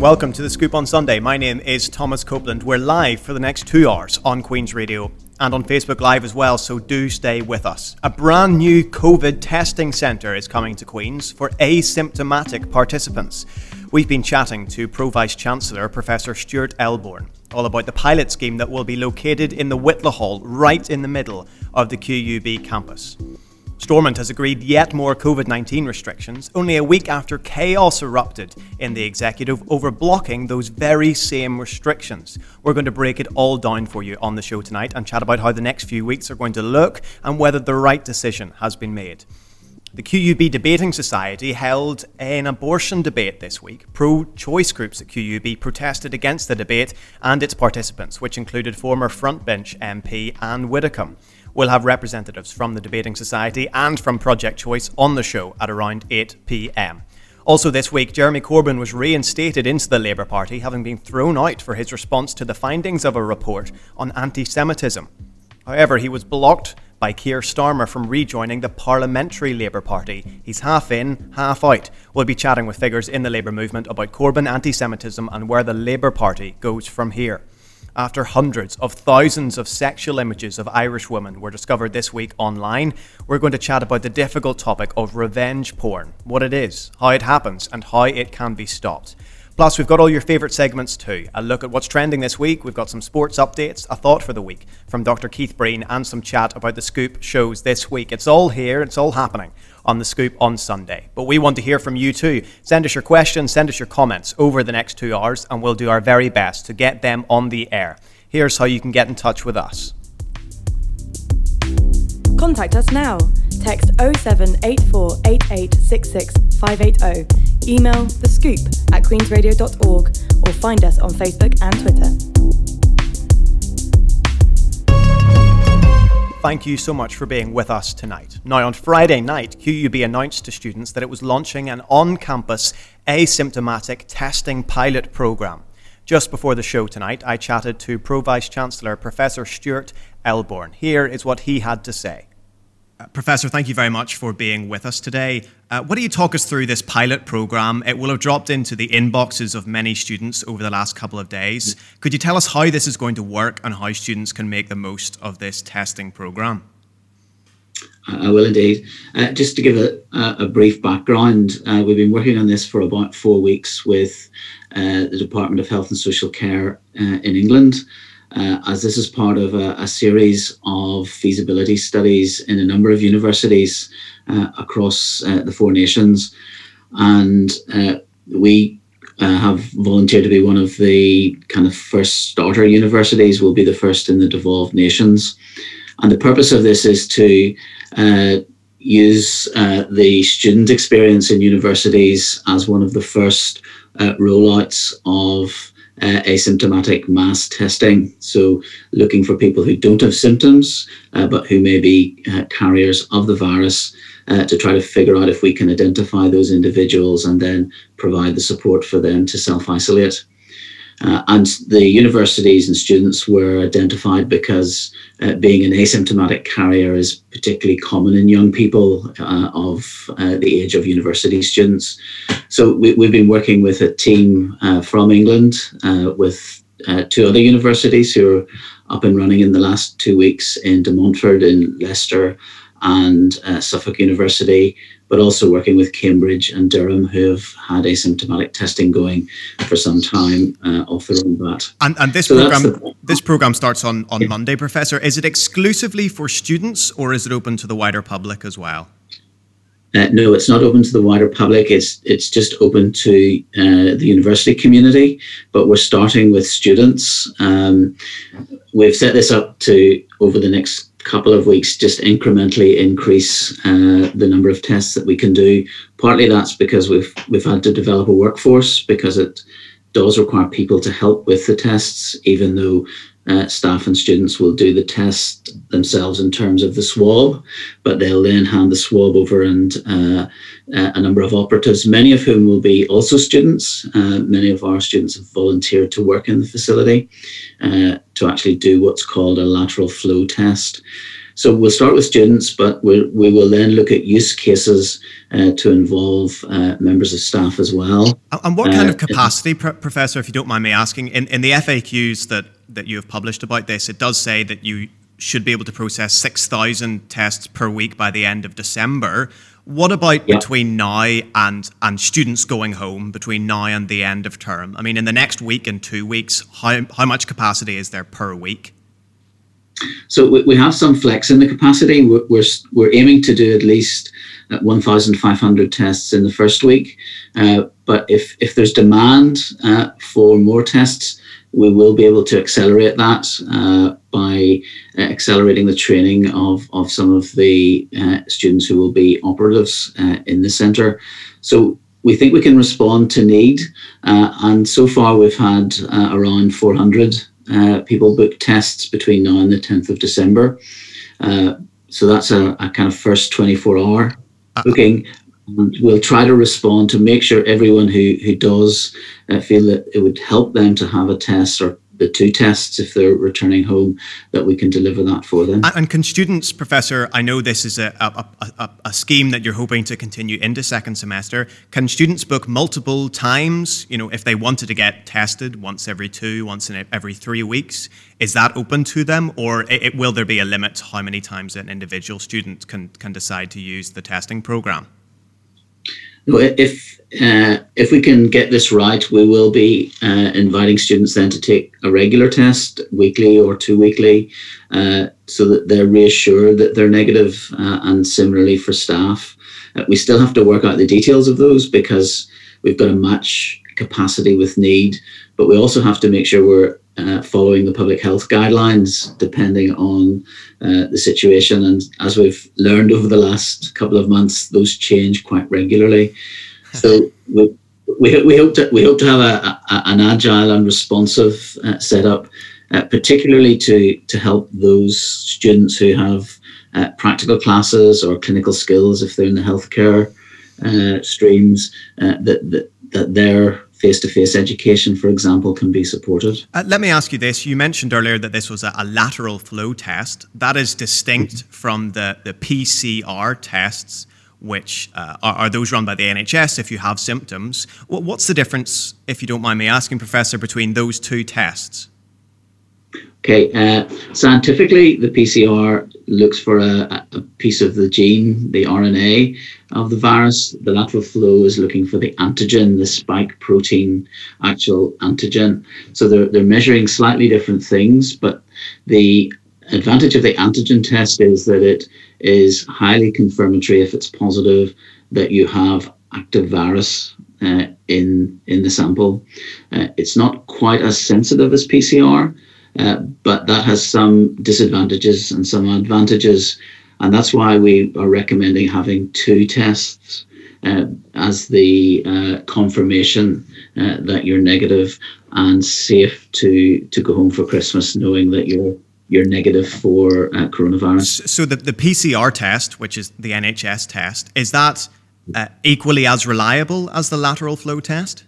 and welcome to The Scoop on Sunday. My name is Thomas Copeland. We're live for the next two hours on Queen's Radio and on Facebook Live as well, so do stay with us. A brand new COVID testing centre is coming to Queen's for asymptomatic participants. We've been chatting to Pro Vice Chancellor Professor Stuart Elborn all about the pilot scheme that will be located in the Whitla Hall, right in the middle of the QUB campus. Stormont has agreed yet more COVID 19 restrictions only a week after chaos erupted in the executive over blocking those very same restrictions. We're going to break it all down for you on the show tonight and chat about how the next few weeks are going to look and whether the right decision has been made. The QUB Debating Society held an abortion debate this week. Pro choice groups at QUB protested against the debate and its participants, which included former frontbench MP Anne Widdecombe. We'll have representatives from the Debating Society and from Project Choice on the show at around 8 pm. Also, this week, Jeremy Corbyn was reinstated into the Labour Party, having been thrown out for his response to the findings of a report on anti Semitism. However, he was blocked by Keir Starmer from rejoining the Parliamentary Labour Party. He's half in, half out. We'll be chatting with figures in the Labour movement about Corbyn anti Semitism and where the Labour Party goes from here. After hundreds of thousands of sexual images of Irish women were discovered this week online, we're going to chat about the difficult topic of revenge porn, what it is, how it happens, and how it can be stopped. Plus, we've got all your favourite segments too. A look at what's trending this week. We've got some sports updates, a thought for the week from Dr. Keith Breen, and some chat about the Scoop shows this week. It's all here, it's all happening on the Scoop on Sunday. But we want to hear from you too. Send us your questions, send us your comments over the next two hours, and we'll do our very best to get them on the air. Here's how you can get in touch with us. Contact us now. Text 07848866580 email the scoop at queensradio.org or find us on Facebook and Twitter. Thank you so much for being with us tonight. Now, on Friday night, QUB announced to students that it was launching an on campus asymptomatic testing pilot program. Just before the show tonight, I chatted to Pro Vice Chancellor Professor Stuart Elborn. Here is what he had to say. Uh, Professor, thank you very much for being with us today. Uh, what do you talk us through this pilot program? It will have dropped into the inboxes of many students over the last couple of days. Could you tell us how this is going to work and how students can make the most of this testing program? I will indeed. Uh, just to give a, a brief background, uh, we've been working on this for about four weeks with uh, the Department of Health and Social Care uh, in England uh, as this is part of a, a, series of feasibility studies in a number of universities uh, across uh, the four nations. And uh, we uh, have volunteered to be one of the kind of first starter universities, we'll be the first in the devolved nations. And the purpose of this is to uh, use the student experience in universities as one of the first rollouts of uh, asymptomatic mass testing. So, looking for people who don't have symptoms, uh, but who may be uh, carriers of the virus uh, to try to figure out if we can identify those individuals and then provide the support for them to self isolate. Uh, and the universities and students were identified because uh, being an asymptomatic carrier is particularly common in young people uh, of uh, the age of university students. So we, have been working with a team uh, from England uh, with two other universities who are up and running in the last two weeks in De Montfort, in Leicester, and Suffolk University but also working with Cambridge and Durham, who have had asymptomatic testing going for some time uh, off their own bat. And, and this so program, this program starts on on yeah. Monday, Professor. Is it exclusively for students, or is it open to the wider public as well? Uh, no, it's not open to the wider public. It's it's just open to uh, the university community. But we're starting with students. Um, we've set this up to over the next couple of weeks just incrementally increase uh, the number of tests that we can do. Partly that's because we've we've had to develop a workforce because it does require people to help with the tests, even though uh, staff and students will do the test themselves in terms of the swab, but they'll then hand the swab over and uh, uh a number of operatives, many of whom will be also students. Uh, many of our students have volunteered to work in the facility uh, to actually do what's called a lateral flow test. so we'll start with students, but we'll, we will then look at use cases uh, to involve uh, members of staff as well. And what kind of uh, capacity, Professor, if you don't mind me asking, in, in the FAQs that, that you have published about this, it does say that you should be able to process 6,000 tests per week by the end of December. What about yeah. between now and and students going home between now and the end of term? I mean, in the next week and two weeks, how how much capacity is there per week? So we, we have some flex in the capacity. We're we're, we're aiming to do at least uh, 1,500 tests in the first week. Uh, but if if there's demand uh, for more tests, we will be able to accelerate that uh, by uh, accelerating the training of, of some of the uh, students who will be operatives uh, in the centre. So we think we can respond to need, uh, and so far we've had uh, around 400 people book tests between now and the 10th of December. so that's a, a kind of first 24 hour booking and we'll try to respond to make sure everyone who, who does uh, feel that it would help them to have a test or the two tests if they're returning home that we can deliver that for them. And can students, Professor, I know this is a, a, a, a, scheme that you're hoping to continue into second semester. Can students book multiple times? You know, if they wanted to get tested once every two, once in every three weeks, is that open to them, or it, it, will there be a limit to how many times an individual student can can decide to use the testing program? If uh, if we can get this right, we will be uh, inviting students then to take a regular test weekly or two weekly, uh, so that they're reassured that they're negative. Uh, and similarly for staff, uh, we still have to work out the details of those because we've got to match capacity with need, but we also have to make sure we're uh, following the public health guidelines depending on uh, the situation. And as we've learned over the last couple of months, those change quite regularly. So we, we, we hope to we hope to have a, a an agile and responsive uh, setup, uh, particularly to to help those students who have uh, practical classes or clinical skills if they're in the healthcare uh, streams that, that that their face-to-face education, for example, can be supported. Uh, let me ask you this: You mentioned earlier that this was a, a lateral flow test. That is distinct mm-hmm. from the the PCR tests, which uh, are, are, those run by the NHS if you have symptoms. what's the difference, if you don't mind me asking, Professor, between those two tests? Okay, uh, scientifically, the PCR looks for a, a, piece of the gene, the RNA of the virus. The lateral flow is looking for the antigen, the spike protein, actual antigen. So they're, they're measuring slightly different things, but the advantage of the antigen test is that it is highly confirmatory if it's positive that you have active virus uh, in in the sample. Uh, it's not quite as sensitive as PCR uh, but that has some disadvantages and some advantages. And that's why we are recommending having two tests uh, as the uh, confirmation uh, that you're negative and safe to, to go home for Christmas knowing that you're you're negative for uh, coronavirus. So the, the PCR test, which is the NHS test, is that equally as reliable as the lateral flow test?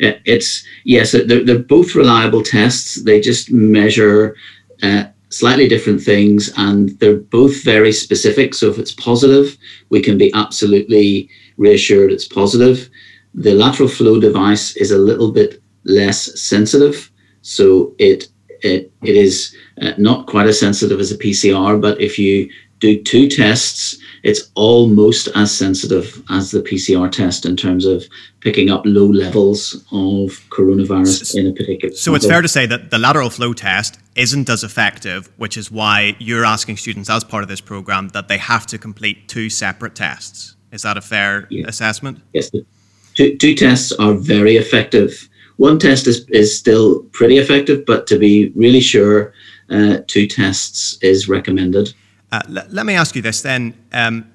It's yes, they're, they're both reliable tests. They just measure uh, slightly different things, and they're both very specific. So if it's positive, we can be absolutely reassured it's positive. The lateral flow device is a little bit less sensitive, so it it, it is uh, not quite as sensitive as a PCR. But if you do two tests, it's almost as sensitive as the PCR test in terms of picking up low levels of coronavirus so, in a particular. So it's fair to say that the lateral flow test isn't as effective, which is why you're asking students as part of this program that they have to complete two separate tests. Is that a fair yeah. assessment? Yes. Two, two tests are very effective. One test is, is still pretty effective, but to be really sure, uh, two tests is recommended. Uh, let me ask you this then. Um,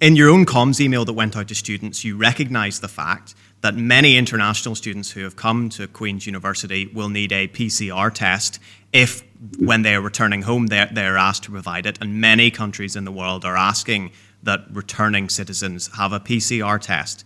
in your own comms email that went out to students, you recognise the fact that many international students who have come to Queen's University will need a PCR test if, when they are returning home, they're, they're asked to provide it. And many countries in the world are asking that returning citizens have a PCR test.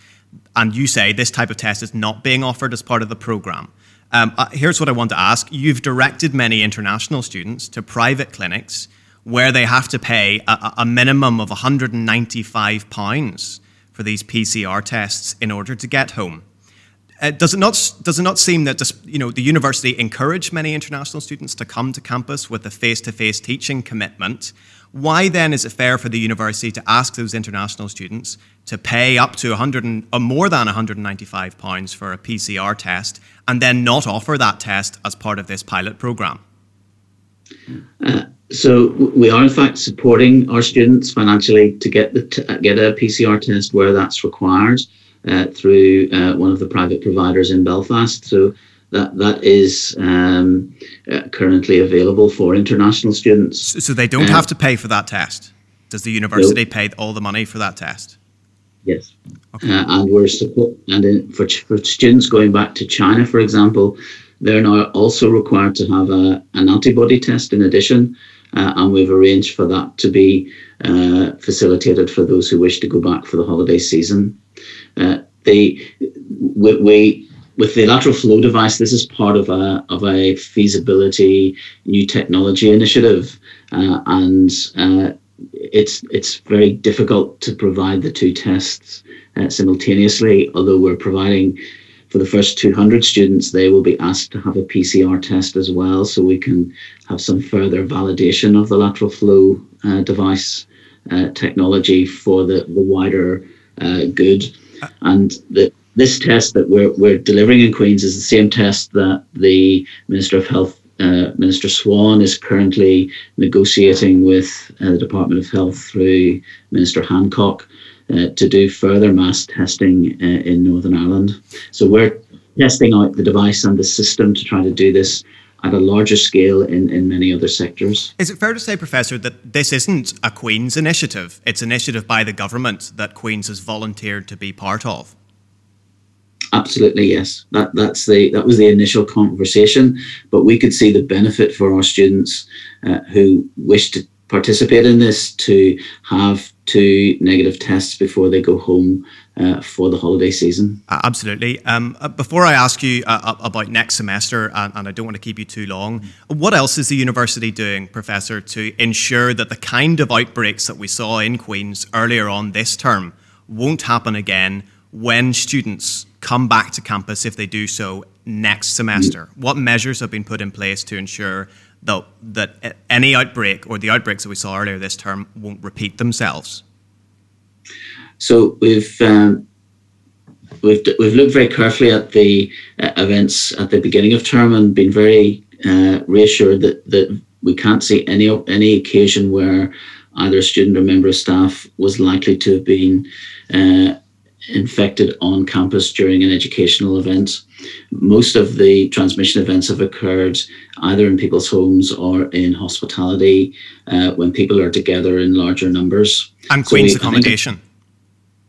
And you say this type of test is not being offered as part of the programme. Um, uh, here's what I want to ask. You've directed many international students to private clinics where they have to pay a, a minimum of £195 for these PCR tests in order to get home. Uh, does it not does it not seem that you know the university encouraged many international students to come to campus with a face-to-face teaching commitment? Why then is it fair for the university to ask those international students to pay up to 100 and, or uh, more than 195 pounds for a PCR test and then not offer that test as part of this pilot program? Uh, so we are in fact supporting our students financially to get the t- get a PCR test where that's required uh, through uh, one of the private providers in Belfast. So that that is um, uh, currently available for international students. So they don't uh, have to pay for that test. Does the university no. pay all the money for that test? Yes, okay. Uh, and we're support and in, for for students going back to China, for example, they're now also required to have a, an antibody test in addition uh, and we've arranged for that to be uh, facilitated for those who wish to go back for the holiday season. Uh, they, we, we, with the lateral flow device, this is part of a of a feasibility new technology initiative, uh, and uh, it's it's very difficult to provide the two tests uh, simultaneously. Although we're providing for the first 200 students, they will be asked to have a PCR test as well, so we can have some further validation of the lateral flow uh, device uh, technology for the, the wider uh, good. And the, this test that we're, we're delivering in Queen's is the same test that the Minister of Health, uh, Minister Swann, is currently negotiating with uh, the Department of Health through Minister Hancock to do further mass testing uh, in Northern Ireland. So we're testing out the device and the system to try to do this at a larger scale in, in many other sectors. Is it fair to say, Professor, that this isn't a Queen's initiative? It's an initiative by the government that Queen's has volunteered to be part of. Absolutely, yes. That that's the that was the initial conversation, but we could see the benefit for our students uh, who wish to participate in this to have two negative tests before they go home uh, for the holiday season. Uh, absolutely. Um, uh, before I ask you uh, about next semester, and, and, I don't want to keep you too long, what else is the university doing, Professor, to ensure that the kind of outbreaks that we saw in Queen's earlier on this term won't happen again when students come back to campus if they do so next semester? Mm. What measures have been put in place to ensure that, that any outbreak or the outbreaks that we saw earlier this term won't repeat themselves? So we've um, we've we've looked very carefully at the uh, events at the beginning of term and been very uh, reassured that that we can't see any any occasion where either a student or member of staff was likely to have been uh, infected on campus during an educational event. Most of the transmission events have occurred either in people's homes or in hospitality uh, when people are together in larger numbers. And Queen's so we, accommodation.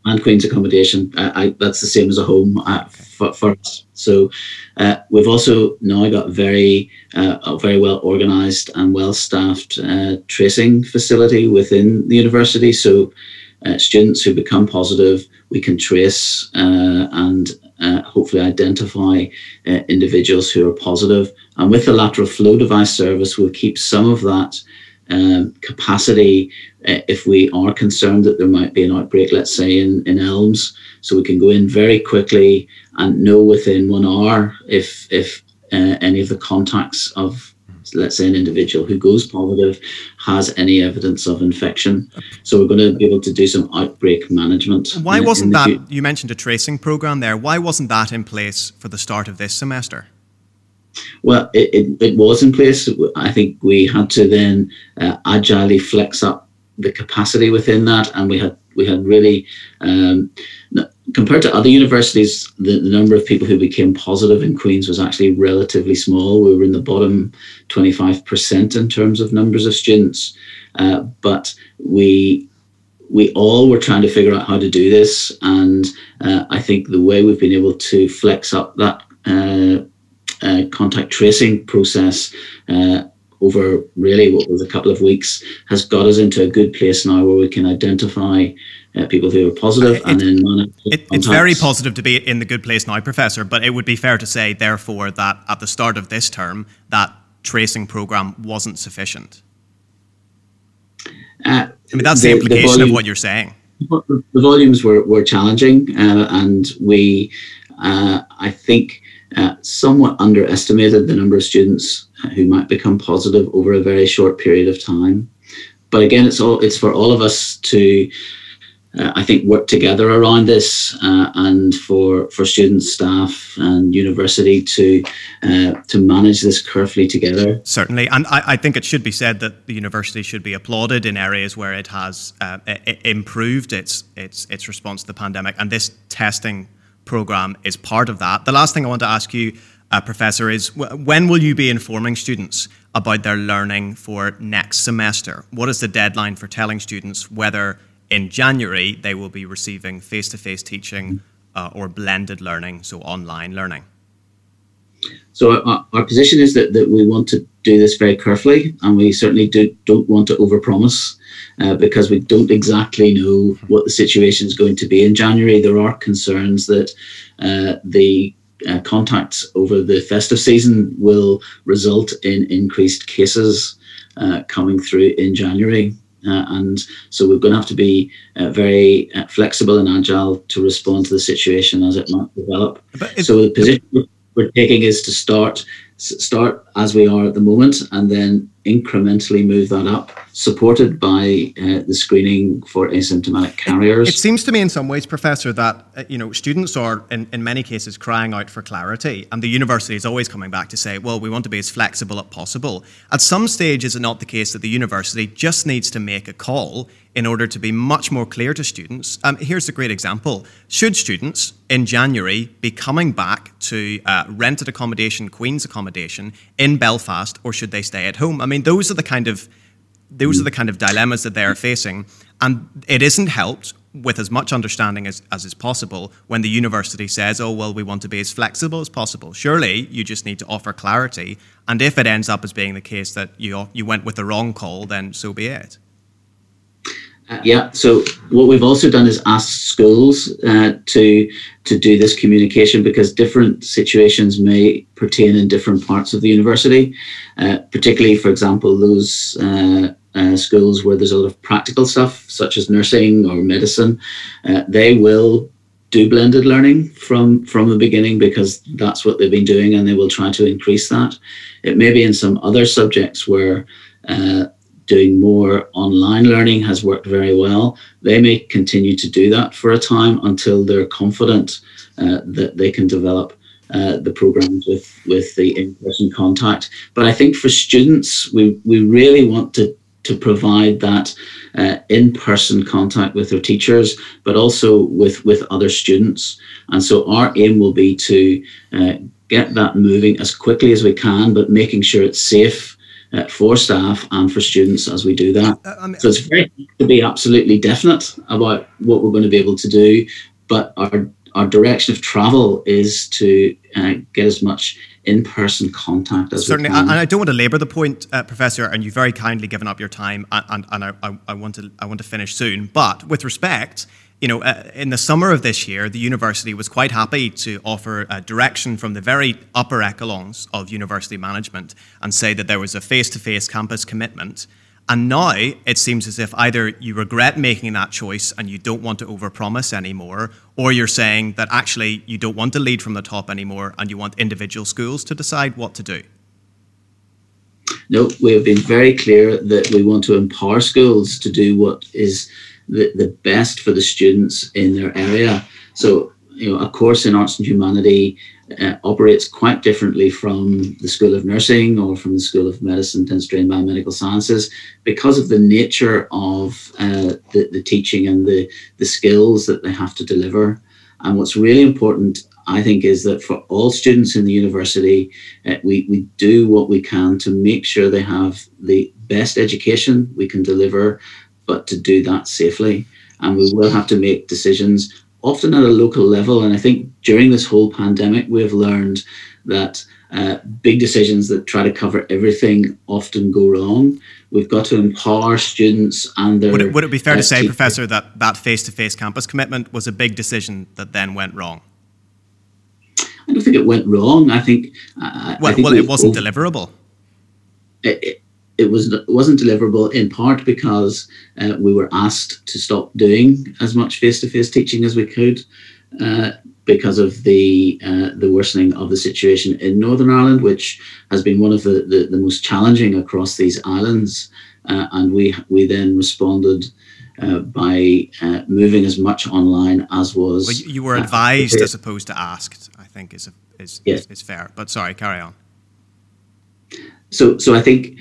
And Queen's accommodation. I, I, that's the same as a home uh, for, for, us. So uh, we've also now got very, uh, a very well organised and well staffed uh, tracing facility within the university. So uh, students who become positive, we can trace uh, and uh, hopefully identify uh, individuals who are positive. And with the lateral flow device service, we'll keep some of that um, capacity uh, if we are concerned that there might be an outbreak, let's say in, in Elms. So we can go in very quickly and know within one hour if, if uh, any of the contacts of let's say an individual who goes positive has any evidence of infection. So we're going to be able to do some outbreak management. Why in, wasn't in that, future. you mentioned a tracing program there, why wasn't that in place for the start of this semester? Well, it, it, it was in place. I think we had to then uh, agilely flex up the capacity within that, and we had we had really um, compared to other universities, the, the, number of people who became positive in Queen's was actually relatively small. We were in the bottom 25% in terms of numbers of students. Uh, but we we all were trying to figure out how to do this. And uh, I think the way we've been able to flex up that uh, uh contact tracing process uh, over really what was a couple of weeks has got us into a good place now where we can identify uh, people who are positive it, and then it, it's very positive to be in the good place now, Professor, but it would be fair to say, therefore, that at the start of this term, that tracing program wasn't sufficient. Uh, I mean, that's the, the implication the volume, of what you're saying. The volumes were, were challenging, uh, and we, uh, I think, uh, somewhat underestimated the number of students who might become positive over a very short period of time. But again, it's all it's for all of us to uh, I think work together around this uh, and for for students, staff, and university to uh, to manage this carefully together. Certainly, and I, I, think it should be said that the university should be applauded in areas where it has uh, improved its its its response to the pandemic, and this testing program is part of that. The last thing I want to ask you. Uh, professor, is when will you be informing students about their learning for next semester? What is the deadline for telling students whether in January, they will be receiving face to face teaching uh, or blended learning, so online learning. So, our, our, position is that, that we want to do this very carefully, and we certainly do, don't want to overpromise uh, because we don't exactly know what the situation is going to be in January. There are concerns that uh, the uh, contacts over the festive season will result in increased cases uh, coming through in January. Uh, and so we're going to have to be uh, very uh, flexible and agile to respond to the situation as it might develop. so the position we're taking is to start start as we are at the moment and then incrementally move that up, supported by uh, the screening for asymptomatic carriers. It, seems to me, in some ways, Professor, that uh, you know students are, in, in many cases, crying out for clarity, and the university is always coming back to say, "Well, we want to be as flexible as possible." At some stage, is it not the case that the university just needs to make a call in order to be much more clear to students. Um, here's a great example. Should students in January be coming back to uh, rented accommodation, Queen's accommodation in Belfast, or should they stay at home? I mean, those are the kind of those are the kind of dilemmas that they are facing, and it isn't helped with as much understanding as, as is possible when the university says, oh, well, we want to be as flexible as possible. Surely you just need to offer clarity. And if it ends up as being the case that you, you went with the wrong call, then so be it. Yeah. So what we've also done is asked schools uh, to to do this communication because different situations may pertain in different parts of the university. Uh, particularly, for example, those uh, uh schools where there's a lot of practical stuff, such as nursing or medicine, uh, they will do blended learning from from the beginning because that's what they've been doing, and they will try to increase that. It may be in some other subjects where uh, doing more online learning has worked very well. They may continue to do that for a time until they're confident uh, that they can develop uh, the programs with, with the in-person contact. But I think for students, we, we really want to, to provide that uh, in-person contact with their teachers, but also with, with other students. And so our aim will be to uh, get that moving as quickly as we can, but making sure it's safe uh, for staff and for students as we do that. Uh, I mean, so it's very to be absolutely definite about what we're going to be able to do, but our our direction of travel is to uh, get as much in-person contact as certainly and I don't want to labour the point uh, professor and you've very kindly given up your time and, and, and I, I, want to I want to finish soon but with respect you know, uh, in the summer of this year, the university was quite happy to offer a direction from the very upper echelons of university management and say that there was a face to face campus commitment. And now it seems as if either you regret making that choice and you don't want to overpromise anymore, or you're saying that actually you don't want to lead from the top anymore and you want individual schools to decide what to do. No, we have been very clear that we want to empower schools to do what is the, the best for the students in their area. So, you know, a course in arts and humanity uh, operates quite differently from the School of Nursing or from the School of Medicine, Dentistry, and Biomedical Sciences because of the nature of uh, the, the teaching and the, the skills that they have to deliver. And what's really important, I think, is that for all students in the university, uh, we, we do what we can to make sure they have the best education we can deliver but to do that safely. And we will have to make decisions, often at a local level. And I think during this whole pandemic, we've learned that uh, big decisions that try to cover everything often go wrong. We've got to empower students and their. Would it, would it be fair uh, to say, teachers. Professor, that that face to face campus commitment was a big decision that then went wrong? I don't think it went wrong. I think. Uh, well, I think well it wasn't deliverable. It, it it was wasn't deliverable in part because uh, we were asked to stop doing as much face-to-face teaching as we could uh, because of the uh, the worsening of the situation in Northern Ireland, which has been one of the, the, the most challenging across these islands. Uh, and we we then responded uh, by uh, moving as much online as was. Well, you were advised as opposed to asked. I think is is, yes. is, is fair. But sorry, carry on so so I think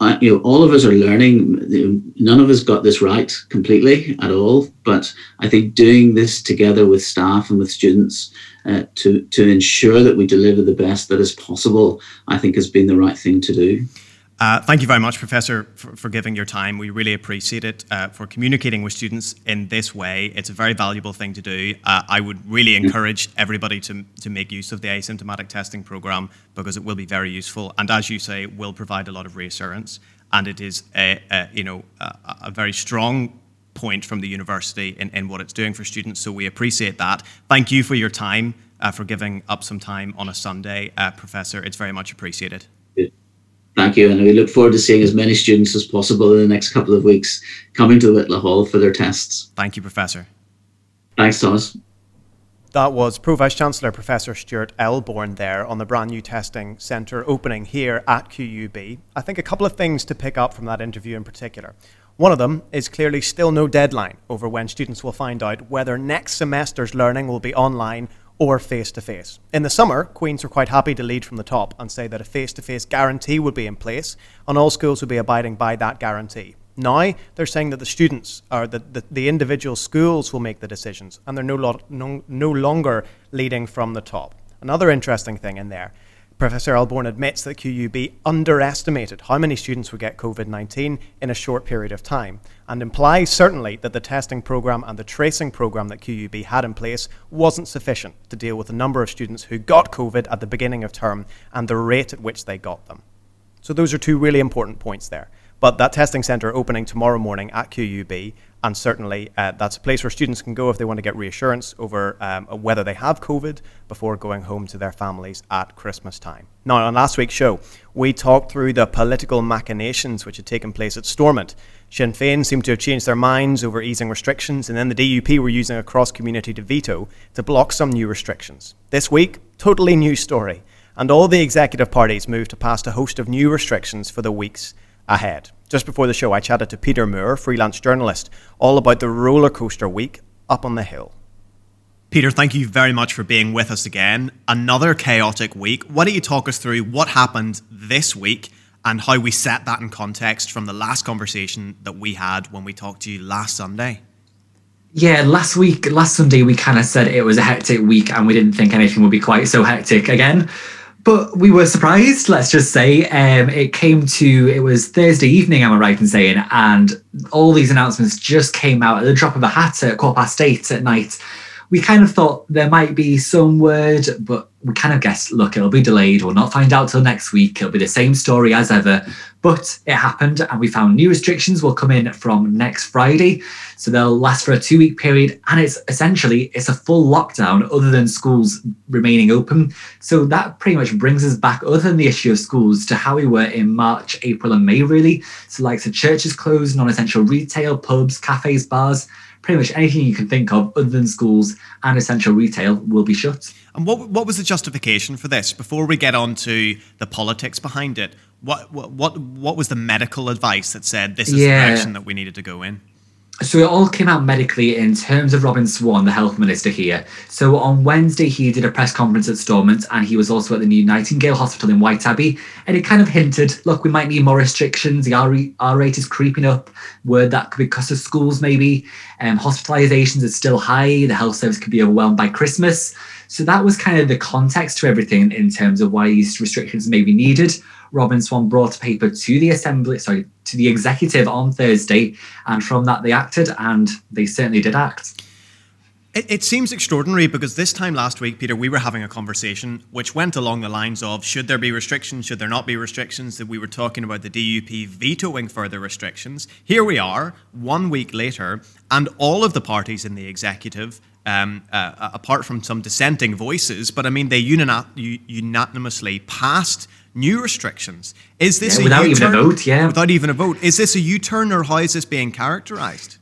uh, you know all of us are learning. None of us got this right completely at all, but I think doing this together with staff and with students uh, to to ensure that we deliver the best that is possible, I think has been the right thing to do. Uh, thank you very much, Professor, for, for, giving your time. We really appreciate it uh, for communicating with students in this way. It's a very valuable thing to do. Uh, I would really encourage everybody to, to make use of the asymptomatic testing program because it will be very useful. And as you say, will provide a lot of reassurance. And it is a, a you know, a, a, very strong point from the university in, in what it's doing for students. So we appreciate that. Thank you for your time, uh, for giving up some time on a Sunday, uh, Professor. It's very much appreciated. Thank you. And we look forward to seeing as many students as possible in the next couple of weeks coming to the Whitla Hall for their tests. Thank you, Professor. Thanks, Thomas. That was Pro Vice Chancellor Professor Stuart Elborn there on the brand new testing centre opening here at QUB. I think a couple of things to pick up from that interview in particular. One of them is clearly still no deadline over when students will find out whether next semester's learning will be online or face to face. In the summer, Queen's were quite happy to lead from the top and say that a face to face guarantee would be in place and all schools would be abiding by that guarantee. Now, they're saying that the students or the, the, the individual schools will make the decisions and they're no, lo- no, no longer leading from the top. Another interesting thing in there Professor Elborn admits that QUB underestimated how many students would get COVID 19 in a short period of time, and implies certainly that the testing programme and the tracing programme that QUB had in place wasn't sufficient to deal with the number of students who got COVID at the beginning of term and the rate at which they got them. So, those are two really important points there. But that testing centre opening tomorrow morning at QUB, and certainly uh, that's a place where students can go if they want to get reassurance over um, whether they have COVID before going home to their families at Christmas time. Now, on last week's show, we talked through the political machinations which had taken place at Stormont. Sinn Féin seemed to have changed their minds over easing restrictions, and then the DUP were using a cross community to veto to block some new restrictions. This week, totally new story, and all the executive parties moved to pass a host of new restrictions for the weeks ahead. Just before the show, I chatted to Peter Moore, freelance journalist, all about the roller coaster week up on the hill. Peter, thank you very much for being with us again. Another chaotic week. Why don't you talk us through what happened this week and how we set that in context from the last conversation that we had when we talked to you last Sunday? Yeah, last week, last Sunday, we kind of said it was a hectic week and we didn't think anything would be quite so hectic again but we were surprised let's just say um, it came to it was thursday evening am i right in saying and all these announcements just came out at the drop of a hat at quarter past eight at night we kind of thought there might be some word but we kind of guessed, look, it'll be delayed. We'll not find out till next week. It'll be the same story as ever. But it happened, and we found new restrictions will come in from next Friday. So they'll last for a two-week period, and it's essentially it's a full lockdown, other than schools remaining open. So that pretty much brings us back, other than the issue of schools, to how we were in March, April, and May, really. So like the churches closed, non-essential retail, pubs, cafes, bars, pretty much anything you can think of, other than schools and essential retail, will be shut. And what what was the justification for this? Before we get on to the politics behind it, what what what, what was the medical advice that said this is yeah. the direction that we needed to go in? So it all came out medically in terms of Robin Swann, the health minister here. So on Wednesday, he did a press conference at Stormont, and he was also at the new Nightingale Hospital in Whiteabbey, and he kind of hinted, look, we might need more restrictions. The R, R rate is creeping up. Word that could be because of schools, maybe. Um, hospitalizations are still high. The health service could be overwhelmed by Christmas. So that was kind of the context to everything in terms of why these restrictions may be needed. Robin Swann brought a paper to the assembly, sorry, to the executive on Thursday, and from that they acted, and they certainly did act. It, it, seems extraordinary because this time last week, Peter, we were having a conversation which went along the lines of should there be restrictions, should there not be restrictions, that we were talking about the DUP vetoing further restrictions. Here we are, one week later, and all of the parties in the executive um, uh, apart from some dissenting voices. But I mean, they unanimously passed new restrictions. Is this yeah, without U-turn? even a vote? Yeah, without even a vote. Is this a U-turn, or how is this being characterised?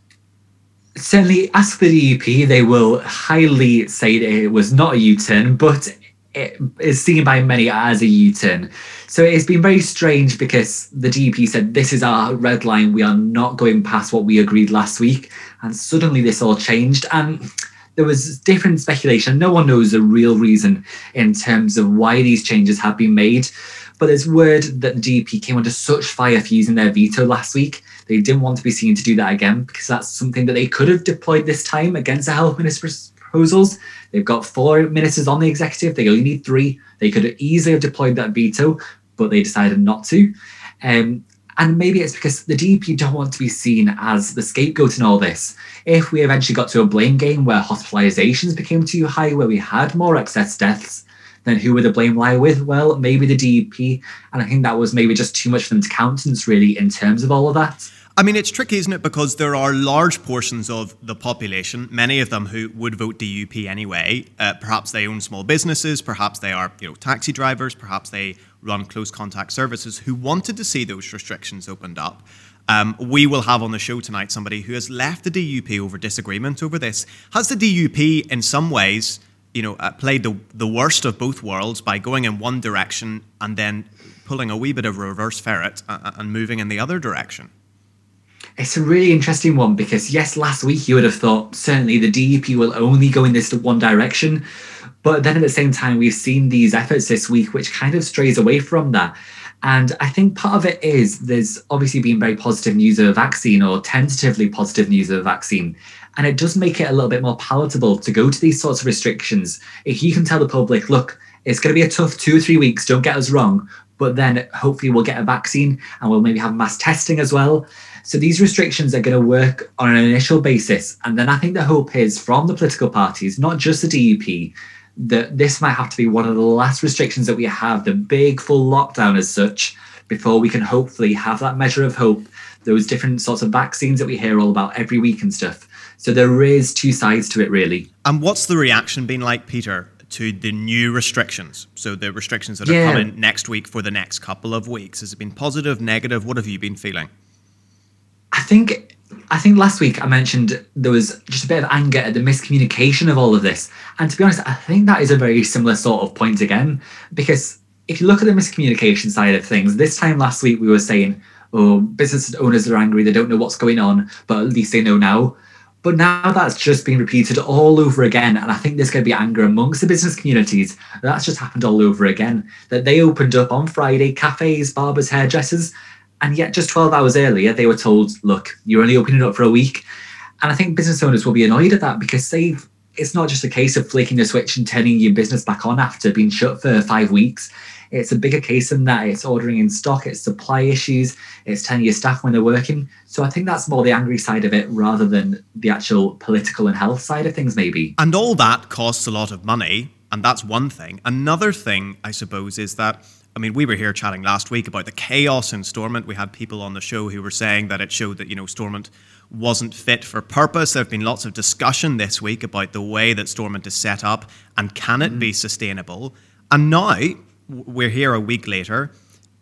Certainly, ask the DUP. They will highly say that it was not a U-turn, but it is seen by many as a U-turn. So it's been very strange because the DUP said this is our red line. We are not going past what we agreed last week, and suddenly this all changed. And there was different speculation. No one knows the real reason in terms of why these changes have been made. But there's word that the DUP came under such fire for using their veto last week. They didn't want to be seen to do that again because that's something that they could have deployed this time against the health minister's proposals. They've got four ministers on the executive. They only need three. They could have easily have deployed that veto, but they decided not to. Um, and maybe it's because the DUP don't want to be seen as the scapegoat in all this. If we eventually got to a blame game where hospitalizations became too high, where we had more excess deaths, then who would the blame lie with? Well, maybe the DUP. And I think that was maybe just too much for them to countenance, really, in terms of all of that. I mean, it's tricky, isn't it? Because there are large portions of the population, many of them who would vote DUP anyway. Uh, perhaps they own small businesses, perhaps they are, you know, taxi drivers, perhaps they run close contact services, who wanted to see those restrictions opened up. Um, we will have on the show tonight somebody who has left the DUP over disagreement over this. Has the DUP, in some ways, you know, uh, played the, the worst of both worlds by going in one direction and then pulling a wee bit of reverse ferret and, and moving in the other direction? It's a really interesting one because, yes, last week you would have thought certainly the DUP will only go in this one direction. But then at the same time, we've seen these efforts this week, which kind of strays away from that. And I think part of it is there's obviously been very positive news of a vaccine or tentatively positive news of a vaccine. And it does make it a little bit more palatable to go to these sorts of restrictions. If you can tell the public, look, it's going to be a tough two or three weeks, don't get us wrong, but then hopefully we'll get a vaccine and we'll maybe have mass testing as well. So these restrictions are going to work on an initial basis. And then I think the hope is from the political parties, not just the DUP, that this might have to be one of the last restrictions that we have, the big full lockdown as such, before we can hopefully have that measure of hope, those different sorts of vaccines that we hear all about every week and stuff. So there is two sides to it, really. And what's the reaction been like, Peter, to the new restrictions? So the restrictions that yeah. are coming next week for the next couple of weeks. Has it been positive, negative? What have you been feeling? I think I think last week I mentioned there was just a bit of anger at the miscommunication of all of this. And to be honest, I think that is a very similar sort of point again. Because if you look at the miscommunication side of things, this time last week we were saying, oh, business owners are angry, they don't know what's going on, but at least they know now. But now that's just been repeated all over again. And I think there's going to be anger amongst the business communities. That's just happened all over again. That they opened up on Friday, cafes, barbers, hairdressers, and yet, just 12 hours earlier, they were told, look, you're only opening up for a week. And I think business owners will be annoyed at that because they've it's not just a case of flicking the switch and turning your business back on after being shut for five weeks. It's a bigger case than that. It's ordering in stock, it's supply issues, it's telling your staff when they're working. So I think that's more the angry side of it rather than the actual political and health side of things, maybe. And all that costs a lot of money. And that's one thing. Another thing, I suppose, is that I mean, we were here chatting last week about the chaos in Stormont. We had people on the show who were saying that it showed that, you know, Stormont wasn't fit for purpose. There have been lots of discussion this week about the way that Stormont is set up and can it mm-hmm. be sustainable. And now we're here a week later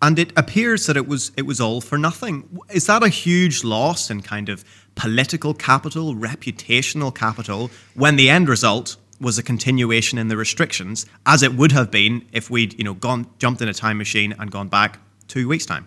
and it appears that it was it was all for nothing. Is that a huge loss in kind of political capital, reputational capital, when the end result was a continuation in the restrictions, as it would have been if we'd you know gone jumped in a time machine and gone back two weeks time.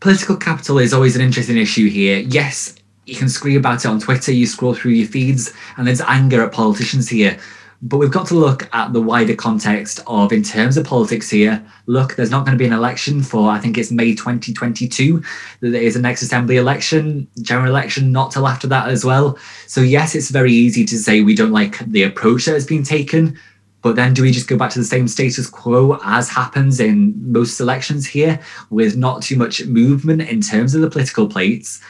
Political capital is always an interesting issue here. Yes, you can scream about it on Twitter, you scroll through your feeds, and there's anger at politicians here. But we've got to look at the wider context of, in terms of politics here, look, there's not going to be an election for, I think it's May 2022. There is a next assembly election, general election, not till after that as well. So, yes, it's very easy to say we don't like the approach that has been taken. But then do we just go back to the same status quo as happens in most elections here with not too much movement in terms of the political plates?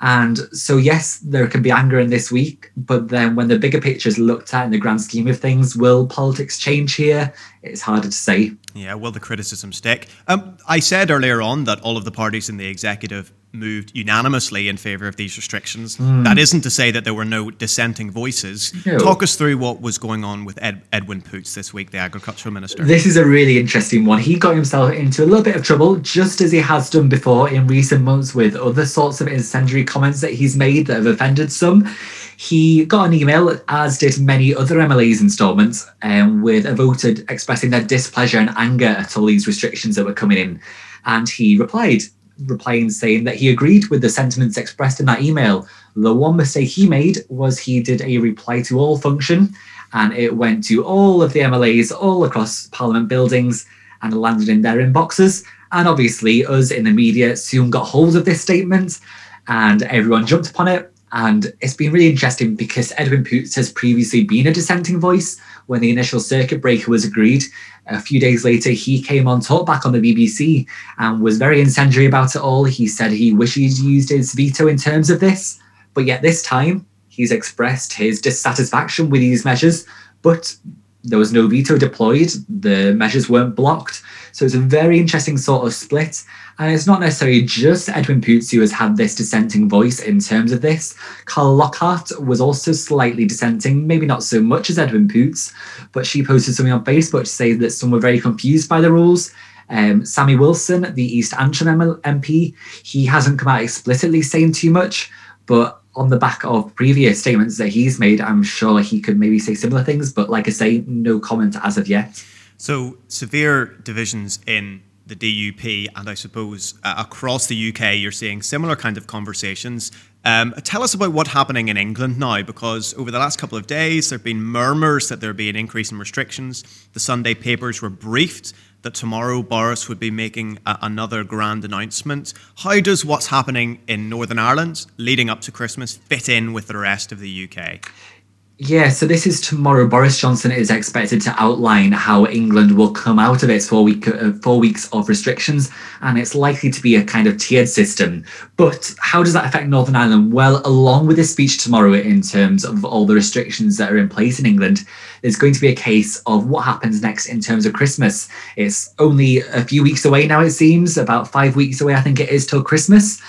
And so, yes, there can be anger in this week, but then when the bigger picture is looked at in the grand scheme of things, will politics change here? It's harder to say. Yeah, will the criticism stick? Um, I said earlier on that all of the parties in the executive moved unanimously in favour of these restrictions. Mm. That isn't to say that there were no dissenting voices. No. Talk us through what was going on with Ed, Edwin Poots this week, the agricultural minister. This is a really interesting one. He got himself into a little bit of trouble, just as he has done before in recent months with other sorts of incendiary comments that he's made that have offended some. He got an email, as did many other MLAs installments, um, with a voter expressing their displeasure and anger at all these restrictions that were coming in. And he replied, replying saying that he agreed with the sentiments expressed in that email. The one mistake he made was he did a reply to all function and it went to all of the MLAs all across Parliament buildings and landed in their inboxes. And obviously, us in the media soon got hold of this statement and everyone jumped upon it and it's been really interesting because Edwin Poots has previously been a dissenting voice when the initial circuit breaker was agreed. A few days later, he came on talk back on the BBC and was very incendiary about it all. He said he wished he'd used his veto in terms of this, but yet this time he's expressed his dissatisfaction with these measures, but there was no veto deployed, the measures weren't blocked. So it's a very interesting sort of split. And it's not necessarily just Edwin Poots who has had this dissenting voice in terms of this. Carla Lockhart was also slightly dissenting, maybe not so much as Edwin Poots, but she posted something on Facebook to say that some were very confused by the rules. Um, Sammy Wilson, the East Antrim MP, he hasn't come out explicitly saying too much, but on the back of previous statements that he's made, I'm sure he could maybe say similar things. But like I say, no comment as of yet. So severe divisions in the DUP and I suppose uh, across the UK, you're seeing similar kind of conversations. Um, tell us about what's happening in England now, because over the last couple of days, there have been murmurs that there'd be an increase in restrictions. The Sunday papers were briefed that tomorrow Boris would be making a, another grand announcement. How does what's happening in Northern Ireland leading up to Christmas fit in with the rest of the UK? Yeah, so this is tomorrow. Boris Johnson is expected to outline how England will come out of its four week uh, four weeks of restrictions, and it's likely to be a kind of tiered system. But how does that affect Northern Ireland? Well, along with this speech tomorrow, in terms of all the restrictions that are in place in England, there's going to be a case of what happens next in terms of Christmas. It's only a few weeks away now. It seems about five weeks away. I think it is till Christmas.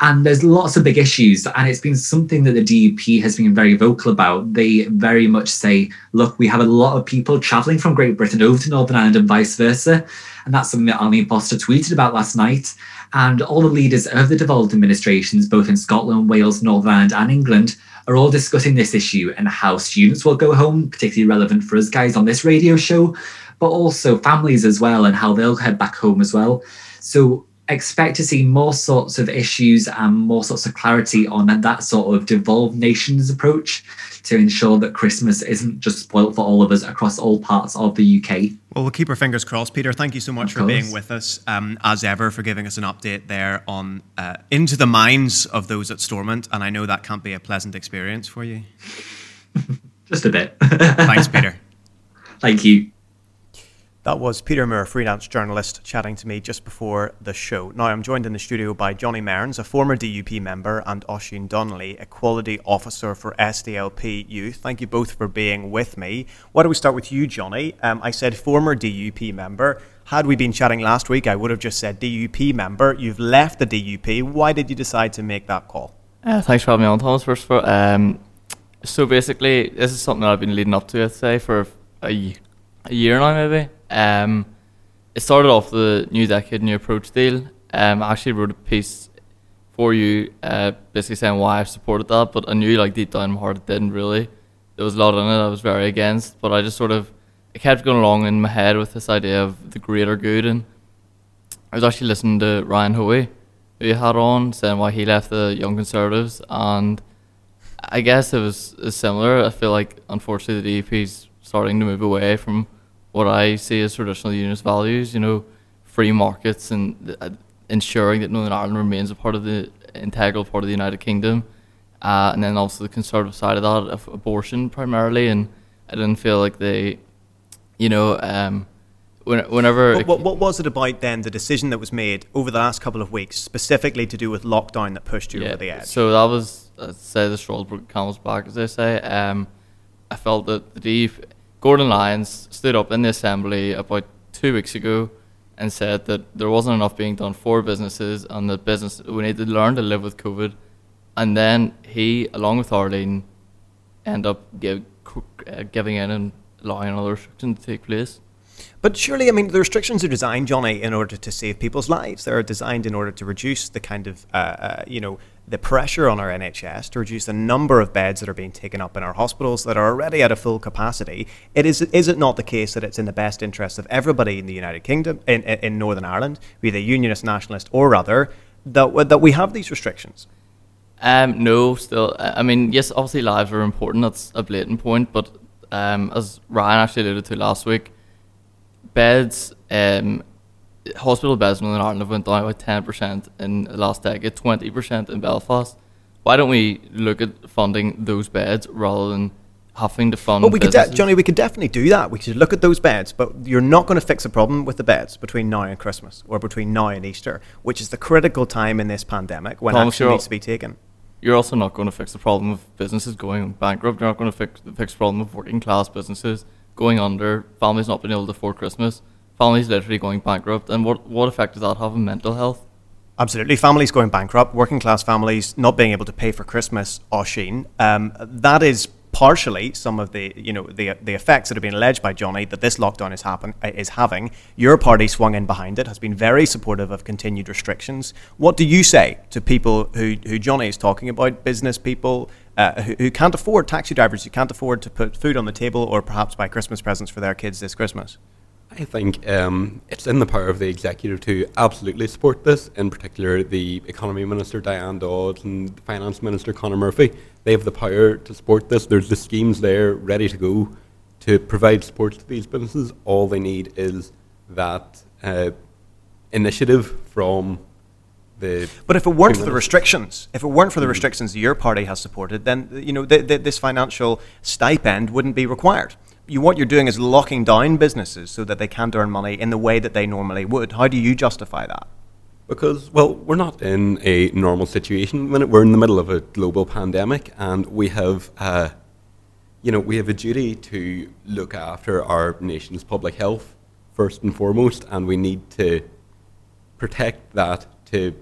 And there's lots of big issues. And it's been something that the DUP has been very vocal about. They very much say, look, we have a lot of people traveling from Great Britain over to Northern Ireland and vice versa. And that's something that Arlene Foster tweeted about last night. And all the leaders of the devolved administrations, both in Scotland, Wales, Northern Ireland, and England, are all discussing this issue and how students will go home, particularly relevant for us guys on this radio show, but also families as well and how they'll head back home as well. So expect to see more sorts of issues and more sorts of clarity on that sort of devolved nations approach to ensure that Christmas isn't just spoilt for all of us across all parts of the UK. Well, we'll keep our fingers crossed, Peter. Thank you so much of for course. being with us, um, as ever, for giving us an update there on uh, into the minds of those at Stormont. And I know that can't be a pleasant experience for you. just a bit. Thanks, Peter. Thank you. That was Peter Moore, freelance journalist, chatting to me just before the show. Now, I'm joined in the studio by Johnny Mearns, a former DUP member, and Oisin Donnelly, Equality Officer for SDLP Youth. Thank you both for being with me. Why don't we start with you, Johnny? Um, I said former DUP member. Had we been chatting last week, I would have just said DUP member. You've left the DUP. Why did you decide to make that call? Uh, thanks for having me on, Thomas. First of all, um, so basically, this is something I've been leading up to, I'd say, for a, a year now, maybe. Um, it started off the New Decade, New Approach deal. Um, I actually wrote a piece for you, uh, basically saying why I supported that, but I knew like deep down in my heart it didn't really. There was a lot in it I was very against, but I just sort of it kept going along in my head with this idea of the greater good. And I was actually listening to Ryan Hoey, who you had on, saying why he left the Young Conservatives, and I guess it was similar. I feel like unfortunately the DUP is starting to move away from what I see as traditional unionist values, you know, free markets and uh, ensuring that Northern Ireland remains a part of the integral part of the United Kingdom. Uh, and then also the conservative side of that, of abortion primarily. And I didn't feel like they, you know, um, whenever. What, what, what, was it about then, the decision that was made over the last couple of weeks, specifically to do with lockdown that pushed you yeah, over the edge? So that was, I'd say, the straw that camel's back, as they say. Um, I felt that the Gordon Lyons stood up in the assembly about two weeks ago and said that there wasn't enough being done for businesses and that business we need to learn to live with COVID. And then he, along with Arlene, end up give, uh, giving in and allowing another restriction to take place. But surely, I mean, the restrictions are designed, Johnny, in order to save people's lives. They're designed in order to reduce the kind of, uh, uh, you know, the pressure on our NHS, to reduce the number of beds that are being taken up in our hospitals that are already at a full capacity. It is, is it not the case that it's in the best interest of everybody in the United Kingdom, in, in Northern Ireland, be they unionist, nationalist, or other, that, that we have these restrictions? Um, no, still. I mean, yes, obviously lives are important. That's a blatant point. But um, as Ryan actually alluded to last week, beds, um, hospital beds in Northern Ireland have went down by ten percent in the last decade, twenty percent in Belfast. Why don't we look at funding those beds rather than having to fund? Well, we could, de- Johnny. We could definitely do that. We could look at those beds, but you're not going to fix a problem with the beds between now and Christmas or between now and Easter, which is the critical time in this pandemic when Thomas, action needs to be taken. You're also not going to fix the problem of businesses going bankrupt. You're not going to fix fix the problem of working class businesses going under, families not being able to afford Christmas, families literally going bankrupt. And what, what effect does that have on mental health? Absolutely. Families going bankrupt, working class families not being able to pay for Christmas, Oisín. Um, that is partially some of the you know the the effects that have been alleged by Johnny that this lockdown is happen is having. Your party swung in behind it, has been very supportive of continued restrictions. What do you say to people who who Johnny is talking about, business people uh, who, who can't afford taxi drivers who can't afford to put food on the table or perhaps buy Christmas presents for their kids this Christmas? I think um, it's in the power of the executive to absolutely support this, in particular the Economy Minister Diane Dodds and the Finance Minister Conor Murphy. They have the power to support this. There's the schemes there ready to go to provide support to these businesses. All they need is that uh, initiative from the. But if it weren't for the restrictions, if it weren't for the restrictions your party has supported, then you know the, the, this financial stipend wouldn't be required you, what you're doing is locking down businesses so that they can't earn money in the way that they normally would. How do you justify that? Because, well, we're not in a normal situation. We're in the middle of a global pandemic, and we have, uh, you know, we have a duty to look after our nation's public health first and foremost, and we need to protect that to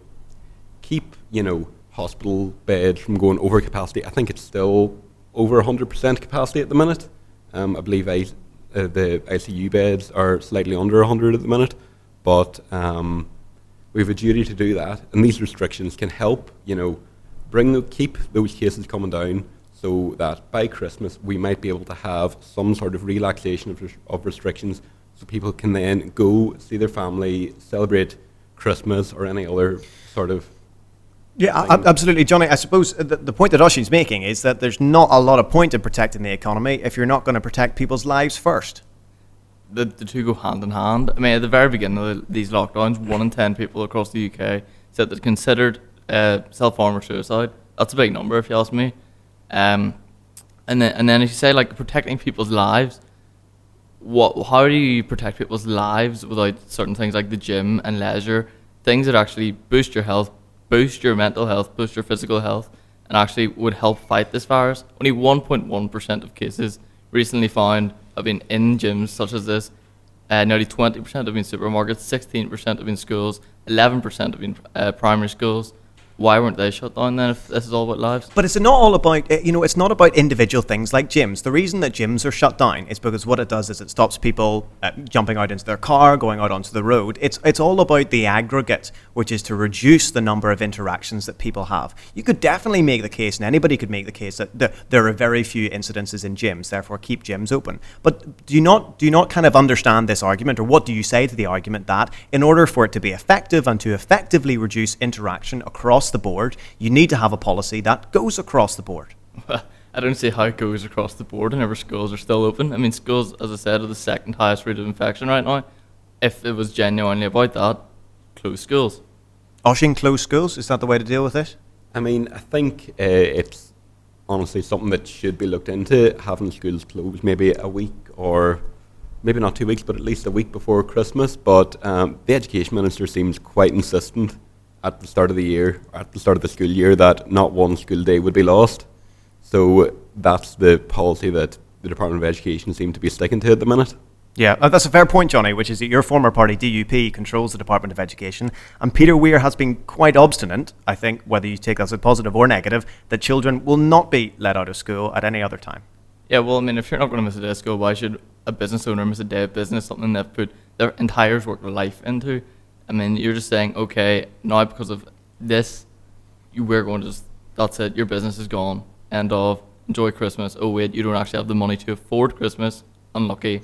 keep, you know, hospital beds from going over capacity. I think it's still over 100% capacity at the minute. Um, I believe I, uh, the ICU beds are slightly under 100 at the minute, but um, we have a duty to do that, and these restrictions can help, you know, bring the, keep those cases coming down, so that by Christmas we might be able to have some sort of relaxation of, of restrictions, so people can then go see their family, celebrate Christmas or any other sort of yeah, absolutely, Johnny. I suppose the, the point that Oisín's making is that there's not a lot of point in protecting the economy if you're not going to protect people's lives first. The, the two go hand in hand. I mean, at the very beginning of the, these lockdowns, one in ten people across the UK said that considered uh, self harm or suicide. That's a big number, if you ask me. Um, and then, and then if you say like protecting people's lives, what? How do you protect people's lives without certain things like the gym and leisure, things that actually boost your health, boost your mental health, boost your physical health, and actually would help fight this virus. Only 1.1% of cases recently found have been in gyms such as this. Uh, nearly 20% have been supermarkets, 16% have been schools, 11% have been uh, primary schools, why weren't they shut down then if this is all about lives? But it's not all about, eh, you know, it's not about individual things like gyms. The reason that gyms are shut down is because what it does is it stops people uh, jumping out into their car, going out onto the road. It's, it's all about the aggregate, which is to reduce the number of interactions that people have. You could definitely make the case, and anybody could make the case, that the, there are very few incidences in gyms, therefore keep gyms open. But do you, not, do you not kind of understand this argument, or what do you say to the argument that in order for it to be effective and to effectively reduce interaction across across the board, you need to have a policy that goes across the board. I don't see how it goes across the board whenever schools are still open. I mean, schools, as I said, are the second highest rate of infection right now. If it was genuinely about that, close schools. Oisín close schools? Is that the way to deal with it? I mean, I think uh, it's honestly something that should be looked into, having schools closed maybe a week or maybe not two weeks, but at least a week before Christmas. But um, the education minister seems quite insistent at the start of the year, at the start of the school year, that not one school day would be lost. So that's the policy that the Department of Education seem to be sticking to at the minute. Yeah, uh, that's a fair point, Johnny, which is that your former party, DUP, controls the Department of Education. And Peter Weir has been quite obstinate, I think, whether you take that as a positive or negative, that children will not be let out of school at any other time. Yeah, well, I mean, if you're not going to miss a day of school, why should a business owner miss a day of business, something they've put their entire work of life into? I mean, you're just saying, okay, now because of this, you we're going to just, that's it, your business is gone. End of. Enjoy Christmas. Oh, wait, you don't actually have the money to afford Christmas. Unlucky.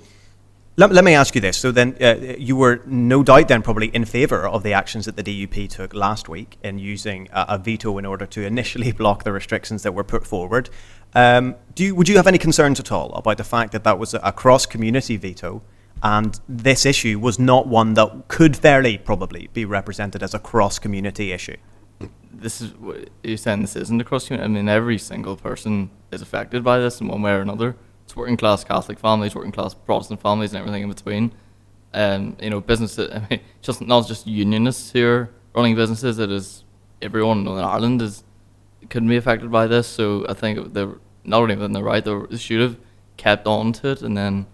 Let, let me ask you this. So then, uh, you were no doubt then probably in favour of the actions that the DUP took last week in using a, a veto in order to initially block the restrictions that were put forward. Um, do you, would you have any concerns at all about the fact that that was a, a cross-community veto, and this issue was not one that could fairly probably be represented as a cross-community issue? This is you're saying. This isn't a cross community. I mean, every single person is affected by this in one way or another. It's working class Catholic families, working class Protestant families, and everything in between. And you know, businesses. I mean, just not just unionists who are running businesses. It is everyone in Northern Ireland is could be affected by this. So I think they're not only within the right, they should have kept on to it, and then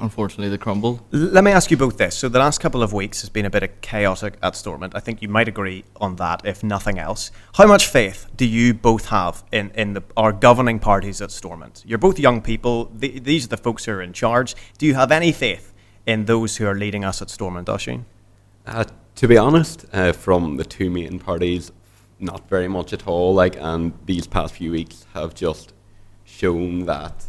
unfortunately they crumbled. Let me ask you both this. So the last couple of weeks has been a bit of chaotic at Stormont. I think you might agree on that, if nothing else. How much faith do you both have in, in the, our governing parties at Stormont? You're both young people. The, these are the folks who are in charge. Do you have any faith in those who are leading us at Stormont, Oisín? Uh, to be honest, uh, from the two main parties, not very much at all. Like, and these past few weeks have just shown that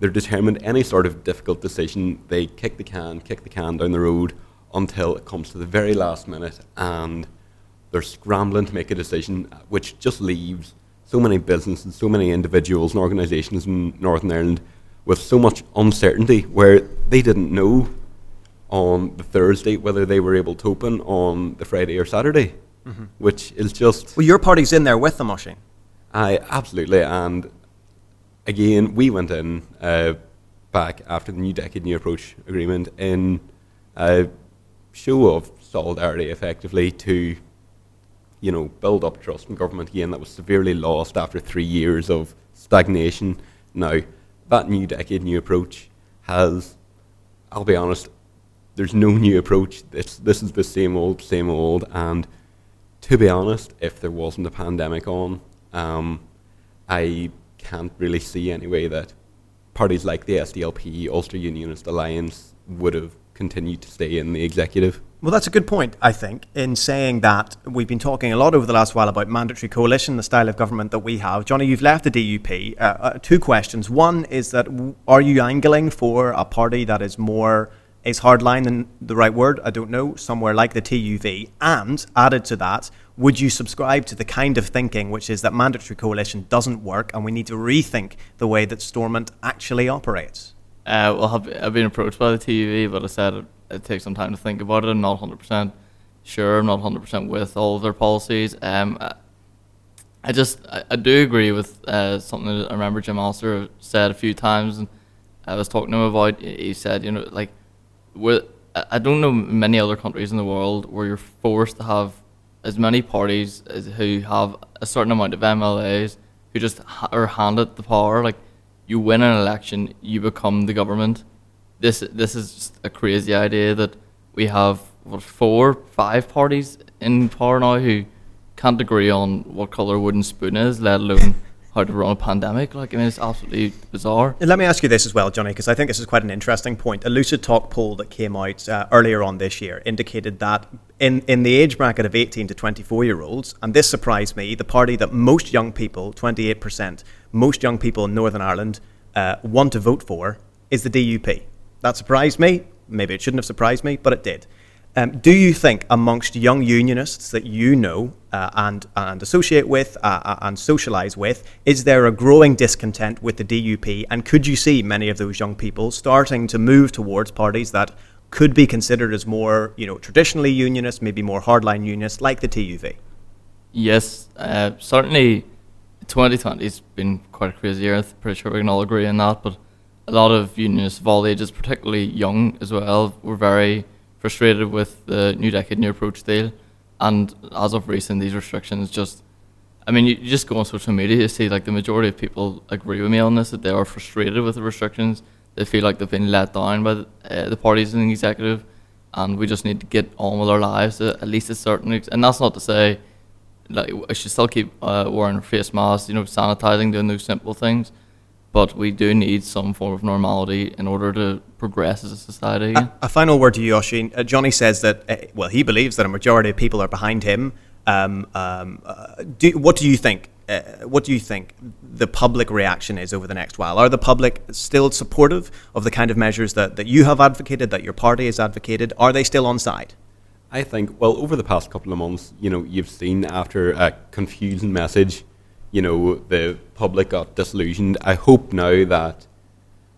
they're determined any sort of difficult decision, they kick the can, kick the can down the road until it comes to the very last minute and they're scrambling to make a decision which just leaves so many businesses, so many individuals and organisations in Northern Ireland with so much uncertainty where they didn't know on the Thursday whether they were able to open on the Friday or Saturday, mm-hmm. which is just. Well, your party's in there with the Oisín. I absolutely, and again, we went in uh, back after the New Decade New Approach Agreement in a show of solidarity, effectively, to you know build up trust in government again that was severely lost after three years of stagnation. Now, that New Decade New Approach has, I'll be honest, there's no new approach. It's, this is the same old, same old, and to be honest, if there wasn't a pandemic on, um, I can't really see any way that parties like the SDLP, Ulster Unionist Alliance, would have continued to stay in the executive. Well, that's a good point, I think, in saying that we've been talking a lot over the last while about mandatory coalition, the style of government that we have. Johnny, you've left the DUP. Uh, uh, two questions. One is that are you angling for a party that is more is hardline than the right word? I don't know. Somewhere like the TUV. And added to that, would you subscribe to the kind of thinking which is that mandatory coalition doesn't work and we need to rethink the way that Stormont actually operates? Uh, well, I've, been approached by the TUV, but I said it, it takes some time to think about it. I'm not 100% sure. I'm not 100% with all of their policies. Um, I just I, I do agree with uh, something that I remember Jim Allister said a few times, and I was talking to him about. He said, you know, like I don't know many other countries in the world where you're forced to have as many parties as who have a certain amount of MLAs who just ha- are handed the power. Like you win an election, you become the government. This this is just a crazy idea that we have what four, five parties in power now who can't agree on what color wooden spoon is, let alone how to run a pandemic. Like, I mean, it's absolutely bizarre. Let me ask you this as well, Johnny, because I think this is quite an interesting point. A Lucid Talk poll that came out uh, earlier on this year indicated that in, in the age bracket of 18 to 24 year olds, and this surprised me, the party that most young people, 28%, most young people in Northern Ireland uh, want to vote for is the DUP. That surprised me. Maybe it shouldn't have surprised me, but it did. Um, do you think amongst young unionists that you know uh, and, and associate with uh, uh and socialise with, is there a growing discontent with the DUP? And could you see many of those young people starting to move towards parties that could be considered as more, you know, traditionally unionist, maybe more hardline unionist, like the TUV? Yes, uh, certainly 2020 has been quite a crazy year. I'm pretty sure we can all agree on that. But a lot of unionists of all ages, particularly young as well, were very frustrated with the New Decade New Approach deal. And as of recent, these restrictions just, I mean, you, just go on social media, you see like the majority of people agree with me on this, that they are frustrated with the restrictions they feel like they've been let down by the, uh, the parties and the executive, and we just need to get on with our lives uh, at least a certain. Ex- and that's not to say like I should still keep uh, wearing face masks, you know, sanitizing, doing those simple things. But we do need some form of normality in order to progress as a society. A, a final word to you, Oisín. Uh, Johnny says that, uh, well, he believes that a majority of people are behind him. Um, um, uh, do, what do you think? Uh, what do you think the public reaction is over the next while? Are the public still supportive of the kind of measures that, that you have advocated, that your party has advocated? Are they still on side? I think, well, over the past couple of months, you know, you've seen after a confusing message, you know, the public got disillusioned. I hope now that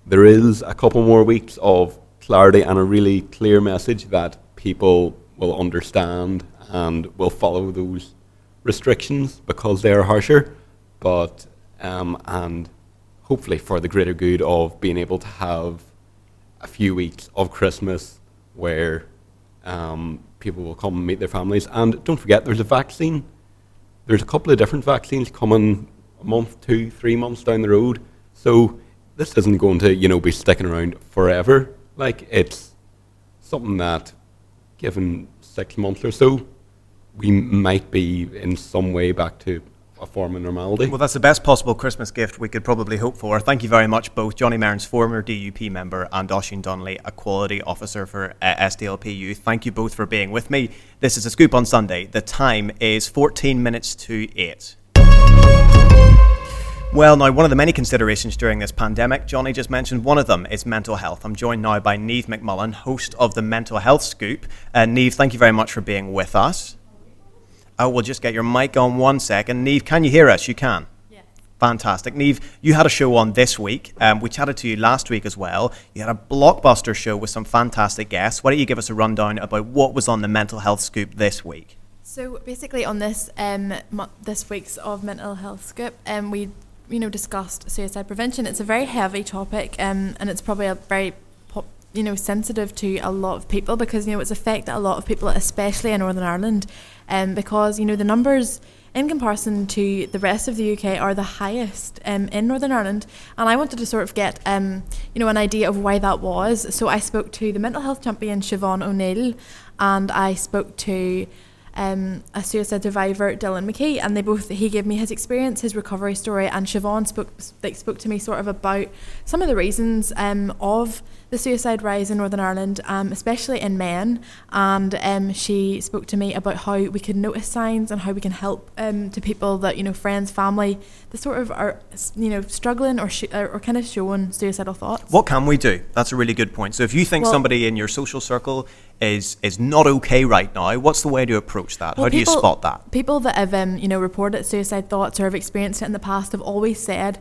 there is a couple more weeks of clarity and a really clear message that people will understand and will follow those restrictions because they are harsher, but um, and hopefully for the greater good of being able to have a few weeks of Christmas where um, people will come and meet their families. And don't forget, there's a vaccine. There's a couple of different vaccines coming a month, two, three months down the road. So this isn't going to, you know, be sticking around forever. Like it's something that, given six months or so, we might be in some way back to a form of normality. Well, that's the best possible Christmas gift we could probably hope for. Thank you very much, both Johnny Mearns, former DUP member, and Oisín Donnelly, Equality Officer for uh, SDLP Youth. Thank you both for being with me. This is a scoop on Sunday. The time is 14 minutes to 8. Well, now, one of the many considerations during this pandemic, Johnny just mentioned one of them is mental health. I'm joined now by Neve McMullen, host of the Mental Health Scoop. Uh, Niamh, thank you very much for being with us. Oh, we'll just get your mic on one second. Neve, can you hear us? You can. Yes. Fantastic. Neve, you had a show on this week. Um, we chatted to you last week as well. You had a blockbuster show with some fantastic guests. Why don't you give us a rundown about what was on the mental health scoop this week? So basically, on this um, this week's of mental health scoop, um, we you know discussed suicide prevention. It's a very heavy topic, um, and it's probably a very pop, you know sensitive to a lot of people because you know it's affected a lot of people, especially in Northern Ireland, um, because you know the numbers in comparison to the rest of the UK are the highest um, in Northern Ireland. And I wanted to sort of get um, you know an idea of why that was. So I spoke to the mental health champion Siobhan O'Neill, and I spoke to um, a suicide survivor, Dylan McKee, and they both he gave me his experience, his recovery story, and Siobhan spoke like spoke to me sort of about some of the reasons um, of the suicide rise in Northern Ireland, um, especially in men. And um, she spoke to me about how we can notice signs and how we can help um, to people that you know, friends, family, that sort of are you know struggling or sh- or kind of showing suicidal thoughts. What can we do? That's a really good point. So if you think Well- somebody in your social circle is is not okay right now, what's the way to approach that? How Well, do you spot that? People that have um, you know reported suicide thoughts or have experienced it in the past have always said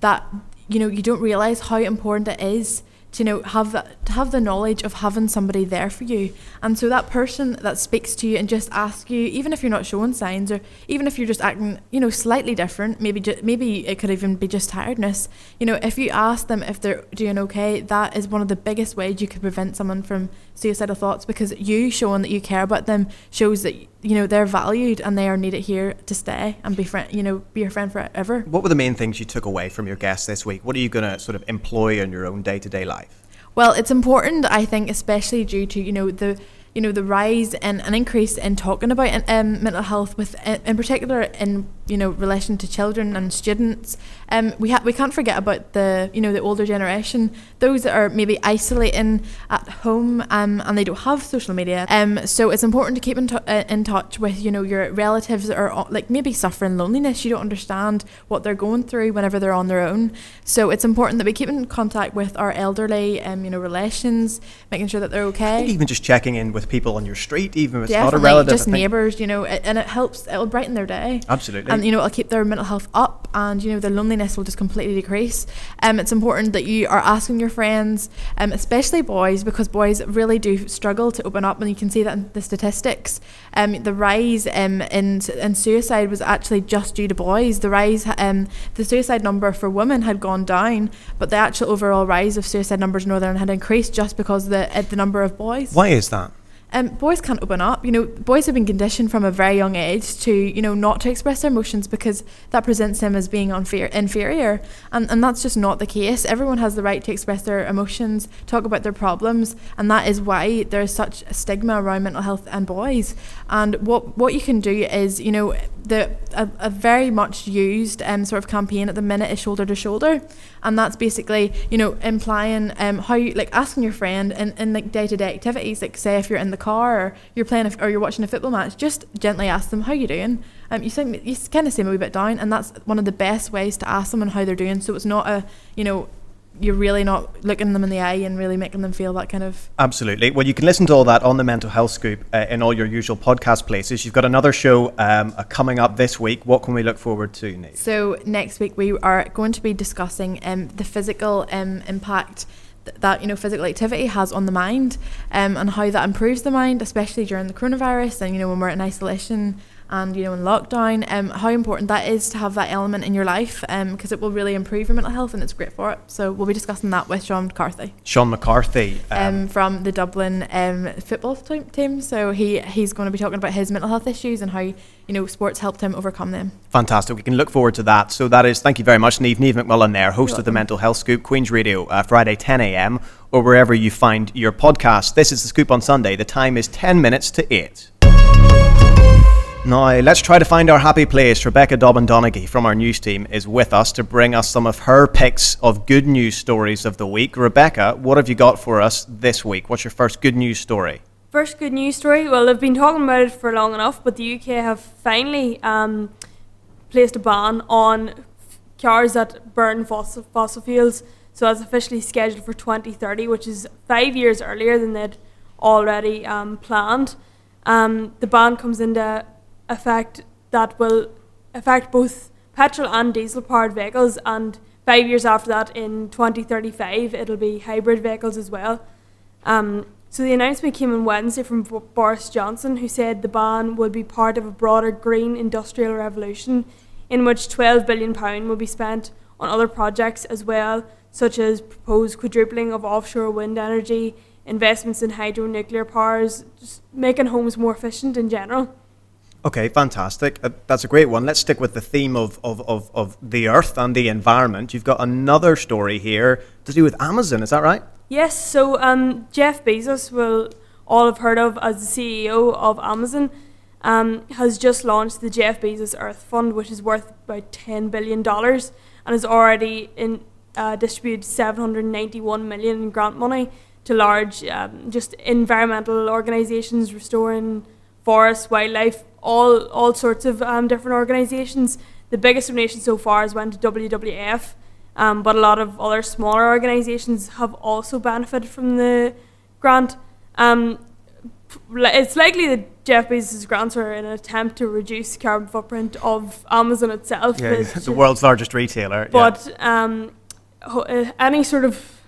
that you know you don't realize how important it is to you know have that, to have the knowledge of having somebody there for you. And so that person that speaks to you and just asks you even if you're not showing signs or even if you're just acting you know slightly different maybe ju- maybe it could even be just tiredness you know if you ask them if they're doing okay that is one of the biggest ways you could prevent someone from suicidal thoughts because you showing that you care about them shows that you know they're valued and they are needed here to stay and be friend you know be your friend forever What were the main things you took away from your guests this week? What are you going to sort of employ in your own day to day life? Well, it's important, I think, especially due to you know the you know the rise and an increase in talking about um, mental health, with in particular in you know relation to children and students. Um, we ha- we can't forget about the you know the older generation, those that are maybe isolating at home um, and they don't have social media. Um, so it's important to keep in, t- uh, in touch with you know your relatives that are like maybe suffering loneliness. You don't understand what they're going through whenever they're on their own. So it's important that we keep in contact with our elderly, um, you know, relations, making sure that they're okay. even just checking in with people on your street, even if it's not a Definitely, relative. just neighbours, you know, and it helps. It'll brighten their day. Absolutely. And you know, it'll keep their mental health up, and you know, their loneliness will just completely decrease. Um, it's important that you are asking your friends, um, especially boys, because boys really do struggle to open up, and you can see that in the statistics. Um, the rise um, in in suicide was actually just due to boys. The rise, um, the suicide number for women had gone down, but the actual overall rise of suicide numbers in Northern had increased just because the uh, the number of boys. Why is that? Um, boys can't open up. You know, boys have been conditioned from a very young age to, you know, not to express their emotions because that presents them as being unfair, inferior. And, and that's just not the case. Everyone has the right to express their emotions, talk about their problems, and that is why there is such a stigma around mental health and boys. And what, what you can do is, you know, the a, a very much used um, sort of campaign at the minute is shoulder to shoulder. And that's basically, you know, implying um, how you, like asking your friend in, in like day to day activities, like say if you're in the car or you're playing a, or you're watching a football match, just gently ask them how you doing. Um, you seem you kind of seem a wee bit down, and that's one of the best ways to ask and how they're doing. So it's not a you know you're really not looking them in the eye and really making them feel that kind of absolutely. Well you can listen to all that on the mental health scoop uh, in all your usual podcast places. You've got another show um, uh, coming up this week. What can we look forward to Neve? so next week we are going to be discussing um, the physical um, impact that you know physical activity has on the mind um, and how that improves the mind especially during the coronavirus and you know when we're in isolation and you know in lockdown um, how important that is to have that element in your life because um, it will really improve your mental health and it's great for it. So we'll be discussing that with Sean McCarthy. Sean McCarthy um, um from the Dublin um, football team. So he he's going to be talking about his mental health issues and how you know sports helped him overcome them. Fantastic. We can look forward to that. So that is thank you very much Neve Neve McMullen there host of the Mental Health Scoop Queen's Radio uh, Friday 10am or wherever you find your podcast. This is the Scoop on Sunday. The time is 10 minutes to 8 now, let's try to find our happy place. Rebecca Dobbin Donaghy from our news team is with us to bring us some of her picks of good news stories of the week. Rebecca, what have you got for us this week? What's your first good news story? First good news story. Well, I've been talking about it for long enough, but the UK have finally um, placed a ban on cars that burn fossil, fossil fuels. So that's officially scheduled for 2030, which is five years earlier than they'd already um, planned. Um, the ban comes into effect that will affect both petrol and diesel powered vehicles and five years after that in 2035 it'll be hybrid vehicles as well. Um, so the announcement came on Wednesday from Boris Johnson who said the ban would be part of a broader green industrial revolution in which 12 billion pound will be spent on other projects as well such as proposed quadrupling of offshore wind energy investments in hydro nuclear powers just making homes more efficient in general Okay, fantastic. Uh, that's a great one. Let's stick with the theme of, of, of, of the earth and the environment. You've got another story here to do with Amazon, is that right? Yes, so um, Jeff Bezos, will all have heard of as the CEO of Amazon, um, has just launched the Jeff Bezos Earth Fund, which is worth about $10 billion and has already in, uh, distributed 791 million in grant money to large um, just environmental organizations restoring forests, wildlife, all all sorts of um, different organisations. The biggest donation so far has went to WWF, um, but a lot of other smaller organisations have also benefited from the grant. Um, it's likely that Jeff Bezos' grants are an attempt to reduce carbon footprint of Amazon itself. Yeah, it's the world's largest retailer. But yeah. um, uh, any sort of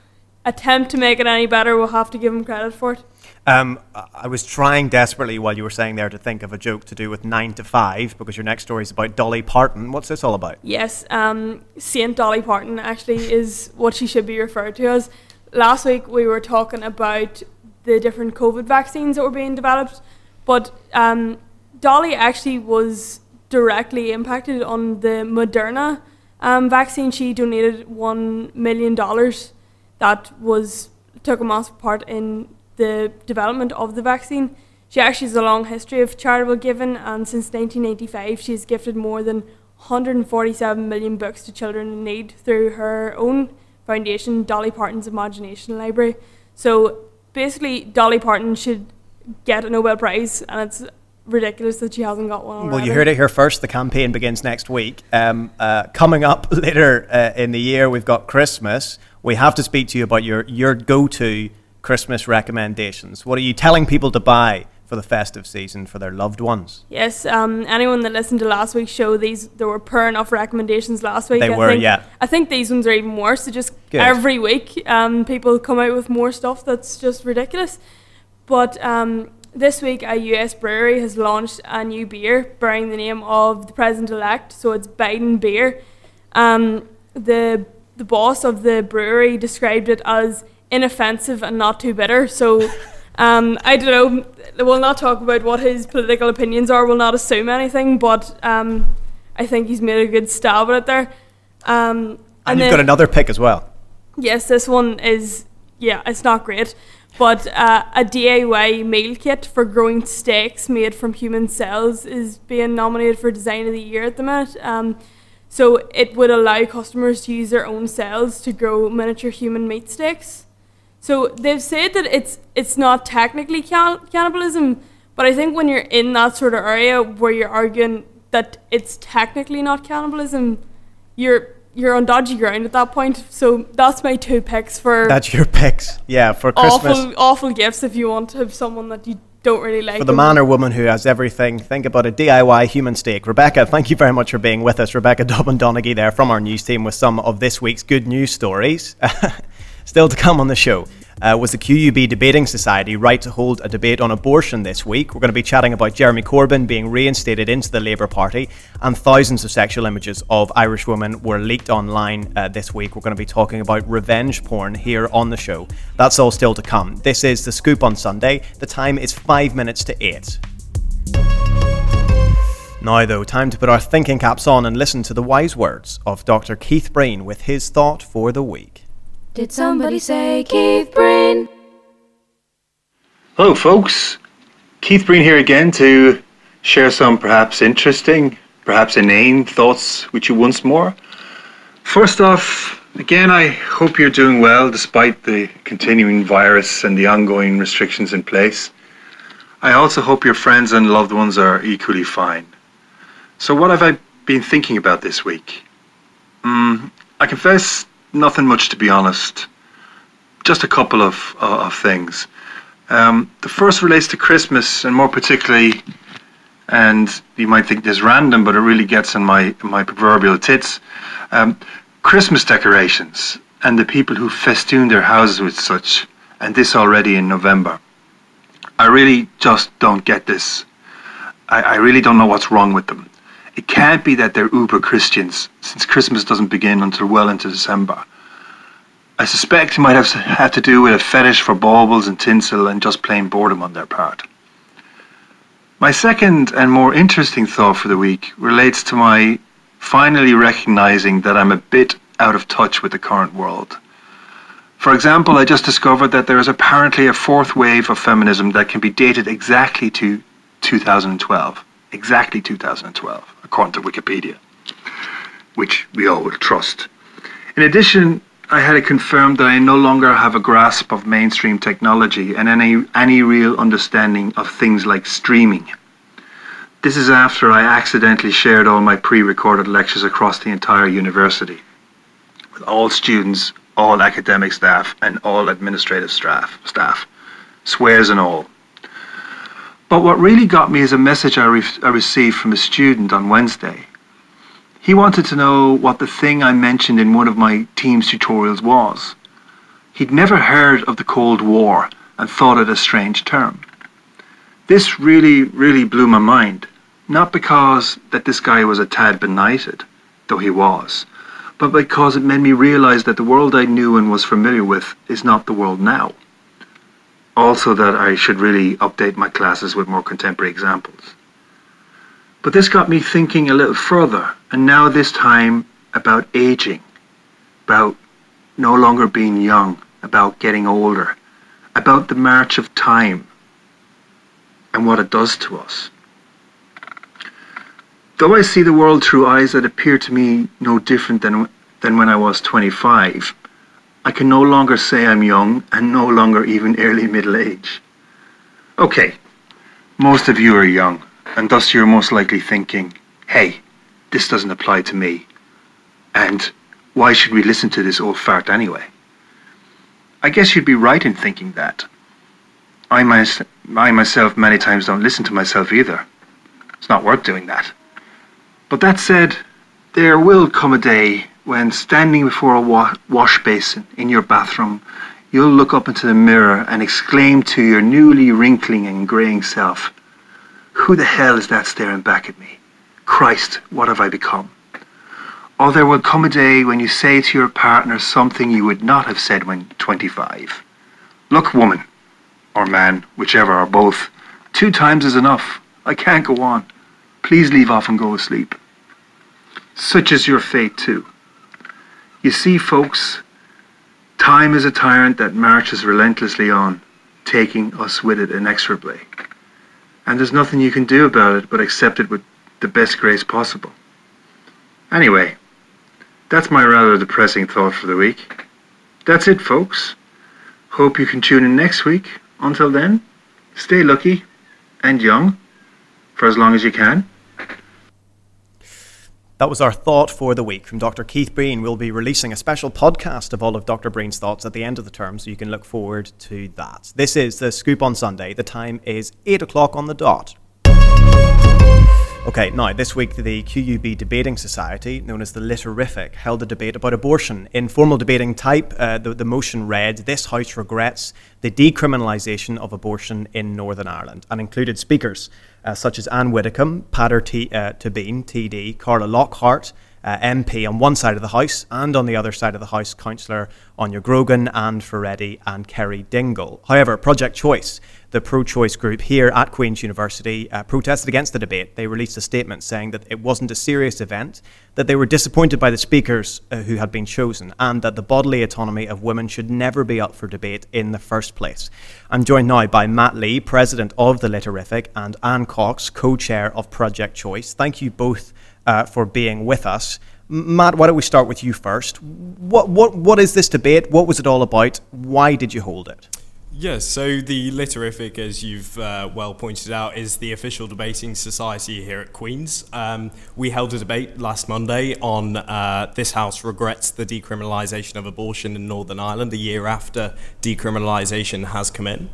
attempt to make it any better, we'll have to give him credit for it. Um, I was trying desperately while you were saying there to think of a joke to do with nine to five because your next story is about Dolly Parton. What's this all about? Yes, um, Saint Dolly Parton actually is what she should be referred to as. Last week we were talking about the different COVID vaccines that were being developed, but um, Dolly actually was directly impacted on the Moderna um, vaccine. She donated one million dollars. That was took a massive part in the development of the vaccine. She actually has a long history of charitable giving, and since 1985, she has gifted more than 147 million books to children in need through her own foundation, Dolly Parton's Imagination Library. So basically, Dolly Parton should get a Nobel Prize, and it's ridiculous that she hasn't got one already. Well, you heard it here first. The campaign begins next week. Um, uh, coming up later uh, in the year, we've got Christmas. We have to speak to you about your, your go to Christmas recommendations? What are you telling people to buy for the festive season for their loved ones? Yes, um, anyone that listened to last week's show, these there were poor enough recommendations last week. They I were, think, yeah. I think these ones are even worse. So just Good. every week, um, people come out with more stuff that's just ridiculous. But um, this week, a US brewery has launched a new beer bearing the name of the president-elect. So it's Biden beer. Um, the the boss of the brewery described it as inoffensive and not too bitter. So Um, I don't know. We'll not talk about what his political opinions are. We'll not assume anything, but um, I think he's made a good stab at it there. Um, And, and you've then- got another pick as well. Yes, this one is yeah, it's not great, but uh, a DIY meal kit for growing steaks made from human cells is being nominated for Design of the Year at the minute. Um, so it would allow customers to use their own cells to grow miniature human meat steaks. So they've said that it's it's not technically can- cannibalism, but I think when you're in that sort of area where you're arguing that it's technically not cannibalism, you're you're on dodgy ground at that point. So that's my two picks for That's your picks. Yeah, for Christmas. awful awful gifts if you want to have someone that you don't really like. For the man or woman who has everything, think about a DIY human steak. Rebecca, thank you very much for being with us. Rebecca Dobbin Donaghy there from our news team with some of this week's good news stories. Still to come on the show. Uh, was the QUB Debating Society right to hold a debate on abortion this week? We're going to be chatting about Jeremy Corbyn being reinstated into the Labour Party, and thousands of sexual images of Irish women were leaked online uh, this week. We're going to be talking about revenge porn here on the show. That's all still to come. This is The Scoop on Sunday. The time is five minutes to eight. Now, though, time to put our thinking caps on and listen to the wise words of Dr. Keith Breen with his thought for the week. Did somebody say Keith Breen? Hello, folks. Keith Breen here again to share some perhaps interesting, perhaps inane thoughts with you once more. First off, again, I hope you're doing well despite the continuing virus and the ongoing restrictions in place. I also hope your friends and loved ones are equally fine. So, what have I been thinking about this week? Mm, I confess nothing much, to be honest. Just a couple of, uh, of things. Um, the first relates to Christmas, and more particularly, and you might think this random, but it really gets in my my proverbial tits. Um, Christmas decorations and the people who festoon their houses with such, and this already in November. I really just don't get this. I, I really don't know what's wrong with them. It can't be that they're uber Christians, since Christmas doesn't begin until well into December. I suspect it might have had to do with a fetish for baubles and tinsel and just plain boredom on their part. My second and more interesting thought for the week relates to my finally recognizing that I'm a bit out of touch with the current world. For example, I just discovered that there is apparently a fourth wave of feminism that can be dated exactly to 2012. Exactly 2012, according to Wikipedia, which we all will trust. In addition, I had it confirmed that I no longer have a grasp of mainstream technology and any, any real understanding of things like streaming. This is after I accidentally shared all my pre recorded lectures across the entire university with all students, all academic staff, and all administrative staff, staff swears and all. But what really got me is a message I, re- I received from a student on Wednesday. He wanted to know what the thing I mentioned in one of my Teams tutorials was. He'd never heard of the Cold War and thought it a strange term. This really, really blew my mind. Not because that this guy was a tad benighted, though he was, but because it made me realize that the world I knew and was familiar with is not the world now. Also, that I should really update my classes with more contemporary examples. But this got me thinking a little further, and now this time about aging, about no longer being young, about getting older, about the march of time and what it does to us. Though I see the world through eyes that appear to me no different than, than when I was 25, I can no longer say I'm young and no longer even early middle age. Okay, most of you are young, and thus you're most likely thinking, hey, this doesn't apply to me. And why should we listen to this old fart anyway? I guess you'd be right in thinking that. I, mys- I myself many times don't listen to myself either. It's not worth doing that. But that said, there will come a day when standing before a wa- wash basin in your bathroom, you'll look up into the mirror and exclaim to your newly wrinkling and graying self, Who the hell is that staring back at me? Christ, what have I become? Or there will come a day when you say to your partner something you would not have said when 25. Look, woman, or man, whichever or both. Two times is enough. I can't go on. Please leave off and go to sleep. Such is your fate, too. You see, folks, time is a tyrant that marches relentlessly on, taking us with it inexorably. And there's nothing you can do about it but accept it with the best grace possible. Anyway, that's my rather depressing thought for the week. That's it, folks. Hope you can tune in next week. Until then, stay lucky and young for as long as you can. That was our thought for the week from Dr. Keith Breen. We'll be releasing a special podcast of all of Dr. Breen's thoughts at the end of the term, so you can look forward to that. This is the Scoop on Sunday. The time is 8 o'clock on the dot. Okay, now this week the QUB Debating Society, known as the Literific, held a debate about abortion. In formal debating type, uh, the, the motion read, This House regrets the decriminalisation of abortion in Northern Ireland, and included speakers uh, such as Anne Widdecombe, Peadar, uh, Tóibín, TD, Carla Lockhart, uh, MP on one side of the House, and on the other side of the House, Councillor Áine Grogan, Ann Furedi, and Kerry Dingle. However, Project Choice, the pro choice group here at Queen's University, uh, protested against the debate. They released a statement saying that it wasn't a serious event, that they were disappointed by the speakers uh, who had been chosen, and that the bodily autonomy of women should never be up for debate in the first place. I'm joined now by Matt Lee, President of the Literific, and Anne Cox, co chair of Project Choice. Thank you both uh, for being with us. Matt, why don't we start with you first? What, what, what is this debate? What was it all about? Why did you hold it? Yes, so the Literific, as you've uh, well pointed out, is the official debating society here at Queen's. Um, we held a debate last Monday on uh, This House regrets the decriminalisation of abortion in Northern Ireland a year after decriminalisation has come in.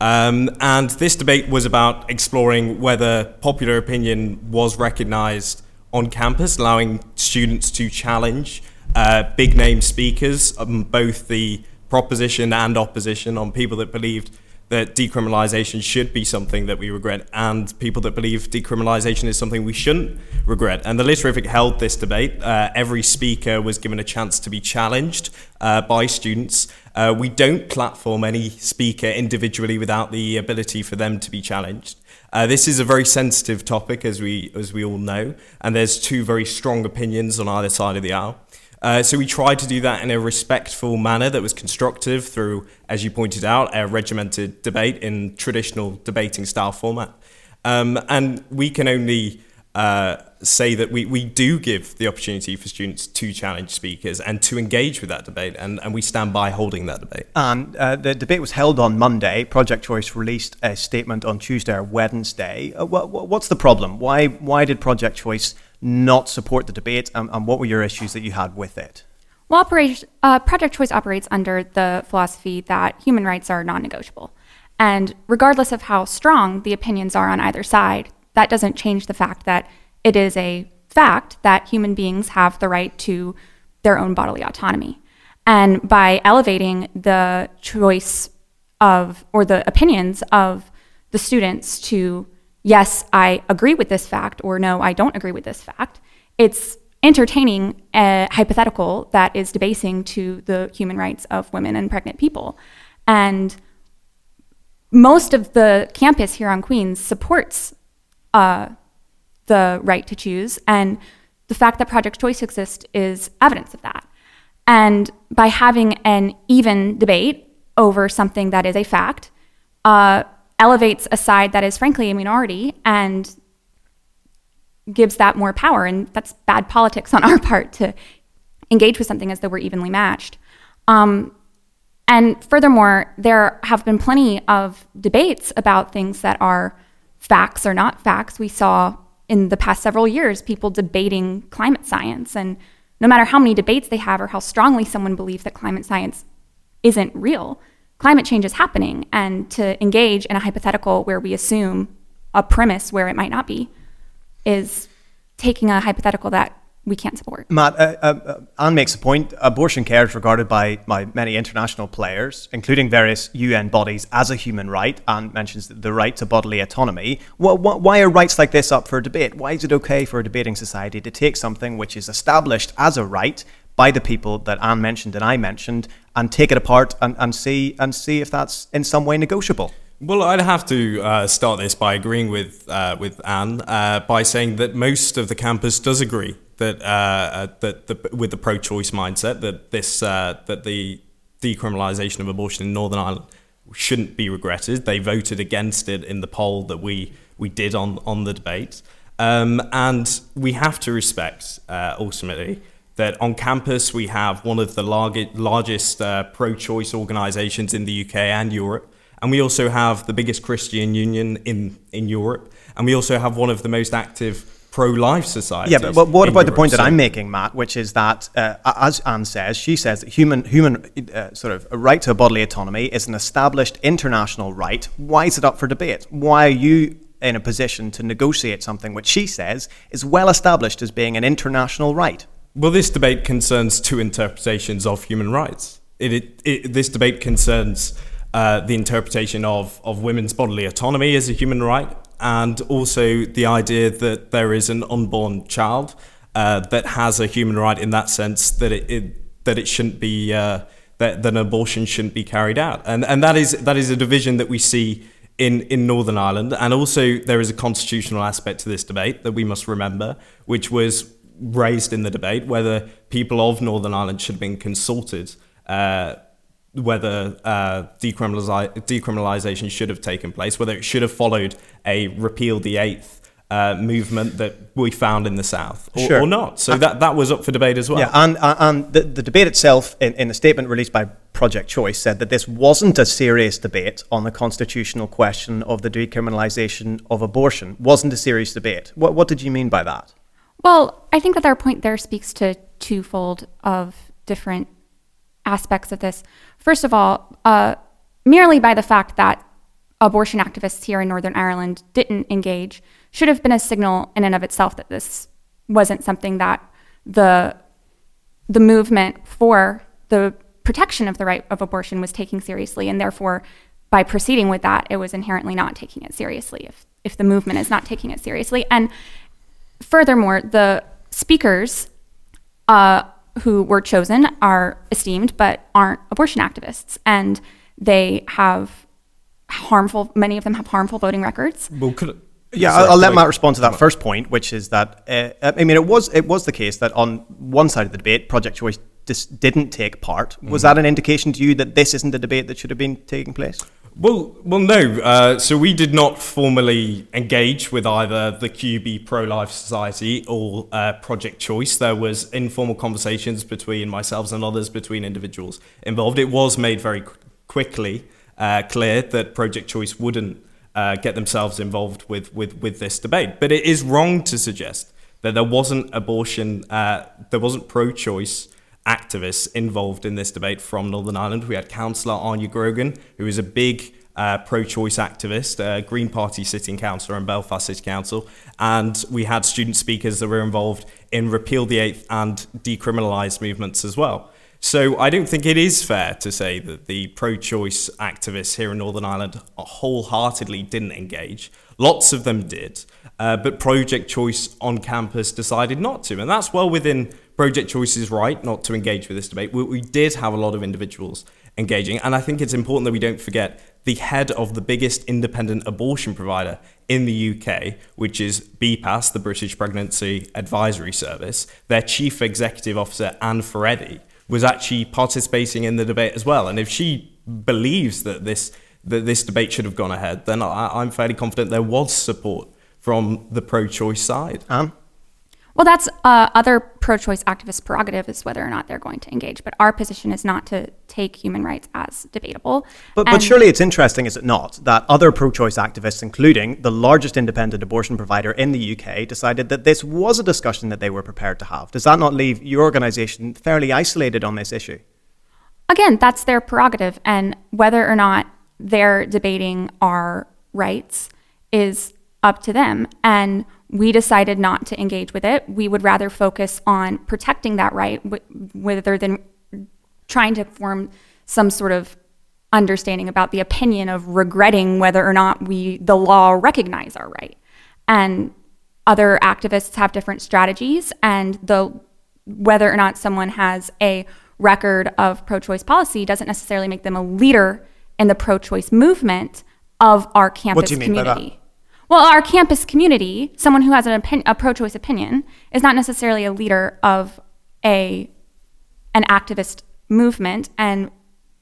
Um, and this debate was about exploring whether popular opinion was recognised on campus, allowing students to challenge uh, big name speakers, um, both the proposition and opposition on people that believed that decriminalisation should be something that we regret and people that believe decriminalisation is something we shouldn't regret. And the Literific held this debate. Uh, every speaker was given a chance to be challenged uh, by students. Uh, we don't platform any speaker individually without the ability for them to be challenged. Uh, this is a very sensitive topic, as we as we all know, and there's two very strong opinions on either side of the aisle. Uh, so we tried to do that in a respectful manner that was constructive through, as you pointed out, a regimented debate in traditional debating style format. Um, and we can only uh, say that we, we do give the opportunity for students to challenge speakers and to engage with that debate, and, and we stand by holding that debate. And uh, the debate was held on Monday. Project Choice released a statement on Tuesday or Wednesday. Uh, what, what's the problem? Why, why did Project Choice not support the debate, and, and what were your issues that you had with it? Well, uh, Project Choice operates under the philosophy that human rights are non negotiable. And regardless of how strong the opinions are on either side, that doesn't change the fact that it is a fact that human beings have the right to their own bodily autonomy. And by elevating the choice of, or the opinions of the students to yes, I agree with this fact, or no, I don't agree with this fact. It's entertaining a hypothetical that is debasing to the human rights of women and pregnant people. And most of the campus here on Queens supports uh, the right to choose. And the fact that Project Choice exists is evidence of that. And by having an even debate over something that is a fact, uh, elevates a side that is frankly a minority and gives that more power. And that's bad politics on our part to engage with something as though we're evenly matched. Um, and furthermore, there have been plenty of debates about things that are facts or not facts. We saw in the past several years people debating climate science. And no matter how many debates they have or how strongly someone believes that climate science isn't real, climate change is happening and to engage in a hypothetical where we assume a premise where it might not be is taking a hypothetical that we can't support. Matt, uh, uh, Anne makes a point. Abortion care is regarded by, by many international players, including various UN bodies, as a human right. Anne mentions the right to bodily autonomy. why are rights like this up for debate? Why is it okay for a debating society to take something which is established as a right by the people that Anne mentioned and I mentioned and take it apart and, and see and see if that's in some way negotiable. Well, I'd have to uh, start this by agreeing with uh, with Anne uh, by saying that most of the campus does agree that uh, uh, that the, with the pro-choice mindset that this uh, that the decriminalisation of abortion in Northern Ireland shouldn't be regretted. They voted against it in the poll that we we did on on the debate, um, and we have to respect ultimately that on campus we have one of the large, largest pro-choice organisations in the UK and Europe and we also have the biggest Christian union in, in Europe. And we also have one of the most active pro-life societies. Yeah, but, but what about Europe? the point that I'm making, Matt, which is that, uh, as Anne says, she says that human human uh, sort of right to bodily autonomy is an established international right. Why is it up for debate? Why are you in a position to negotiate something which she says is well established as being an international right? Well, this debate concerns two interpretations of human rights. It, it, it, this debate concerns uh, the interpretation of, of women's bodily autonomy as a human right, and also the idea that there is an unborn child uh, that has a human right in that sense that it, it that it shouldn't be uh, that, that an abortion shouldn't be carried out, and and that is that is a division that we see in, in Northern Ireland, and also there is a constitutional aspect to this debate that we must remember, which was raised in the debate whether people of Northern Ireland should have been consulted. Uh, whether uh, decriminalisation should have taken place, whether it should have followed a repeal the eighth uh, movement that we found in the south, or, Sure. or not. So that that was up for debate as well. Yeah, and, and- and the, the debate itself, in, in a statement released by Project Choice, said that this wasn't a serious debate on the constitutional question of the decriminalisation of abortion. Wasn't a serious debate. What, what did you mean by that? Well, I think that our point there speaks to twofold of different aspects of this. First of all, uh, merely by the fact that abortion activists here in Northern Ireland didn't engage should have been a signal in and of itself that this wasn't something that the the movement for the protection of the right of abortion was taking seriously, and therefore, by proceeding with that, it was inherently not taking it seriously. If if the movement is not taking it seriously, and furthermore, the speakers uh, who were chosen are esteemed but aren't abortion activists, and they have harmful. Many of them have harmful voting records. Well, could, Yeah, Sorry, I'll, I'll let Matt respond to that first point, which is that uh, I mean, it was it was the case that on one side of the debate, Project Choice dis- didn't take part. Was Mhm. that an indication to you that this isn't a debate that should have been taking place? Well, well, no. Uh, so we did not formally engage with either the QB Pro Life Society or uh, Project Choice. There was informal conversations between myself and others, between individuals involved. It was made very qu- quickly uh, clear that Project Choice wouldn't uh, get themselves involved with, with, with this debate. But it is wrong to suggest that there wasn't abortion, uh, there wasn't pro-choice activists involved in this debate from Northern Ireland. We had Councillor Áine Grogan, who is a big uh, pro-choice activist, uh, Green Party sitting councillor in Belfast City Council, and we had student speakers that were involved in Repeal the Eighth and decriminalise movements as well. So I don't think it is fair to say that the pro-choice activists here in Northern Ireland wholeheartedly didn't engage. Lots of them did, uh, but Project Choice on campus decided not to, and that's well within Project Choice's right not to engage with this debate. We, we did have a lot of individuals engaging, and I think it's important that we don't forget the head of the biggest independent abortion provider in the UK, which is BPAS, the British Pregnancy Advisory Service. Their chief executive officer, Ann Furedi, was actually participating in the debate as well. And if she believes that this that this debate should have gone ahead, then I, I'm fairly confident there was support from the pro-choice side. Anne? Well, that's uh, other pro-choice activists' prerogative is whether or not they're going to engage. But our position is not to take human rights as debatable. But, but surely it's interesting, is it not, that other pro choice activists, including the largest independent abortion provider in the UK, decided that this was a discussion that they were prepared to have? Does that not leave your organisation fairly isolated on this issue? again, that's their prerogative, and whether or not they're debating our rights is up to them. And we decided not to engage with it. We would rather focus on protecting that right, w- rather than trying to form some sort of understanding about the opinion of regretting whether or not we the law recognize our right. And other activists have different strategies and the whether or not someone has a record of pro-choice policy doesn't necessarily make them a leader in the pro-choice movement of our campus do you mean by that? community. Well, our campus community, someone who has an a pro-choice opinion, is not necessarily a leader of a an activist movement. And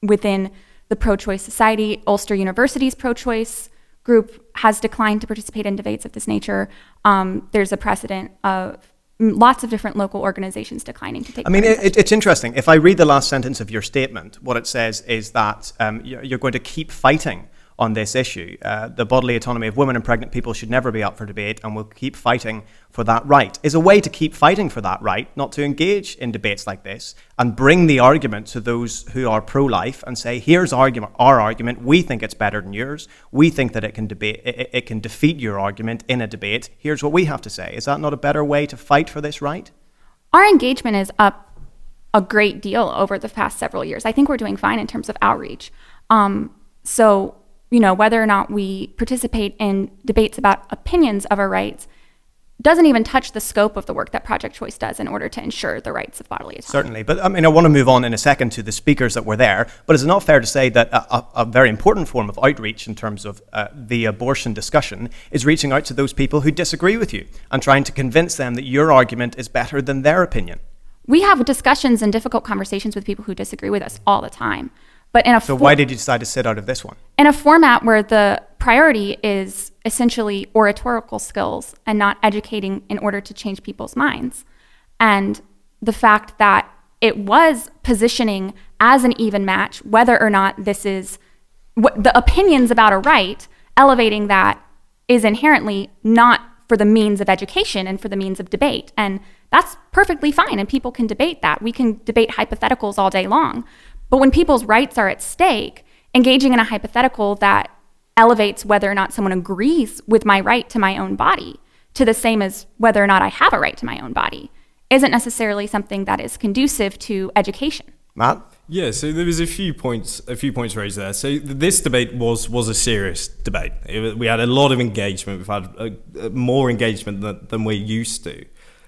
within the pro-choice society, Ulster University's pro-choice group has declined to participate in debates of this nature. Um, there's a precedent of lots of different local organizations declining to take. I mean, it, it's interesting. If I read the last sentence of your statement, what it says is that um, you're going to keep fighting on this issue. Uh, the bodily autonomy of women and pregnant people should never be up for debate, and we'll keep fighting for that right. Is a way to keep fighting for that right not to engage in debates like this and bring the argument to those who are pro-life and say, "Here's argument, our argument. We think it's better than yours. We think that it can debate, it, it can defeat your argument in a debate. Here's what we have to say." Is that not a better way to fight for this right? our engagement is up a great deal over the past several years. I think we're doing fine in terms of outreach. Um, so, you know, whether or not we participate in debates about opinions of our rights doesn't even touch the scope of the work that Project Choice does in order to ensure the rights of bodily autonomy. Certainly, but I mean, I want to move on in a second to the speakers that were there. But is it not fair to say that a, a, very important form of outreach in terms of uh, the abortion discussion is reaching out to those people who disagree with you and trying to convince them that your argument is better than their opinion? We have discussions and difficult conversations with people who disagree with us all the time. But in a So fo- why did you decide to sit out of this one? in a format where the priority is essentially oratorical skills and not educating in order to change people's minds. And the fact that it was positioning as an even match, whether or not this is what the opinions about a right, elevating that is inherently not for the means of education and for the means of debate. And that's perfectly fine, and people can debate that. We can debate hypotheticals all day long. But when people's rights are at stake, engaging in a hypothetical that elevates whether or not someone agrees with my right to my own body to the same as whether or not I have a right to my own body isn't necessarily something that is conducive to education. Matt? Yeah, so there was a few points, a few points raised there. So this debate was was a serious debate. It, we had a lot of engagement. We've had uh uh more engagement than, than we're used to,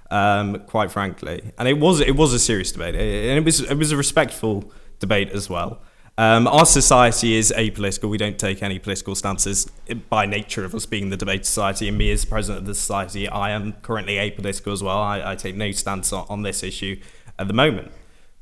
um, quite frankly. And it was it was a serious debate, and it was it was a respectful debate as well. Um, our society is apolitical. We don't take any political stances by nature of us being the debate society. And me as president of the society, I am currently apolitical as well. I, I take no stance on, on this issue at the moment.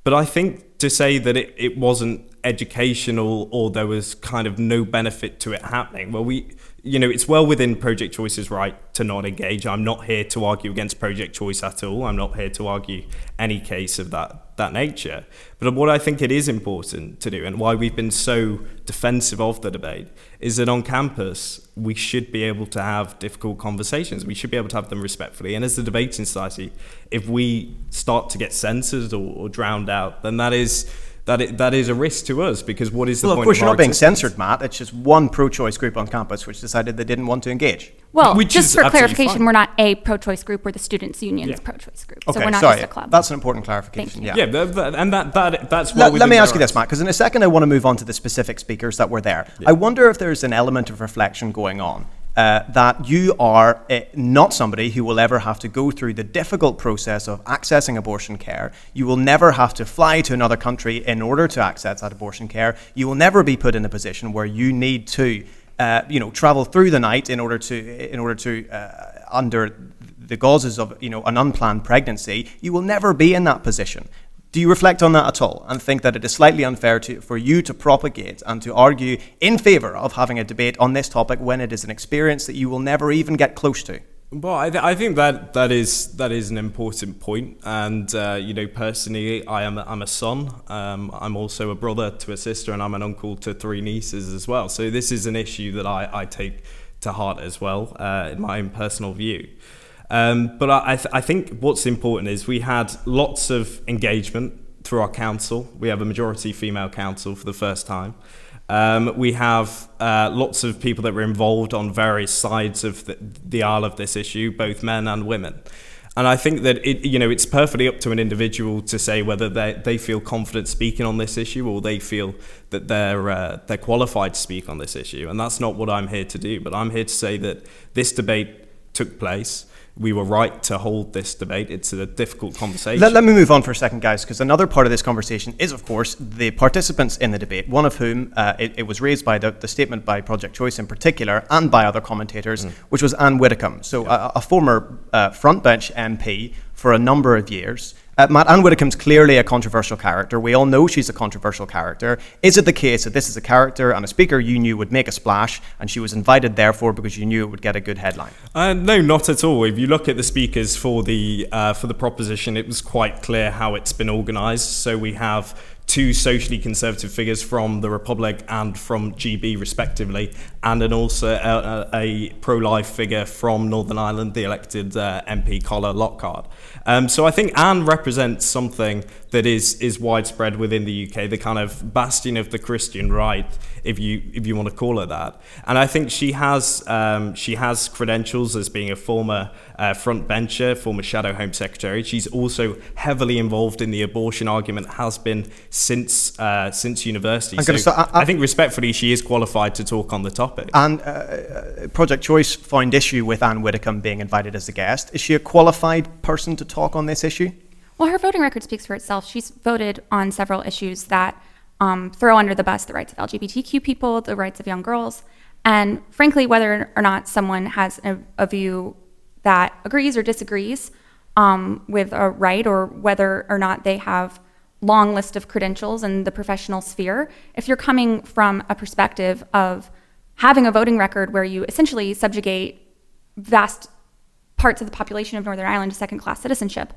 But I think to say that it, it wasn't educational or there was kind of no benefit to it happening, well, we, you know, it's well within Project Choice's right to not engage. I'm not here to argue against Project Choice at all. I'm not here to argue any case of that that nature. But what I think it is important to do, and why we've been so defensive of the debate, is that on campus we should be able to have difficult conversations. We should be able to have them respectfully. And as the debating society, if we start to get censored or, or drowned out, then that is that it, that is a risk to us because what is the Well, point? of course, of you're not being existence? censored, Matt. It's just one pro choice group on campus which decided they didn't want to engage. Well, Which just for clarification, fine. we're not a pro-choice group. We're the Students' Union's Yeah. pro-choice group. Okay, so we're not sorry. just a club. That's an important clarification. you. Yeah. Yeah, that, that- and that, that that's Let, well let me ask you this, Matt, because in a second I want to move on to the specific speakers that were there. I wonder if there's an element of reflection going on. Uh, that you are uh, not somebody who will ever have to go through the difficult process of accessing abortion care. You will never have to fly to another country in order to access that abortion care. You will never be put in a position where you need to, uh, you know, travel through the night in order to, in order to, uh, under the causes of, you know, an unplanned pregnancy. You will never be in that position. Do you reflect on that at all and think that it is slightly unfair to, for you to propagate and to argue in favour of having a debate on this topic when it is an experience that you will never even get close to? Well, I, th- I think that that is that is an important point, and uh, you know, personally, I am a, I'm a son. Um, I'm also a brother to a sister, and I'm an uncle to three nieces as well. So this is an issue that I, I take to heart as well, uh, in my own personal view. Um, but I, I, th- I think what's important is we had lots of engagement through our council. We have a majority female council for the first time. Um, we have uh, lots of people that were involved on various sides of the, the aisle of this issue, both men and women. And I think that it, you know, it's perfectly up to an individual to say whether they, they feel confident speaking on this issue or they feel that they're, uh, they're qualified to speak on this issue. And that's not what I'm here to do. But I'm here to say that this debate took place. We were right to hold this debate. It's a difficult conversation. Let, let me move on for a second, guys, because another part of this conversation is, of course, the participants in the debate, one of whom uh, it, it, was raised by the, the, statement by Project Choice in particular and by other commentators, mm. which was Anne Widdecombe. So, yeah. a, a, former uh, frontbench MP for a number of years. Uh, Matt Anne Widdecombe's clearly a controversial character. We all know she's a controversial character. Is it the case that this is a character and a speaker you knew would make a splash, and she was invited therefore because you knew it would get a good headline? Uh, no, not at all. If you look at the speakers for the uh, for the proposition, it was quite clear how it's been organised. So we have two socially conservative figures from the Republic and from GB, respectively, and then also a, a pro-life figure from Northern Ireland, the elected uh, MP Carla Lockhart. Um, so I think Anne represents something that is is widespread within the UK, the kind of bastion of the Christian right, if you if you want to call it that. And I think she has um, she has credentials as being a former uh, front bencher, former shadow Home Secretary. She's also heavily involved in the abortion argument, has been since uh, since university. So start, I, I, I, think respectfully, she is qualified to talk on the topic. And uh, uh, Project Choice found issue with Anne Widdecombe being invited as a guest. Is she a qualified person to talk on this issue? Well, her voting record speaks for itself. She's voted on several issues that um, throw under the bus the rights of LGBTQ people, the rights of young girls, and frankly, whether or not someone has a, a view that agrees or disagrees um, with a right, or whether or not they have a long list of credentials in the professional sphere, if you're coming from a perspective of having a voting record where you essentially subjugate vast parts of the population of Northern Ireland to second class citizenship,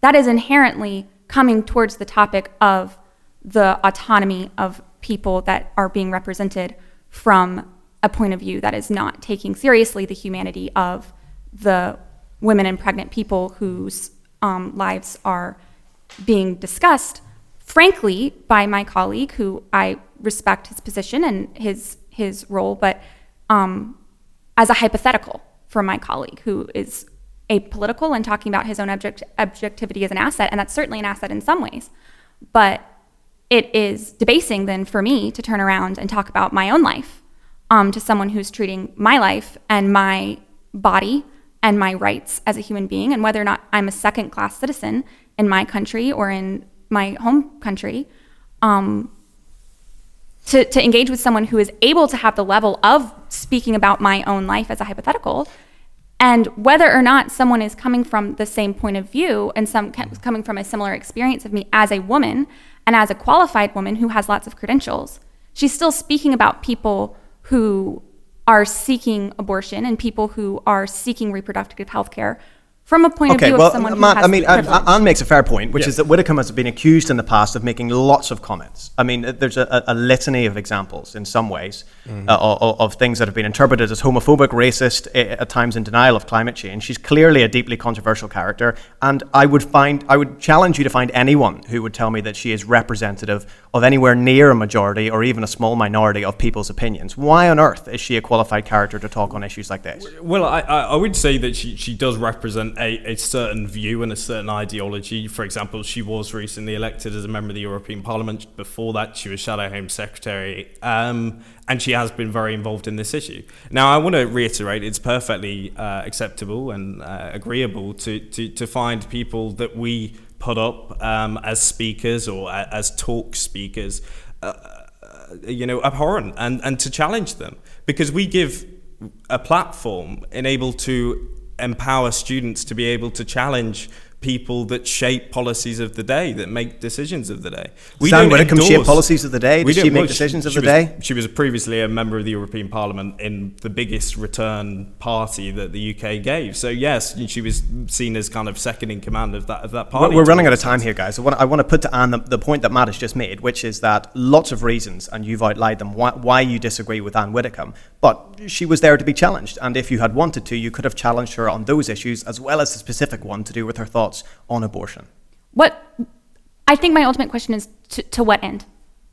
that is inherently coming towards the topic of the autonomy of people that are being represented from a point of view that is not taking seriously the humanity of the women and pregnant people whose um, lives are being discussed, frankly, by my colleague, who I respect his position and his his role, but um, as a hypothetical for my colleague who is apolitical and talking about his own object, objectivity as an asset, and that's certainly an asset in some ways. But it is debasing then for me to turn around and talk about my own life um, to someone who's treating my life and my body and my rights as a human being, and whether or not I'm a second class citizen in my country or in my home country. Um, to, to engage with someone who is able to have the level of speaking about my own life as a hypothetical and whether or not someone is coming from the same point of view and some coming from a similar experience of me as a woman and as a qualified woman who has lots of credentials, she's still speaking about people who are seeking abortion and people who are seeking reproductive health care from a point okay, of view well, of someone Matt, who has I mean, privilege. Anne makes a fair point, which is that Widdecombe has been accused in the past of making lots of comments. I mean, there's a, a litany of examples in some ways mm-hmm. uh, of, of, things that have been interpreted as homophobic, racist, at times in denial of climate change. She's clearly a deeply controversial character, and I would find, I would challenge you to find anyone who would tell me that she is representative of anywhere near a majority or even a small minority of people's opinions. Why on earth is she a qualified character to talk on issues like this? Well, I, I would say that she, she does represent a, a certain view and a certain ideology. For example, she was recently elected as a member of the European Parliament. Before that, she was Shadow Home Secretary. Um, and she has been very involved in this issue. Now, I want to reiterate it's perfectly uh, acceptable and uh, agreeable to, to, to find people that we put up um, as speakers or as talk speakers, uh, uh, you know, abhorrent and, and to challenge them because we give a platform enabled to empower students to be able to challenge people that shape policies of the day, that make decisions of the day. We Sam Widdecombe shape policies of the day? Did she make decisions of the was, day? She was previously a member of the European Parliament in the biggest return party that the UK gave. So yes, she was seen as kind of second in command of that of that party. We're running out of time here, guys. I want, I want to put to Anne the, the, point that Matt has just made, which is that lots of reasons, and you've outlined them, why, why you disagree with Anne Widdecombe, but she was there to be challenged, and if you had wanted to, you could have challenged her on those issues as well as the specific one to do with her thoughts on abortion. What I think my ultimate question is to, to what end?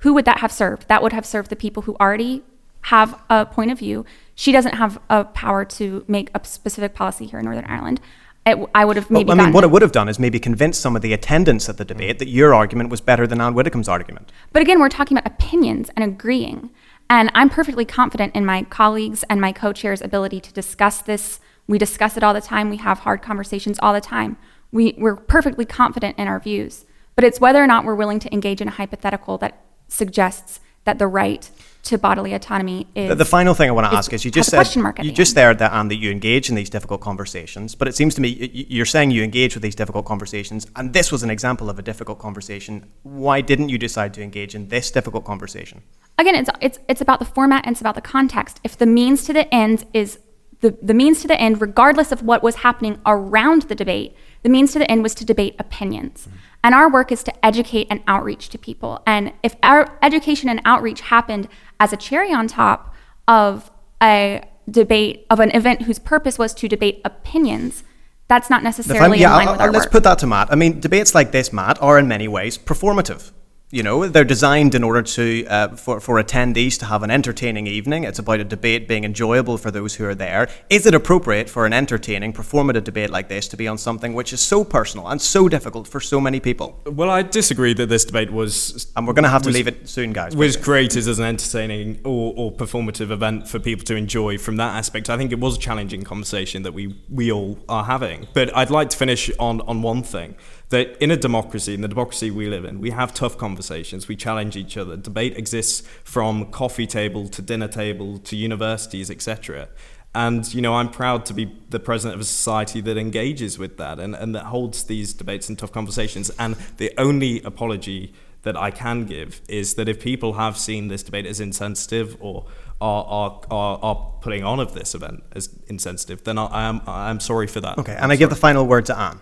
Who would that have served? That would have served the people who already have a point of view. She doesn't have a power to make a specific policy here in Northern Ireland. I would have maybe. Well, I mean, what it would have done is maybe convince some of the attendants at the debate that your argument was better than Anne Widdecombe's argument. But again, we're talking about opinions and agreeing. And I'm perfectly confident in my colleagues and my co chairs' ability to discuss this We discuss it all the time. We have hard conversations all the time. We, we're perfectly confident in our views. But it's whether or not we're willing to engage in a hypothetical that suggests that the right to bodily autonomy is. The, final thing I want to ask is you just said you just there that and that you engage in these difficult conversations, but it seems to me you're saying you engage with these difficult conversations, and this was an example of a difficult conversation. Why didn't you decide to engage in this difficult conversation? Again, it's it's it's about the format and it's about the context. If the means to the end is the, the means to the end, regardless of what was happening around the debate, the means to the end was to debate opinions. Mm-hmm. And our work is to educate and outreach to people. And if our education and outreach happened as a cherry on top of a debate, of an event whose purpose was to debate opinions, that's not necessarily yeah, in line with our let's work. put that to Matt. I mean, debates like this, Matt, are in many ways performative. You know, they're designed in order to uh, for, for attendees to have an entertaining evening. It's about a debate being enjoyable for those who are there. Is it appropriate for an entertaining, performative debate like this to be on something which is so personal and so difficult for so many people? Well, I disagree that this debate was. And we're going to have to was, leave it soon, guys. Was created as an entertaining or, or performative event for people to enjoy from that aspect. I think it was a challenging conversation that we, we all are having. But I'd like to finish on, on one thing that in a democracy, in the democracy we live in, we have tough conversations, we challenge each other. Debate exists from coffee table to dinner table to universities, etc. And you know, I'm proud to be the president of a society that engages with that and, and that holds these debates and tough conversations. And the only apology that I can give is that if people have seen this debate as insensitive or are, are, are, are putting on of this event as insensitive, then I, I am I am sorry for that. Okay, and I give the final word to Anne.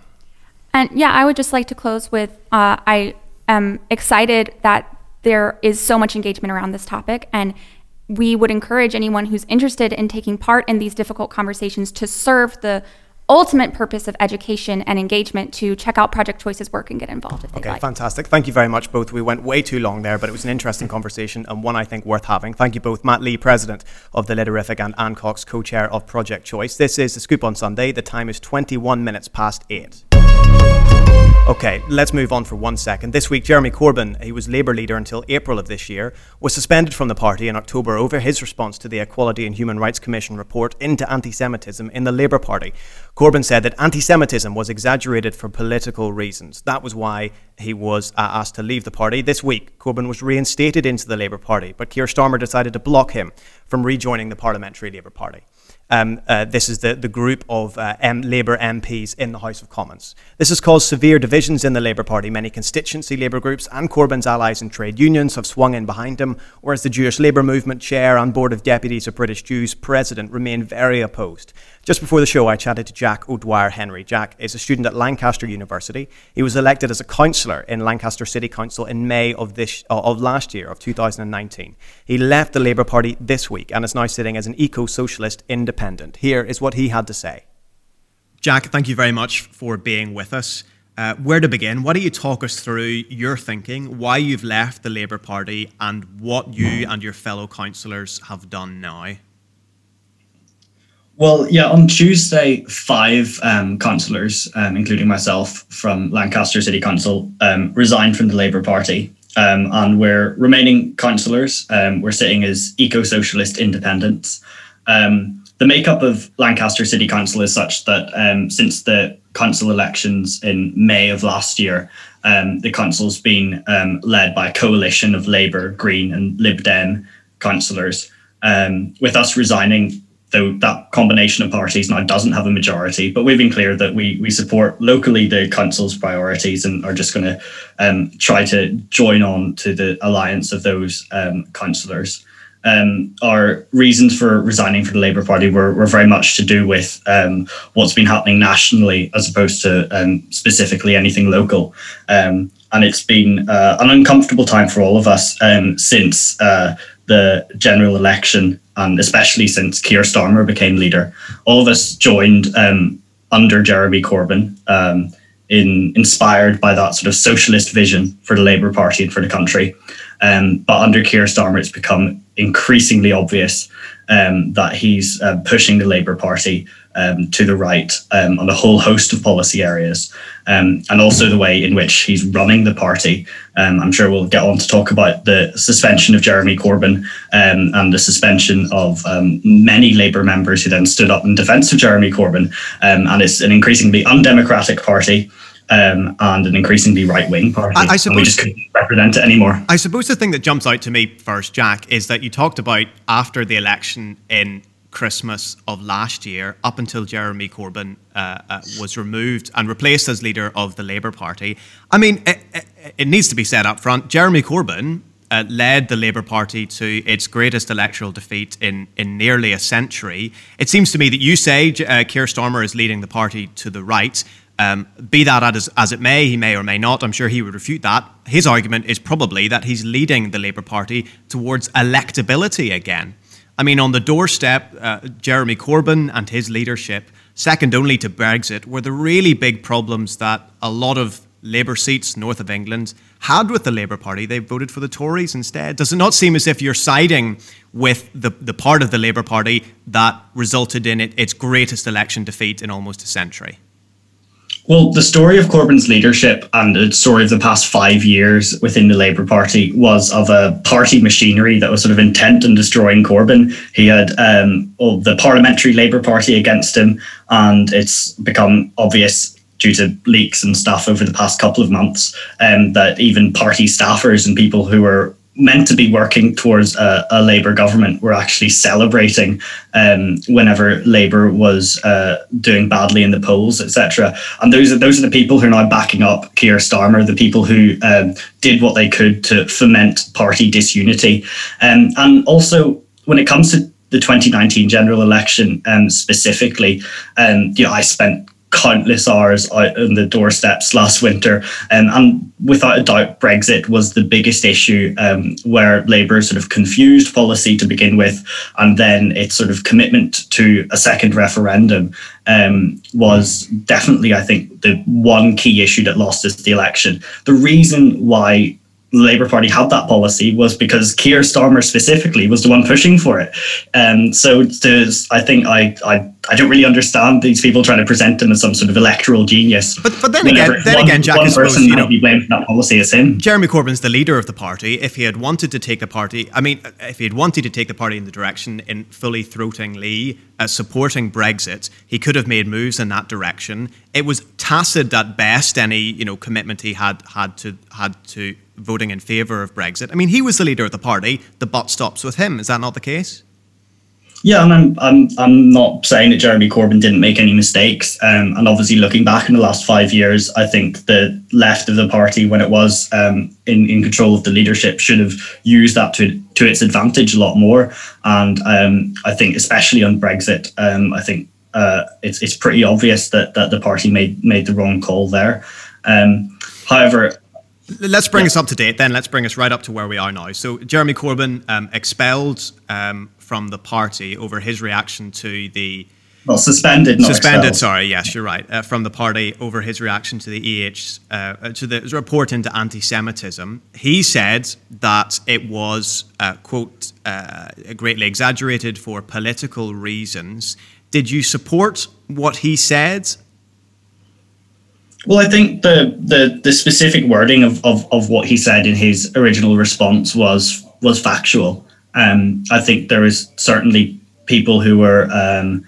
And yeah, I would just like to close with uh, I am excited that there is so much engagement around this topic. And we would encourage anyone who's interested in taking part in these difficult conversations to serve the ultimate purpose of education and engagement to check out Project Choice's work and get involved if they okay, like. fantastic. Thank you very much, both. We went way too long there, but it was an interesting conversation and one I think worth having. Thank you both. Matt Lee, President of the Literific, and Anne Cox, Co Chair of Project Choice. This is The Scoop on Sunday. The time is 21 minutes past 8. Okay, let's move on for one second. This week, Jeremy Corbyn, he was Labour leader until April of this year, was suspended from the party in October over his response to the Equality and Human Rights Commission report into anti Semitism in the Labour Party. Corbyn said that anti Semitism was exaggerated for political reasons. That was why he was uh, asked to leave the party. This week, Corbyn was reinstated into the Labour Party, but Keir Starmer decided to block him from rejoining the Parliamentary Labour Party. Um, uh, this is the, the group of uh, M- Labour MPs in the House of Commons. This has caused severe divisions in the Labour Party. Many constituency Labour groups and Corbyn's allies and trade unions have swung in behind him, whereas the Jewish Labour Movement chair and Board of Deputies of British Jews president remain very opposed. Just before the show, I chatted to Jack O'Dwyer Henry. Jack is a student at Lancaster University. He was elected as a councillor in Lancaster City Council in May of this uh, of last year, of 2019. He left the Labour Party this week and is now sitting as an eco-socialist independent. Here is what he had to say. Jack, thank you very much for being with us. Uh, where to begin? Why don't you talk us through your thinking, why you've left the Labour Party, and what you and your fellow councillors have done now? Well, yeah, on Tuesday, five um, councillors, um, including myself from Lancaster City Council, um, resigned from the Labour Party. Um, and we're remaining councillors. Um, we're sitting as eco socialist independents. Um, the makeup of Lancaster City Council is such that since the council elections in May of last year, the council's been led by a coalition of Labour, Green, and Lib Dem councillors. with us resigning, though that combination of parties now doesn't have a majority. But we've been clear that we we support locally the council's priorities and are just going to um, try to join on to the alliance of those um, councillors. Um, our reasons for resigning from the Labour Party were, were very much to do with um, what's been happening nationally as opposed to um, specifically anything local. Um, and it's been uh, an uncomfortable time for all of us um, since uh, the general election and especially since Keir Starmer became leader. All of us joined um, under Jeremy Corbyn, in inspired by that sort of socialist vision for the Labour Party and for the country. But under Keir Starmer, it's become increasingly obvious um, that he's uh, pushing the Labour Party um, to the right um, on a whole host of policy areas, um, and also the way in which he's running the party. Um, I'm sure we'll get on to talk about the suspension of Jeremy Corbyn and the suspension of many Labour members who then stood up in defence of Jeremy Corbyn. and it's an increasingly undemocratic party. Um, and an increasingly right wing party. I, I suppose, we just couldn't represent it anymore. I suppose the thing that jumps out to me first, Jack, is that you talked about after the election in Christmas of last year, up until Jeremy Corbyn uh, uh, was removed and replaced as leader of the Labour Party. I mean, it, it, it needs to be said up front Jeremy Corbyn uh, led the Labour Party to its greatest electoral defeat in, in nearly a century. It seems to me that you say uh, Keir Starmer is leading the party to the right. Um, be that as, as it may, he may or may not, I'm sure he would refute that. His argument is probably that he's leading the Labour Party towards electability again. I mean, on the doorstep, uh, Jeremy Corbyn and his leadership, second only to Brexit, were the really big problems that a lot of Labour seats north of England had with the Labour Party. They voted for the Tories instead. Does it not seem as if you're siding with the, the part of the Labour Party that resulted in it, its greatest election defeat in almost a century? Well, the story of Corbyn's leadership and the story of the past five years within the Labour Party was of a party machinery that was sort of intent on destroying Corbyn. He had um, well, the Parliamentary Labour Party against him, and it's become obvious due to leaks and stuff over the past couple of months um, that even party staffers and people who were meant to be working towards a, a Labour government were actually celebrating um, whenever Labour was uh, doing badly in the polls, etc. And those are those are the people who are now backing up Keir Starmer, the people who um, did what they could to foment party disunity, um, and also when it comes to the 2019 general election um, specifically, um, you know, I spent countless hours out on the doorsteps last winter. Um, and without a doubt, Brexit was the biggest issue um, where Labour sort of confused policy to begin with, and then its sort of commitment to a second referendum um, was definitely, I think, the one key issue that lost us the election. The reason why Labour Party had that policy was because Keir Starmer specifically was the one pushing for it. Um, so I think I, I I don't really understand these people trying to present him as some sort of electoral genius. But but then again, then one, again, Jack, one I suppose, person you know, be blamed for that policy is him. Jeremy Corbyn's the leader of the party. If he had wanted to take the party, I mean, if he had wanted to take the party in the direction in fully throatingly uh, supporting Brexit, he could have made moves in that direction. It was tacit at best any you know commitment he had had to had to voting in favour of Brexit. I mean, he was the leader of the party. The butt stops with him. Is that not the case? Yeah, and I'm I'm I'm not saying that Jeremy Corbyn didn't make any mistakes. Um, and obviously, looking back in the last five years, I think the left of the party, when it was um, in in control of the leadership, should have used that to to its advantage a lot more. And um, I think, especially on Brexit, um, I think uh, it's it's pretty obvious that that the party made made the wrong call there. Um, however, Let's bring yeah. us up to date then. Let's bring us right up to where we are now. So, Jeremy Corbyn um, expelled um, from the party over his reaction to the. Well, suspended, suspended. Expelled. Sorry, yes, you're right. Uh, from the party over his reaction to the EH uh, to the report into anti-Semitism, he said that it was uh, quote uh, greatly exaggerated for political reasons. Did you support what he said? Well, I think the the, the specific wording of, of, of what he said in his original response was was factual. Um, I think there is certainly people who were um,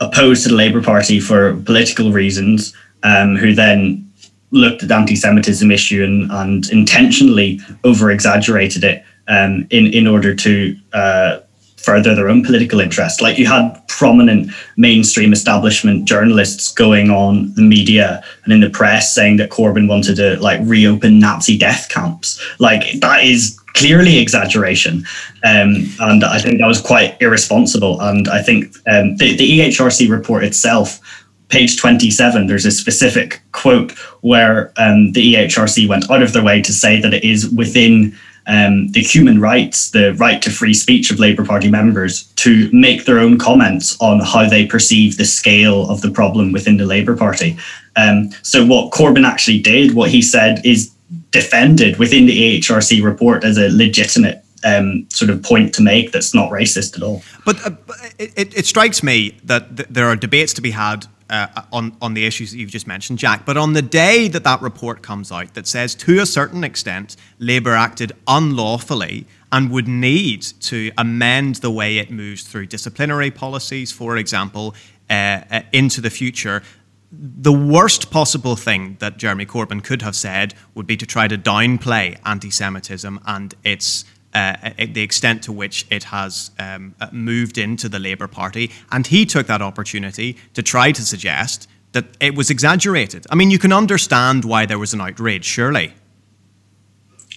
opposed to the Labour Party for political reasons, um, who then looked at the anti-Semitism issue and, and intentionally over-exaggerated it um, in in order to uh, further their own political interest. Like you had prominent mainstream establishment journalists going on the media and in the press saying that Corbyn wanted to like reopen Nazi death camps. Like that is clearly exaggeration. Um, and I think that was quite irresponsible. And I think um, the, the EHRC report itself page 27, there's a specific quote where um, the EHRC went out of their way to say that it is within um, the human rights, the right to free speech of Labour Party members to make their own comments on how they perceive the scale of the problem within the Labour Party. Um, so, what Corbyn actually did, what he said, is defended within the EHRC report as a legitimate um, sort of point to make that's not racist at all. But uh, it, it, it, strikes me that th- there are debates to be had uh, on, on the issues that you've just mentioned, Jack. But on the day that that report comes out that says, to a certain extent, Labour acted unlawfully and would need to amend the way it moves through disciplinary policies, for example, uh, uh, into the future. The worst possible thing that Jeremy Corbyn could have said would be to try to downplay anti Semitism and its uh, the extent to which it has um, uh, moved into the Labour Party. And he took that opportunity to try to suggest that it was exaggerated. I mean, you can understand why there was an outrage, surely.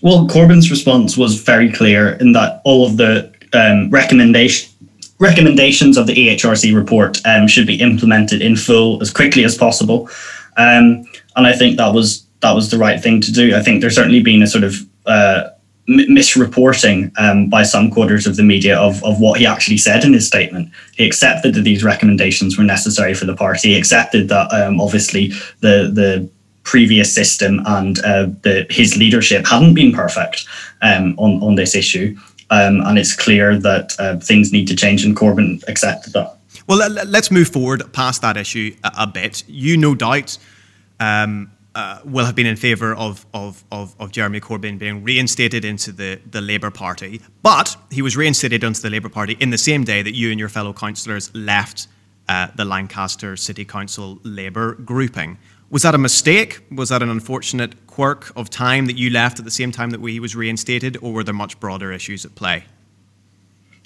Well, Corbyn's response was very clear in that all of the um, recommendation, recommendations of the EHRC report um, should be implemented in full as quickly as possible, um, and I think that was that was the right thing to do. I think there's certainly been a sort of uh, misreporting um, by some quarters of the media of, of what he actually said in his statement. He accepted that these recommendations were necessary for the party. He accepted that um, obviously the the previous system and uh, the, his leadership hadn't been perfect um, on, on this issue. Um, and it's clear that uh, things need to change, and Corbyn accepted that. Well, let's move forward past that issue a, a bit. You, no doubt, um, uh, will have been in favour of, of, of, of, Jeremy Corbyn being reinstated into the, the Labour Party, but he was reinstated into the Labour Party in the same day that you and your fellow councillors left uh, the Lancaster City Council Labour grouping. Was that a mistake? Was that an unfortunate quirk of time that you left at the same time that he was reinstated, or were there much broader issues at play?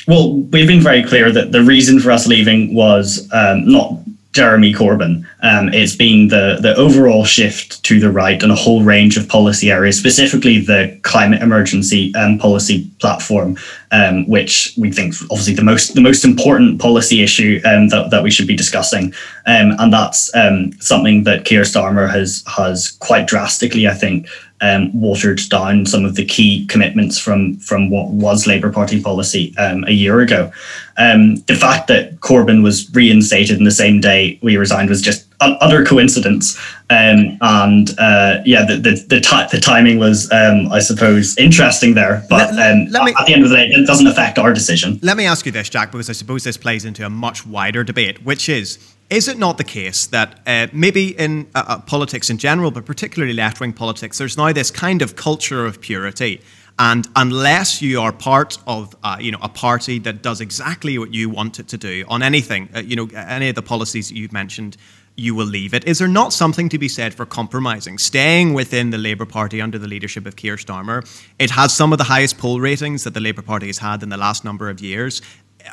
Well, we've been very clear that the reason for us leaving was um, not Jeremy Corbyn. Um, it's been the the overall shift to the right on a whole range of policy areas, specifically the climate emergency um, policy platform, um, which we think obviously the most the most important policy issue um, that, that we should be discussing, um, and that's um, something that Keir Starmer has has quite drastically, I think, um, watered down some of the key commitments from from what was Labour Party policy um, a year ago. Um, the fact that Corbyn was reinstated in the same day we resigned was just utter coincidence. Um, and uh, yeah, the the the, t- the timing was, um, I suppose, interesting there. But um, let me, at the end of the day, it doesn't affect our decision. Let me ask you this, Jack, because I suppose this plays into a much wider debate, which is is it not the case that uh, maybe in uh, uh politics in general, but particularly left wing politics, there's now this kind of culture of purity? And unless you are part of, uh, you know, a party that does exactly what you want it to do on anything, uh, you know, any of the policies that you've mentioned, you will leave it. Is there not something to be said for compromising, staying within the Labour Party under the leadership of Keir Starmer? It has some of the highest poll ratings that the Labour Party has had in the last number of years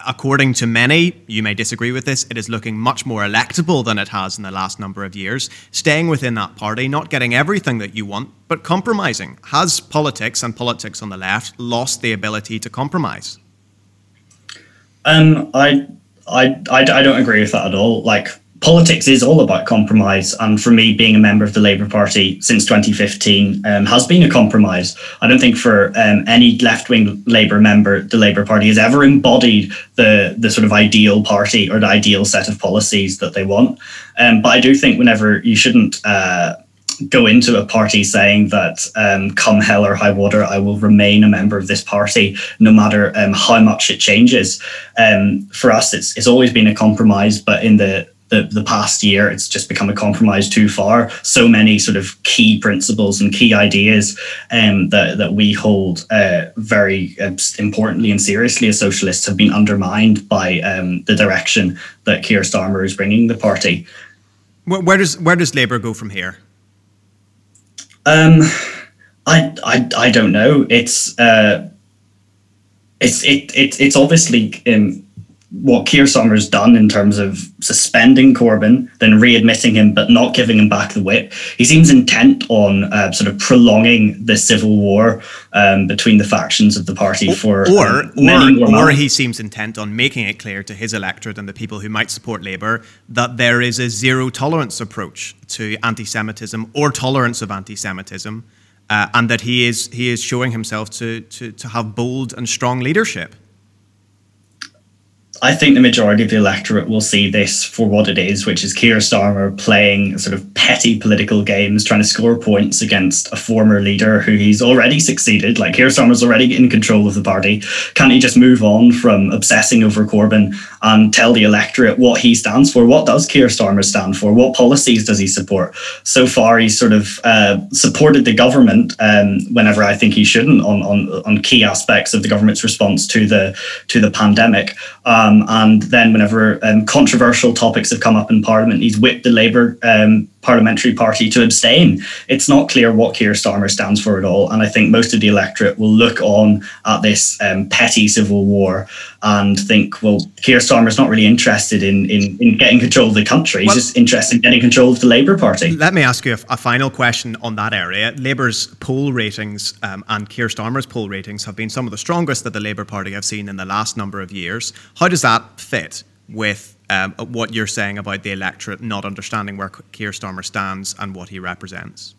according to many, you may disagree with this, it is looking much more electable than it has in the last number of years. Staying within that party, not getting everything that you want, but compromising. Has politics and politics on the left lost the ability to compromise? Um, I, I, I, I don't agree with that at all. Like, politics is all about compromise. And for me, being a member of the Labour Party since 2015 um, has been a compromise. I don't think for um, any left wing Labour member, the Labour Party has ever embodied the, the sort of ideal party or the ideal set of policies that they want. Um, but I do think whenever you shouldn't. Uh, go into a party saying that um, come hell or high water, I will remain a member of this party no matter um, how much it changes. Um, for us, it's it's always been a compromise, but in the the, the past year, it's just become a compromise too far. So many sort of key principles and key ideas um, that, that we hold uh, very uh, importantly and seriously as socialists have been undermined by um, the direction that Keir Starmer is bringing the party. Where, where does where does Labour go from here? Um, I, I I don't know. It's uh, it's it, it it's obviously um, what Keir Starmer's done in terms of suspending Corbyn, then readmitting him, but not giving him back the whip. He seems intent on uh, sort of prolonging the civil war um, between the factions of the party for or um, or, or he seems intent on making it clear to his electorate and the people who might support Labour that there is a zero tolerance approach to anti-Semitism or tolerance of anti-Semitism, uh, and that he is he is showing himself to to to have bold and strong leadership. I think the majority of the electorate will see this for what it is, which is Keir Starmer playing sort of petty political games, trying to score points against a former leader who he's already succeeded. Like Keir Starmer's already in control of the party. Can't he just move on from obsessing over Corbyn and tell the electorate what he stands for? What does Keir Starmer stand for? What policies does he support? So far, he's sort of uh, supported the government um, whenever I think he shouldn't on, on on key aspects of the government's response to the to the pandemic. Um, and then, whenever um, controversial topics have come up in Parliament, he's whipped the Labour um, parliamentary party to abstain. It's not clear what Keir Starmer stands for at all. And I think most of the electorate will look on at this um, petty civil war and think, well, Keir Starmer's not really interested in, in, in getting control of the country. He's well, just interested in getting control of the Labour Party. Let me ask you a, a final question on that area. Labour's poll ratings um, and Keir Starmer's poll ratings have been some of the strongest that the Labour Party have seen in the last number of years. How does that fit with um, what you're saying about the electorate not understanding where Keir Starmer stands and what he represents?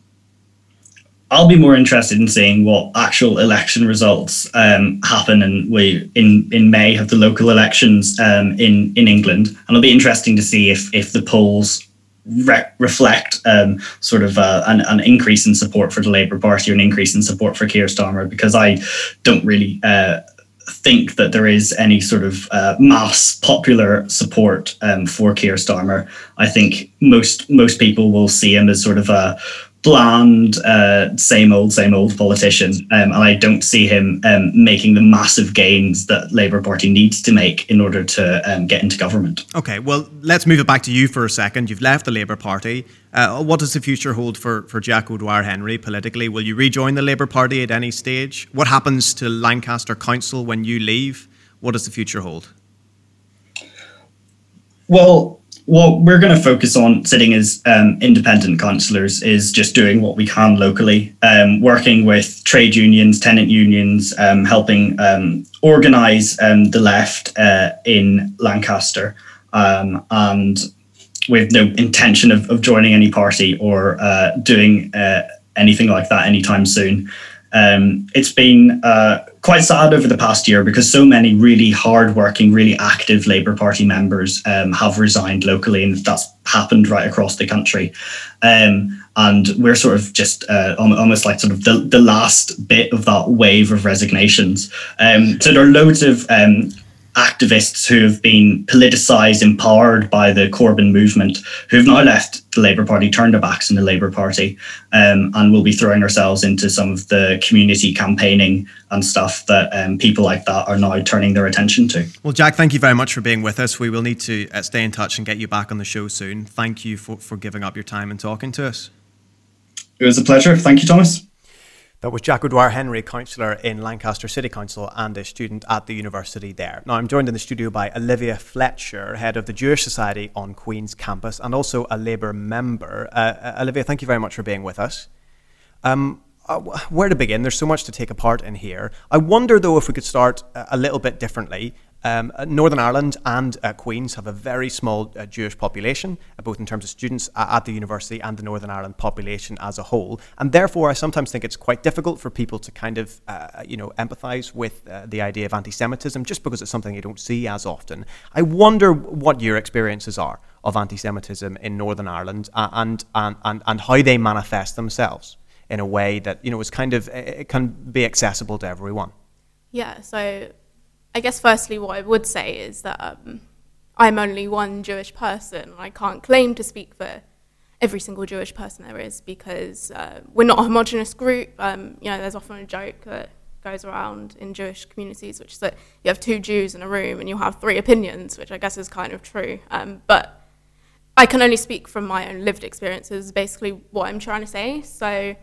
I'll be more interested in seeing what actual election results um, happen, and we in in May have the local elections um, in in England, and it'll be interesting to see if if the polls re- reflect um, sort of uh, an, an increase in support for the Labour Party or an increase in support for Keir Starmer, because I don't really. Uh, think that there is any sort of uh, mass popular support um, for Keir Starmer. I think most most people will see him as sort of a bland, uh, same old, same old politician, um, and I don't see him um, making the massive gains that Labour Party needs to make in order to um, get into government. Okay, well, let's move it back to you for a second. You've left the Labour Party. Uh, what does the future hold for, for Jack O'Dwyer Henry politically? Will you rejoin the Labour Party at any stage? What happens to Lancaster Council when you leave? What does the future hold? Well, what we're going to focus on sitting as um, independent councillors is just doing what we can locally, um, working with trade unions, tenant unions, um, helping um, organise um, the left uh, in Lancaster. Um, and with no intention of, of joining any party or uh, doing uh, anything like that anytime soon. It's been uh, quite sad over the past year because so many really hardworking, really active Labour Party members um, have resigned locally, and that's happened right across the country. Um, and we're sort of just uh, almost like sort of the, the last bit of that wave of resignations. Um, so there are loads of um, activists who have been politicised, empowered by the Corbyn movement, who've now left the Labour Party, turned their backs on the Labour Party, um, and will be throwing ourselves into some of the community campaigning and stuff that um, people like that are now turning their attention to. Well, Jack, thank you very much for being with us. We will need to uh, stay in touch and get you back on the show soon. Thank you for, for giving up your time and talking to us. It was a pleasure. Thank you, Thomas. That was Jack O'Dwyer Henry, councillor in Lancaster City Council and a student at the university there. Now, I'm joined in the studio by Olivia Fletcher, head of the Jewish Society on Queen's campus, and also a Labour member. Uh, uh, Olivia, thank you very much for being with us. Um, uh, where to begin? There's so much to take apart in here. I wonder, though, if we could start a little bit differently um, uh, Northern Ireland and uh, Queens have a very small uh, Jewish population, uh, both in terms of students at the university and the Northern Ireland population as a whole. And therefore, I sometimes think it's quite difficult for people to kind of, uh, you know, empathise with uh, the idea of anti-Semitism just because it's something you don't see as often. I wonder what your experiences are of anti-Semitism in Northern Ireland and, and, and, and how they manifest themselves in a way that, you know, is kind of, it can be accessible to everyone. Yeah, so I guess firstly, what I would say is that um, I'm only one Jewish person. I can't claim to speak for every single Jewish person there is because uh, we're not a homogenous group. Um, you know, there's often a joke that goes around in Jewish communities, which is that you have two Jews in a room and you'll have three opinions, which I guess is kind of true. Um, but I can only speak from my own lived experiences, basically what I'm trying to say. So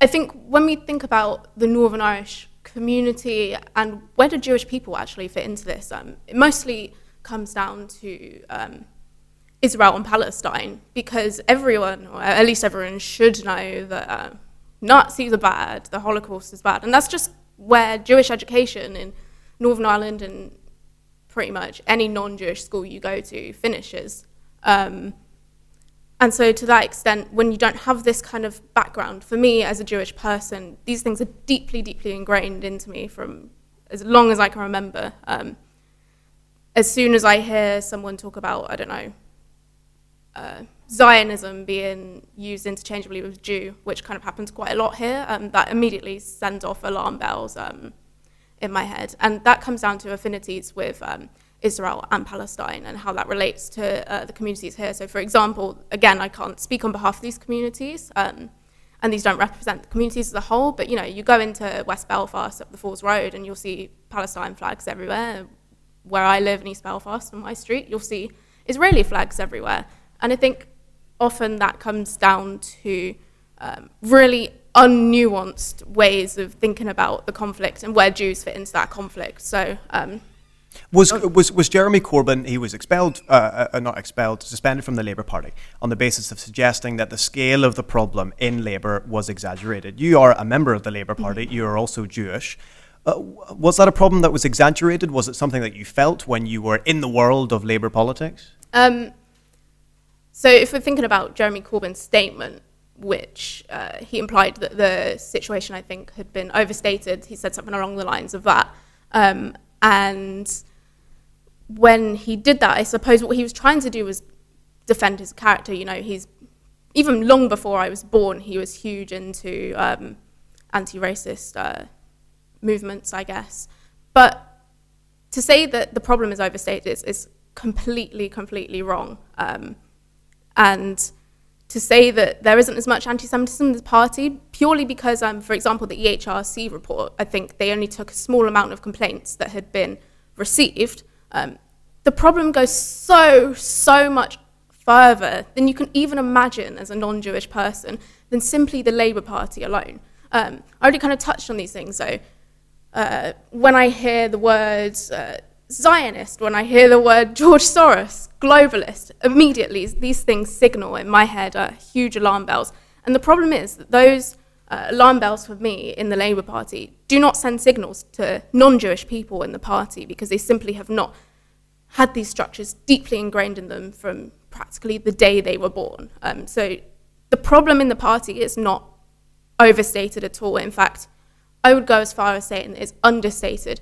I think when we think about the Northern Irish community and where do Jewish people actually fit into this? Um, it mostly comes down to um, Israel and Palestine because everyone, or at least everyone, should know that uh, Nazis are bad, the Holocaust is bad, and that's just where Jewish education in Northern Ireland and pretty much any non-Jewish school you go to finishes. Um, and so, to that extent, when you don't have this kind of background, for me as a Jewish person, these things are deeply, deeply ingrained into me from as long as I can remember. Um, as soon as I hear someone talk about, I don't know, uh, Zionism being used interchangeably with Jew, which kind of happens quite a lot here, um, that immediately sends off alarm bells um, in my head. And that comes down to affinities with um, Israel and Palestine and how that relates to uh, the communities here. So, for example, again, I can't speak on behalf of these communities, um, and these don't represent the communities as a whole, but you know, you go into West Belfast up the Falls Road and you'll see Palestine flags everywhere. Where I live in East Belfast on my street, you'll see Israeli flags everywhere. And I think often that comes down to um, really unnuanced ways of thinking about the conflict and where Jews fit into that conflict. So, um, was was was Jeremy Corbyn? He was expelled, uh, uh, not expelled, suspended from the Labour Party on the basis of suggesting that the scale of the problem in Labour was exaggerated. You are a member of the Labour Party. Mm-hmm. You are also Jewish. Uh, was that a problem that was exaggerated? Was it something that you felt when you were in the world of Labour politics? Um, so, if we're thinking about Jeremy Corbyn's statement, which uh, he implied that the situation, I think, had been overstated, he said something along the lines of that. Um, and when he did that, I suppose what he was trying to do was defend his character. You know, he's even long before I was born, he was huge into um, anti-racist uh, movements, I guess. But to say that the problem is overstated is, is completely, completely wrong. Um, and to say that there isn't as much anti-Semitism in the party purely because, um, for example, the EHRC report, I think they only took a small amount of complaints that had been received. Um, the problem goes so, so much further than you can even imagine as a non-Jewish person than simply the Labour Party alone. Um, I already kind of touched on these things, though. Uh, when I hear the words uh, Zionist, when I hear the word George Soros, globalist, immediately these things signal in my head uh, huge alarm bells. And the problem is that those uh, alarm bells for me in the Labour Party do not send signals to non Jewish people in the party because they simply have not had these structures deeply ingrained in them from practically the day they were born. Um, so the problem in the party is not overstated at all. In fact, I would go as far as saying it's understated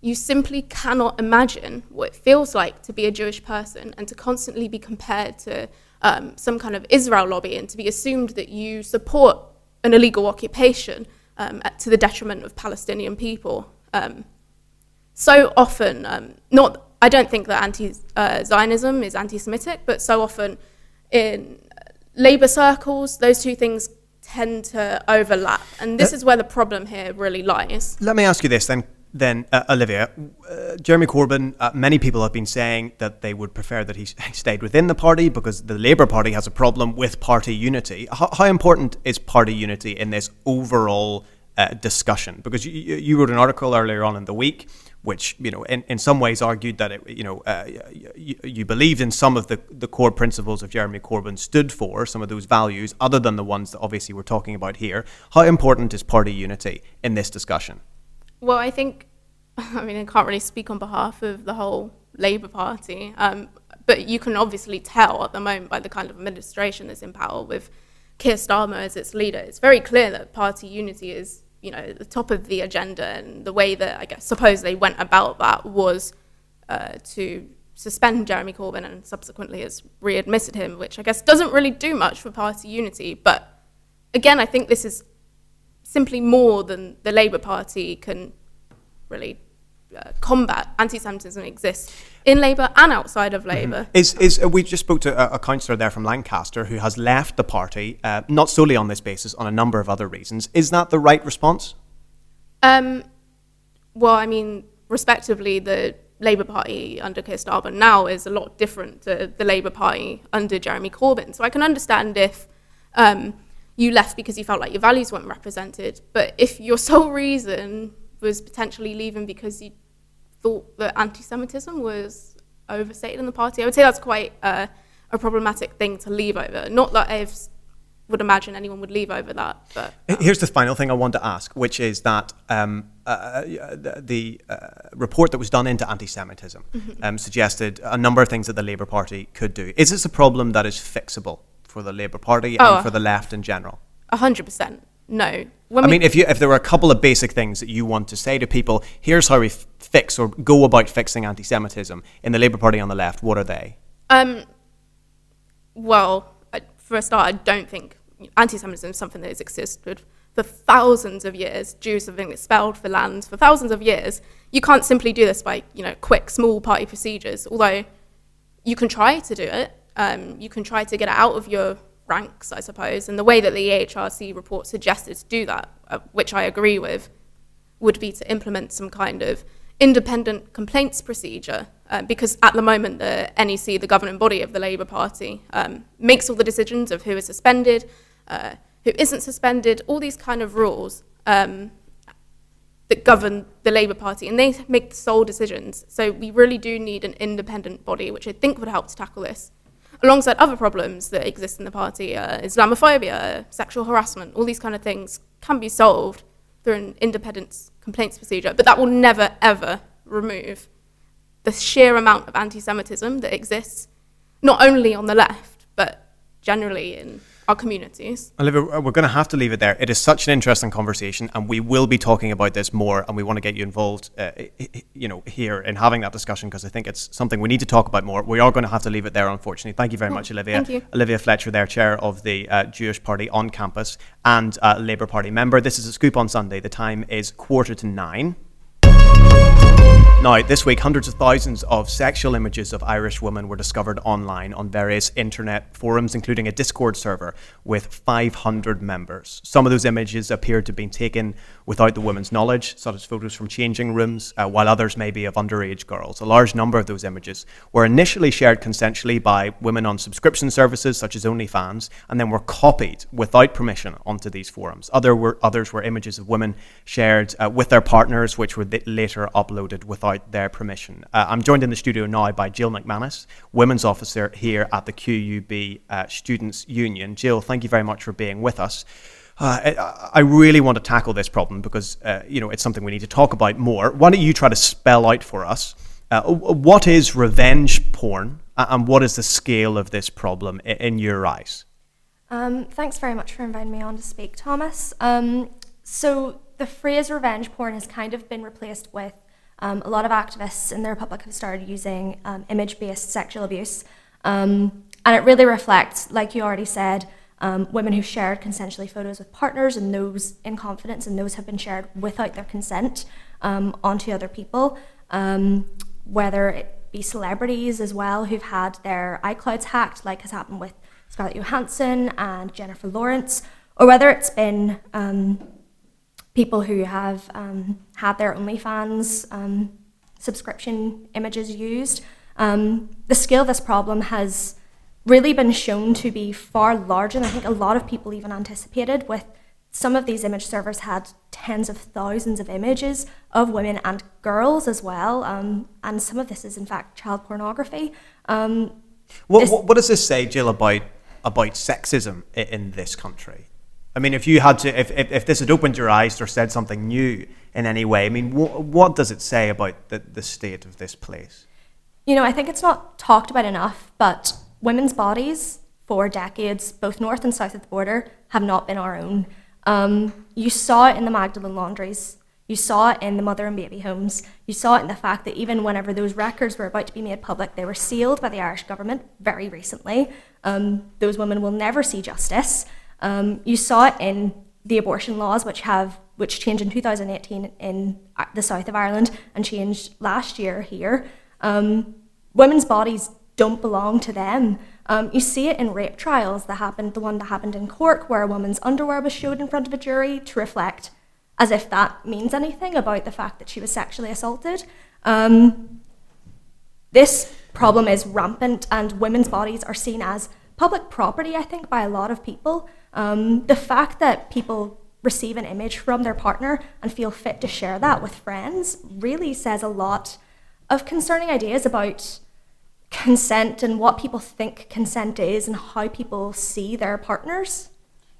you simply cannot imagine what it feels like to be a Jewish person and to constantly be compared to um, some kind of Israel lobby and to be assumed that you support an illegal occupation um, at, to the detriment of Palestinian people. Um, so often, um, not I don't think that anti-Zionism uh, is anti-Semitic, but so often in labour circles, those two things tend to overlap, and this uh, is where the problem here really lies. Let me ask you this then then uh, Olivia, uh, Jeremy Corbyn, uh, many people have been saying that they would prefer that he stayed within the party because the Labour Party has a problem with party unity. How, how important is party unity in this overall uh, discussion? Because you, you, wrote an article earlier on in the week, which you know, in, in some ways argued that it, you know uh, you, you believed in some of the, the core principles of Jeremy Corbyn stood for, some of those values, other than the ones that obviously we're talking about here. How important is party unity in this discussion? Well, I think, I mean, I can't really speak on behalf of the whole Labour Party, um, but you can obviously tell at the moment by the kind of administration that's in power with Keir Starmer as its leader. It's very clear that party unity is, you know, the top of the agenda, and the way that I guess suppose they went about that was uh, to suspend Jeremy Corbyn and subsequently has readmitted him, which I guess doesn't really do much for party unity. But again, I think this is simply more than the Labour Party can really uh, combat anti-Semitism exists in Labour and outside of mm-hmm. Labour. Mm-hmm. Is is uh, we just spoke to a, a, councillor there from Lancaster who has left the party, uh, not solely on this basis, on a number of other reasons. Is that the right response? Um, well, I mean, respectively, the Labour Party under Keir Starmer now is a lot different to the Labour Party under Jeremy Corbyn. So I can understand if. Um, you left because you felt like your values weren't represented. But if your sole reason was potentially leaving because you thought that anti-Semitism was overstated in the party, I would say that's quite uh, a problematic thing to leave over. Not that I would imagine anyone would leave over that. But um. here's the final thing I want to ask, which is that um, uh, the, the uh, report that was done into anti-Semitism mm-hmm. um, suggested a number of things that the Labour Party could do. Is this a problem that is fixable? For the Labour Party oh, and for the left in general? A hundred percent. no. When I mean, if you if there were a couple of basic things that you want to say to people, here's how we f- fix or go about fixing anti-Semitism in the Labour Party on the left. What are they? Um. Well, for a start, I don't think anti-Semitism is something that has existed for thousands of years. Jews have been expelled for lands for thousands of years. You can't simply do this by you know quick small party procedures. Although you can try to do it. Um, you can try to get it out of your ranks, I suppose. And the way that the EHRC report suggested to do that, uh, which I agree with, would be to implement some kind of independent complaints procedure. Uh, because at the moment, the NEC, the governing body of the Labour Party, um, makes all the decisions of who is suspended, uh, who isn't suspended, all these kind of rules um, that govern the Labour Party, and they make the sole decisions. So we really do need an independent body, which I think would help to tackle this alongside other problems that exist in the party, uh, Islamophobia, sexual harassment, all these kind of things can be solved through an independent complaints procedure, but that will never, ever remove the sheer amount of anti Semitism that exists, not only on the left, but generally in our communities. Olivia, we're going to have to leave it there. It is such an interesting conversation, and we will be talking about this more. And we want to get you involved, uh, you know, here in having that discussion because I think it's something we need to talk about more. We are going to have to leave it there, unfortunately. Thank you very much, Olivia. Thank you. Olivia Fletcher, there, chair of the uh, Jewish Party on campus and uh, Labour Party member. This is a scoop on Sunday. The time is quarter to nine. Now, this week, hundreds of thousands of sexual images of Irish women were discovered online on various internet forums, including a Discord server with 500 members. Some of those images appeared to have been taken without the women's knowledge, such as photos from changing rooms, uh, while others may be of underage girls. A large number of those images were initially shared consensually by women on subscription services such as OnlyFans, and then were copied without permission onto these forums. Other were, others were images of women shared uh, with their partners, which were later uploaded without without their permission. Uh, I'm joined in the studio now by Jill McManus, Women's Officer here at the QUB uh, Students' Union. Jill, thank you very much for being with us. Uh, I really want to tackle this problem because uh, you know it's something we need to talk about more. Why don't you try to spell out for us uh, what is revenge porn and what is the scale of this problem in your eyes? Um, thanks very much for inviting me on to speak, Thomas. Um, so the phrase revenge porn has kind of been replaced with um, a lot of activists in the Republic have started using um, image based sexual abuse. Um, and it really reflects, like you already said, um, women who've shared consensually photos with partners and those in confidence, and those have been shared without their consent um, onto other people, um, whether it be celebrities as well who've had their iClouds hacked, like has happened with Scarlett Johansson and Jennifer Lawrence, or whether it's been people who have um, had their OnlyFans um, subscription images used. Um, the scale of this problem has really been shown to be far larger than I think a lot of people even anticipated. With some of these image servers had tens of thousands of images of women and girls as well, um, and some of this is in fact child pornography. Um, what, what, what does this say, Jill, about about sexism in this country? I mean, if you had to, if, if, if this had opened your eyes or said something new in any way, I mean, wh- what does it say about the, the state of this place? You know, I think it's not talked about enough, but women's bodies for decades, both north and south of the border, have not been our own. Um, you saw it in the Magdalen laundries. You saw it in the mother and baby homes. You saw it in the fact that even whenever those records were about to be made public, they were sealed by the Irish government very recently. Um, those women will never see justice. Um, you saw it in the abortion laws, which have which changed in 2018 in the south of Ireland and changed last year here. Um, women's bodies don't belong to them. Um, you see it in rape trials that happened, the one that happened in Cork, where a woman's underwear was showed in front of a jury to reflect as if that means anything about the fact that she was sexually assaulted. Um, this problem is rampant, and women's bodies are seen as public property, I think, by a lot of people. Um, the fact that people receive an image from their partner and feel fit to share that with friends really says a lot of concerning ideas about consent and what people think consent is and how people see their partners.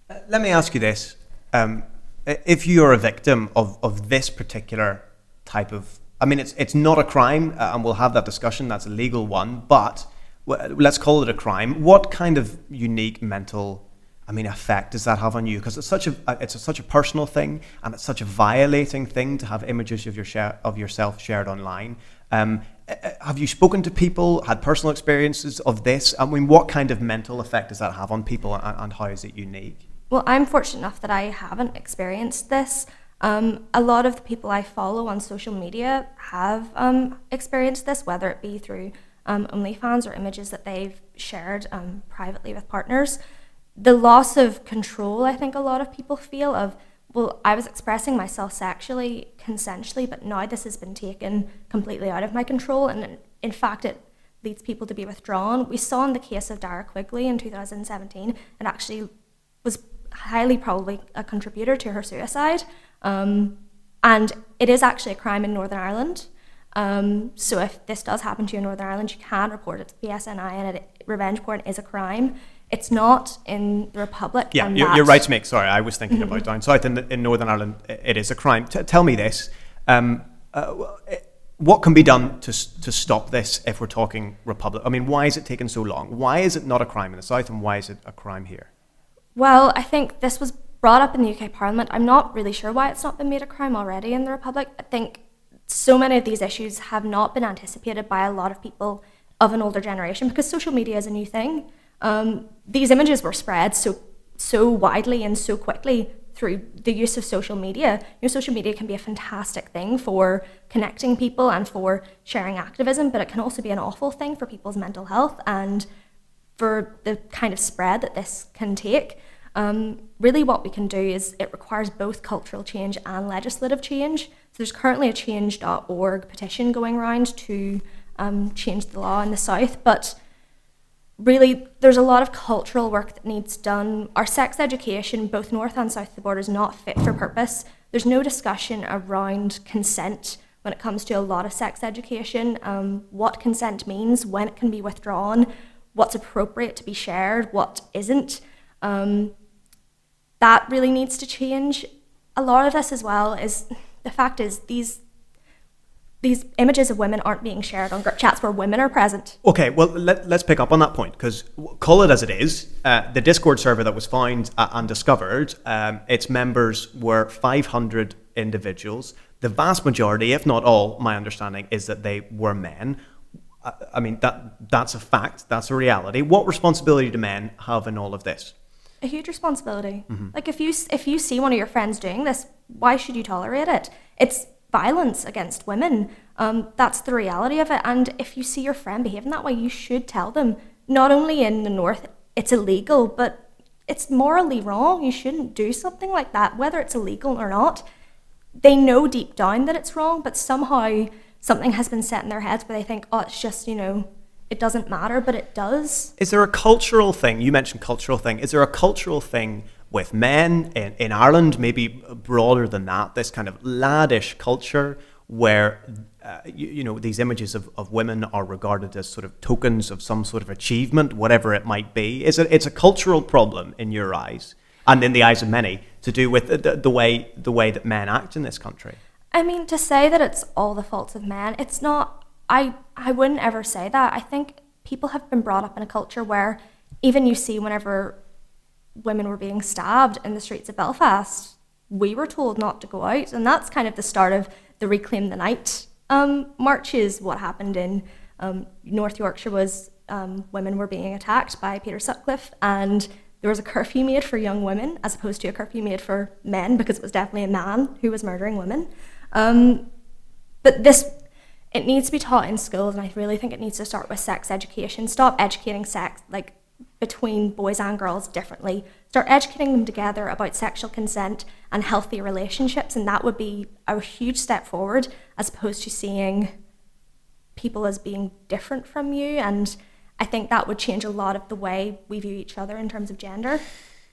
Uh, let me ask you this. Um, if you're a victim of, of this particular type of, I mean, it's, it's not a crime, uh, and we'll have that discussion, that's a legal one, but let's call it a crime. What kind of unique mental I mean, effect does that have on you? Because it's such a it's a, such a personal thing, and it's such a violating thing to have images of your share, of yourself shared online. Um, eh, eh, have you spoken to people, had personal experiences of this? I mean, what kind of mental effect does that have on people, and, and how is it unique? Well, I'm fortunate enough that I haven't experienced this. Um, a lot of the people I follow on social media have um, experienced this, whether it be through um, OnlyFans or images that they've shared um, privately with partners the loss of control I think a lot of people feel of well I was expressing myself sexually consensually but now this has been taken completely out of my control. And in fact it leads people to be withdrawn. We saw in the case of Dara Quigley in 2017 it actually was highly probably a contributor to her suicide. Um, and it is actually a crime in Northern Ireland. Um, so if this does happen to you in Northern Ireland you can report it to the PSNI and it, revenge porn is a crime it's not in the Republic. Yeah, you're, you're, right to make. Sorry, I was thinking mm-hmm. about down south in, in Northern Ireland. It is a crime. T- tell me this: um, uh, what can be done to to stop this? If we're talking Republic, I mean, why is it taking so long? Why is it not a crime in the south, and why is it a crime here? Well, I think this was brought up in the UK Parliament. I'm not really sure why it's not been made a crime already in the Republic. I think so many of these issues have not been anticipated by a lot of people of an older generation because social media is a new thing. Um, these images were spread so so widely and so quickly through the use of social media. You know, social media can be a fantastic thing for connecting people and for sharing activism, but it can also be an awful thing for people's mental health and for the kind of spread that this can take. Um, really, what we can do is it requires both cultural change and legislative change. So there's currently a change.org petition going around to um, change the law in the South, but really there's a lot of cultural work that needs done. Our sex education, both north and south of the border, is not fit for purpose. There's no discussion around consent when it comes to a lot of sex education, um, what consent means, when it can be withdrawn, what's appropriate to be shared, what isn't. Um, that really needs to change. A lot of this as well is the fact is these these images of women aren't being shared on group chats where women are present. Okay, well, let, us pick up on that point because, call it as it is, uh, the Discord server that was found uh, and discovered, um, its members were 500 individuals. The vast majority, if not all, my understanding is that they were men. I, I mean, that that's a fact, that's a reality. What responsibility do men have in all of this? A huge responsibility. Mm-hmm. Like if you if you see one of your friends doing this, why should you tolerate it? It's violence against women. Um, that's the reality of it. And if you see your friend behaving that way, you should tell them. Not only in the north, it's illegal, but it's morally wrong. You shouldn't do something like that, whether it's illegal or not. They know deep down that it's wrong, but somehow something has been set in their heads where they think, oh, it's just, you know, it doesn't matter, but it does. Is there a cultural thing? You mentioned cultural thing. Is there a cultural thing with men in, in Ireland, maybe broader than that, this kind of laddish culture where uh, you, you, know these images of, of women are regarded as sort of tokens of some sort of achievement, whatever it might be. Is it, it's a cultural problem in your eyes and in the eyes of many to do with the, the way the way that men act in this country. I mean, to say that it's all the faults of men, it's not. I I wouldn't ever say that. I think people have been brought up in a culture where even you see whenever women were being stabbed in the streets of Belfast, we were told not to go out. And that's kind of the start of the Reclaim the Night um, marches. What happened in um, North Yorkshire was um, women were being attacked by Peter Sutcliffe, and there was a curfew made for young women as opposed to a curfew made for men because it was definitely a man who was murdering women. Um, but this it needs to be taught in schools, and I really think it needs to start with sex education. Stop educating sex like between boys and girls differently. Start educating them together about sexual consent and healthy relationships, and that would be a huge step forward as opposed to seeing people as being different from you. And I think that would change a lot of the way we view each other in terms of gender.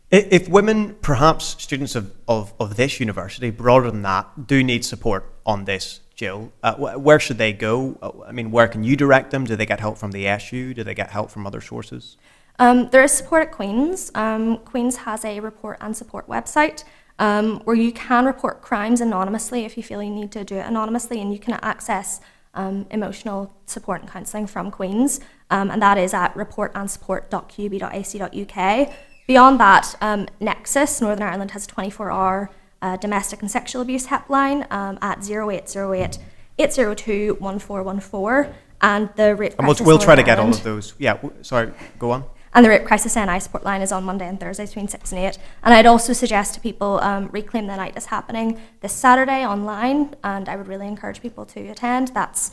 If women, perhaps students of, of, of this university, broader than that, do need support on this, Jill, uh, where should they go? Uh, I mean, where can you direct them? Do they get help from the SU? Do they get help from other sources? Um, there is support at Queen's. Um, Queen's has a report and support website um, where you can report crimes anonymously if you feel you need to do it anonymously, and you can access um, emotional support and counselling from Queen's, um, and that is at reportandsupport.qub.ac.uk. Beyond that, um, Nexus, Northern Ireland has a 24 hour uh, domestic and sexual abuse helpline um, at 0808 802 1414. And the rape And we'll, we'll try to get all of those. Yeah, sorry, go on. And the Rape Crisis NI support line is on Monday and Thursday between 6 and 8. And I'd also suggest to people um, Reclaim the Night is happening this Saturday online, and I would really encourage people to attend. That's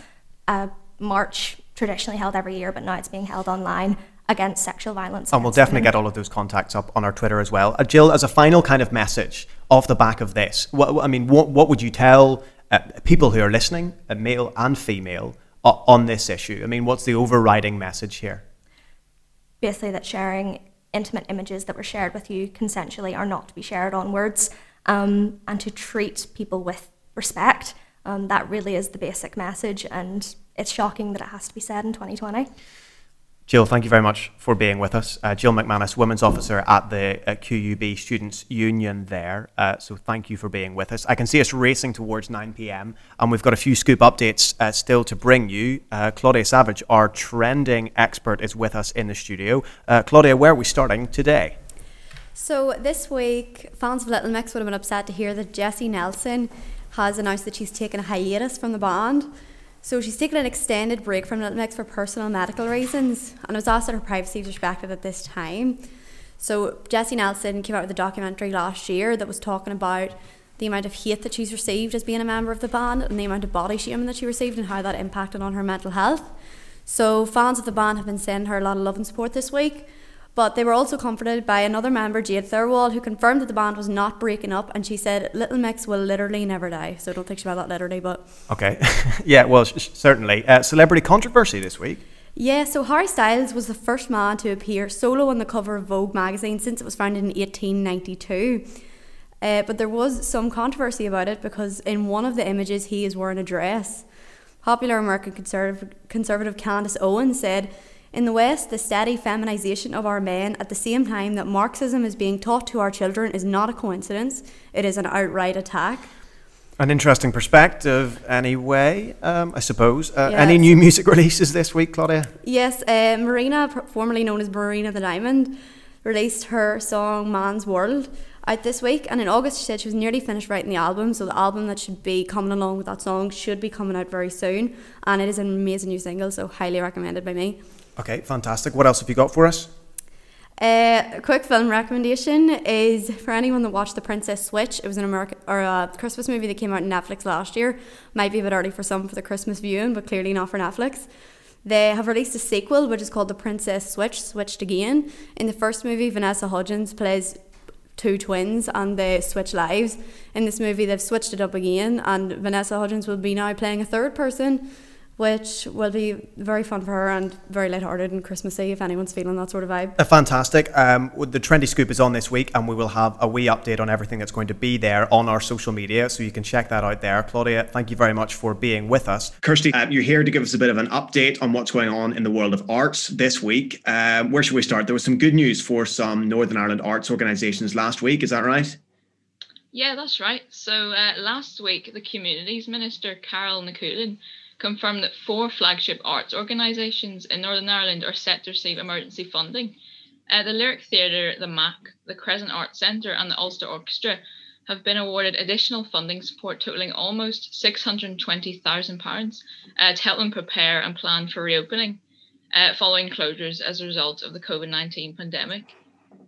a march traditionally held every year, but now it's being held online against sexual violence. And we'll definitely women. get all of those contacts up on our Twitter as well. Uh, Jill, as a final kind of message off the back of this, what, I mean, what, what would you tell uh, people who are listening, uh, male and female, uh, on this issue? I mean, what's the overriding message here? Basically that sharing intimate images that were shared with you consensually are not to be shared onwards um, and to treat people with respect. Um, that really is the basic message, and it's shocking that it has to be said in 2020. Jill, thank you very much for being with us. Uh, Jill McManus, Women's Officer at the uh, QUB Students Union there. Uh, so thank you for being with us. I can see us racing towards 9 pm, and we've got a few scoop updates uh, still to bring you. Uh, Claudia Savage, our trending expert, is with us in the studio. Uh, Claudia, where are we starting today? So this week, fans of Little Mix would have been upset to hear that Jesy Nelson has announced that she's taken a hiatus from the band. So she's taken an extended break from Mix for personal medical reasons, and it was asked that her privacy was respected at this time. So Jesy Nelson came out with a documentary last year that was talking about the amount of hate that she's received as being a member of the band and the amount of body shaming that she received and how that impacted on her mental health. So fans of the band have been sending her a lot of love and support this week. But they were also comforted by another member, Jade Thirlwall, who confirmed that the band was not breaking up, and she said Little Mix will literally never die. So I don't think she meant that literally, but Okay. yeah, well, sh- sh- certainly. Uh, celebrity controversy this week. yeah. So Harry Styles was the first man to appear solo on the cover of Vogue magazine since it was founded in 1892. Uh, but there was some controversy about it because in one of the images he is wearing a dress. Popular American conservative, conservative Candace Owens said, In the West, the steady feminization of our men at the same time that Marxism is being taught to our children is not a coincidence, it is an outright attack. An interesting perspective, anyway, um, I suppose. Uh, Yeah, any new music releases this week, Claudia? Yes, uh, Marina, formerly known as Marina the Diamond, released her song Man's World out this week. And in August, she said she was nearly finished writing the album. So the album that should be coming along with that song should be coming out very soon. And it is an amazing new single, so highly recommended by me. Okay, fantastic. What else have you got for us? Uh, a quick film recommendation is for anyone that watched The Princess Switch. It was an American or a Christmas movie that came out on Netflix last year. Might be a bit early for some for the Christmas viewing, but clearly not for Netflix. They have released a sequel which is called The Princess Switch, Switched Again. In the first movie, Vanessa Hudgens plays two twins and they switch lives. In this movie, they've switched it up again, and Vanessa Hudgens will be now playing a third person, which will be very fun for her and very lighthearted and Christmassy if anyone's feeling that sort of vibe. Uh, fantastic. Um, the Trendy Scoop is on this week, and we will have a wee update on everything that's going to be there on our social media, so you can check that out there. Claudia, thank you very much for being with us. Kirsty, uh, you're here to give us a bit of an update on what's going on in the world of arts this week. Um, where should we start? There was some good news for some Northern Ireland arts organisations last week, is that right? Yeah, that's right. So uh, last week, the Communities Minister, Carál Ní Chuilín, confirmed that four flagship arts organisations in Northern Ireland are set to receive emergency funding. Uh, the Lyric Theatre, the MAC, the Crescent Arts Centre, and the Ulster Orchestra have been awarded additional funding support totaling almost £620,000 uh, to help them prepare and plan for reopening uh, following closures as a result of the COVID 19 pandemic.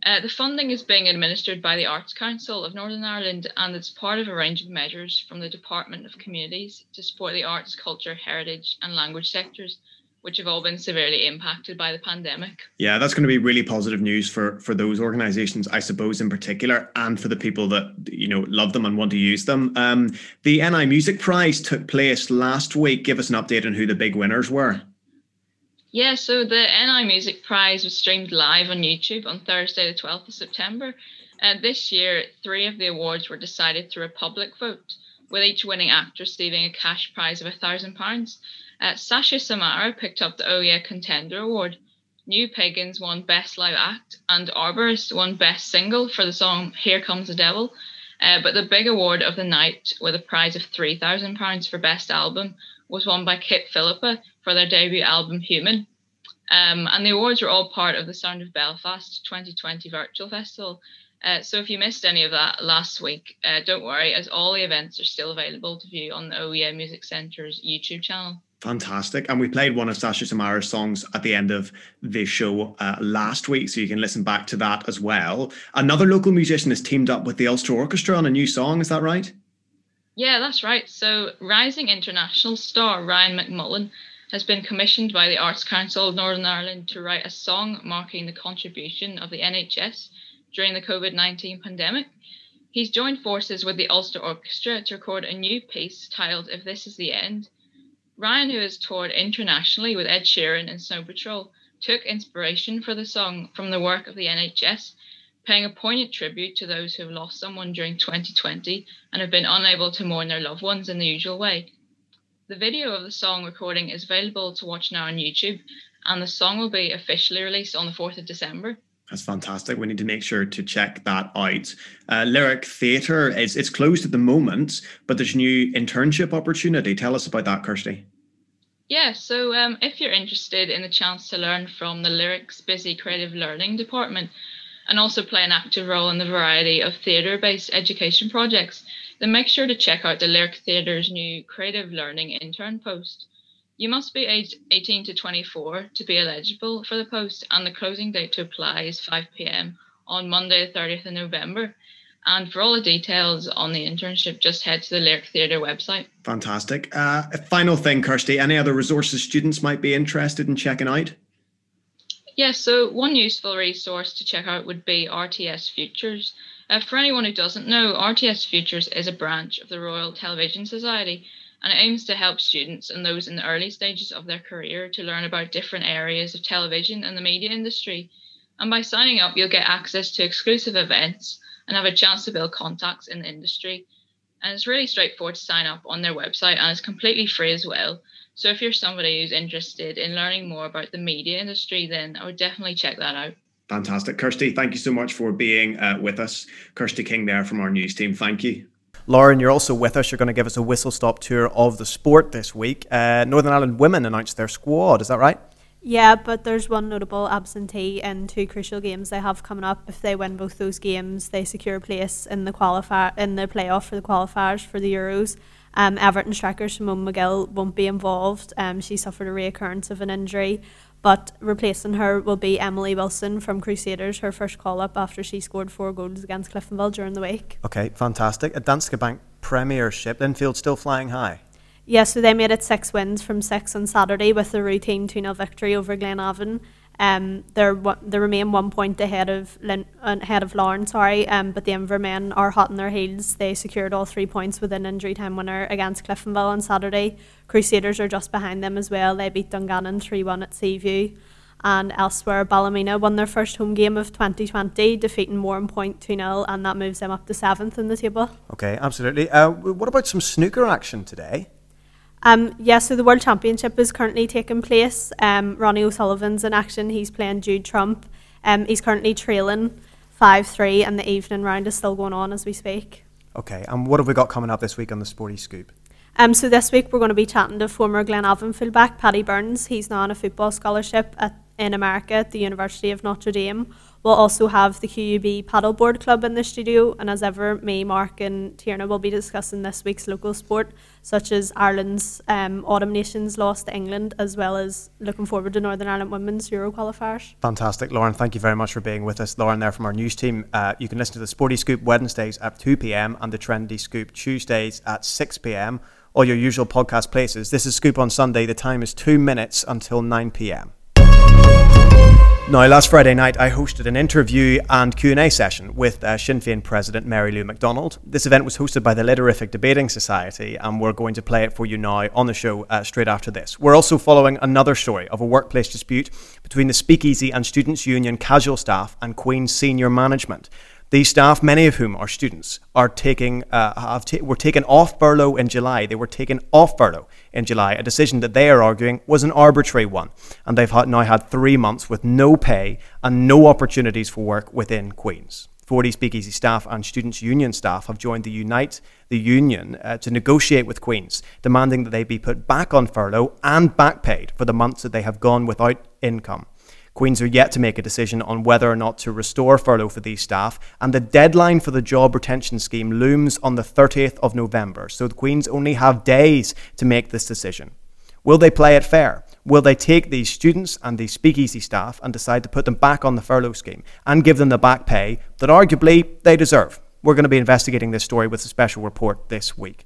Uh, the funding is being administered by the Arts Council of Northern Ireland and it's part of a range of measures from the Department of Communities to support the arts, culture, heritage, and language sectors, which have all been severely impacted by the pandemic. Yeah, that's going to be really positive news for for those organisations, I suppose, in particular, and for the people that you know love them and want to use them. Um, the NI Music Prize took place last week. Give us an update on who the big winners were. Yeah, so the NI Music Prize was streamed live on YouTube on Thursday, the 12th of September. And this year, three of the awards were decided through a public vote, with each winning act receiving a cash prize of £1,000. Uh, Sasha Samara picked up the OEA Contender Award. New Pagans won Best Live Act, and Arborist won Best Single for the song Here Comes the Devil. Uh, but the big award of the night, with a prize of £3,000 for Best Album, was won by Kitt Philippa for their debut album Human. Um, and the awards were all part of the Sound of Belfast 2020 Virtual Festival. Uh, so if you missed any of that last week, uh, don't worry, as all the events are still available to view on the OEA Music Centre's YouTube channel. Fantastic. And we played one of Sasha Samara's songs at the end of the show uh, last week, so you can listen back to that as well. Another local musician has teamed up with the Ulster Orchestra on a new song, is that right? Yeah, that's right. So, rising international star Ryan McMullen has been commissioned by the Arts Council of Northern Ireland to write a song marking the contribution of the NHS during the COVID 19 pandemic. He's joined forces with the Ulster Orchestra to record a new piece titled If This Is the End. Ryan, who has toured internationally with Ed Sheeran and Snow Patrol, took inspiration for the song from the work of the NHS, paying a poignant tribute to those who have lost someone during 2020 and have been unable to mourn their loved ones in the usual way. The video of the song recording is available to watch now on YouTube, and the song will be officially released on the 4th of December. That's fantastic. We need to make sure to check that out. Uh, Lyric Theatre is it's closed at the moment, but there's a new internship opportunity. Tell us about that, Kirsty. Yeah, so um, if you're interested in the chance to learn from the Lyrics Busy Creative Learning Department and also play an active role in the variety of theatre based education projects, then make sure to check out the Lyric Theatre's new Creative Learning intern post. You must be aged 18 to 24 to be eligible for the post, and the closing date to apply is 5 pm on Monday, 30th of November. And for all the details on the internship, just head to the Lyric Theatre website. Fantastic. Uh, final thing, Kirsty, any other resources students might be interested in checking out? Yeah, so one useful resource to check out would be RTS Futures. Uh, for anyone who doesn't know, RTS Futures is a branch of the Royal Television Society and it aims to help students and those in the early stages of their career to learn about different areas of television and the media industry. And by signing up, you'll get access to exclusive events and have a chance to build contacts in the industry. And it's really straightforward to sign up on their website and it's completely free as well. So if you're somebody who's interested in learning more about the media industry, then I would definitely check that out. Fantastic. Kirsty, thank you so much for being uh, with us. Kirsty King there from our news team. Thank you. Lauren, you're also with us. You're going to give us a whistle stop tour of the sport this week. Uh, Northern Ireland women announced their squad. Is that right? Yeah, but there's one notable absentee in two crucial games they have coming up. If they win both those games, they secure a place in the qualifier in the playoff for the qualifiers for the Euros. Um, Everton striker Simone Magill won't be involved. Um, she suffered a reoccurrence of an injury, but replacing her will be Emily Wilson from Crusaders, her first call up after she scored four goals against Cliftonville during the week. Okay, fantastic. A Danske Bank Premiership, Linfield still flying high. Yeah, so they made it six wins from six on Saturday with a routine 2 0 victory over Glenavon. Um, they're they remain one point ahead of Lin, ahead of Larne, sorry. Um, but the Invermen are hot on their heels. They secured all three points with an injury time winner against Cliftonville on Saturday. Crusaders are just behind them as well. They beat Dungannon three one at Seaview. And elsewhere, Ballymena won their first home game of 2020, defeating Warrenpoint 2 0, and that moves them up to seventh in the table. Okay, absolutely. Uh, what about some snooker action today? Um, yeah, so the World Championship is currently taking place. Um, Ronnie O'Sullivan's in action. He's playing Judd Trump. Um, he's currently trailing 5 3, and the evening round is still going on as we speak. Okay, and what have we got coming up this week on the Sporty Scoop? Um, so this week we're going to be chatting to former Glenavon fullback Paddy Burns. He's now on a football scholarship at, in America at the University of Notre Dame. We'll also have the QUB Paddleboard Club in the studio, and as ever, me, Mark, and Tierna will be discussing this week's local sport, such as Ireland's um, Autumn Nations loss to England, as well as looking forward to Northern Ireland women's Euro qualifiers. Fantastic, Lauren. Thank you very much for being with us. Lauren, there from our news team. Uh, you can listen to the Sporty Scoop Wednesdays at 2 p.m. and the Trendy Scoop Tuesdays at 6 p.m. All your usual podcast places. This is Scoop on Sunday. The time is two minutes until 9 p.m. Now, last Friday night, I hosted an interview and Q&A session with uh, Sinn Féin President Mary Lou McDonald. This event was hosted by the Literific Debating Society, and we're going to play it for you now on the show uh, straight after this. We're also following another story of a workplace dispute between the Speakeasy and Students' Union casual staff and Queen's senior management. These staff, many of whom are students, are taking uh, have ta- were taken off furlough in July. They were taken off furlough in July, a decision that they are arguing was an arbitrary one, and they've had, now had three months with no pay and no opportunities for work within Queens. 40 Speakeasy staff and Students' Union staff have joined the Unite the Union uh, to negotiate with Queen's, demanding that they be put back on furlough and back paid for the months that they have gone without income. Queens are yet to make a decision on whether or not to restore furlough for these staff, and the deadline for the job retention scheme looms on the 30th of November, so the Queens only have days to make this decision. Will they play it fair? Will they take these students and these speakeasy staff and decide to put them back on the furlough scheme and give them the back pay that arguably they deserve? We're going to be investigating this story with a special report this week.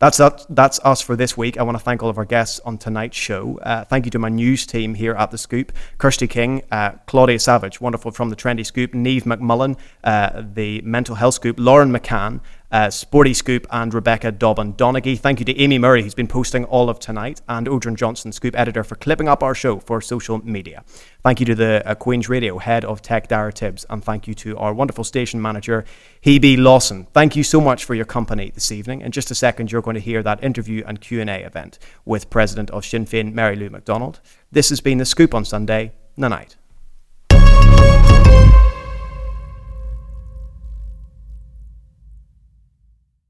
That's, that, that's us for this week. I want to thank all of our guests on tonight's show. Uh, thank you to my news team here at The Scoop Kirsty King, uh, Claudia Savage, wonderful from the Trendy Scoop, Neve McMullen, uh, the Mental Health Scoop, Lauren McCann, uh, Sporty Scoop, and Rebecca Dobbin Donaghy. Thank you to Amy Murray, who's been posting all of tonight, and Odrin Johnson, Scoop editor, for clipping up our show for social media. Thank you to the uh, Queen's Radio head of tech, Dara Tibbs, and thank you to our wonderful station manager, Hebe Lawson. Thank you so much for your company this evening. In just a second, you're going to hear that interview and Q&A event with President of Sinn Féin, Mary Lou McDonald. This has been The Scoop on Sunday. Night night.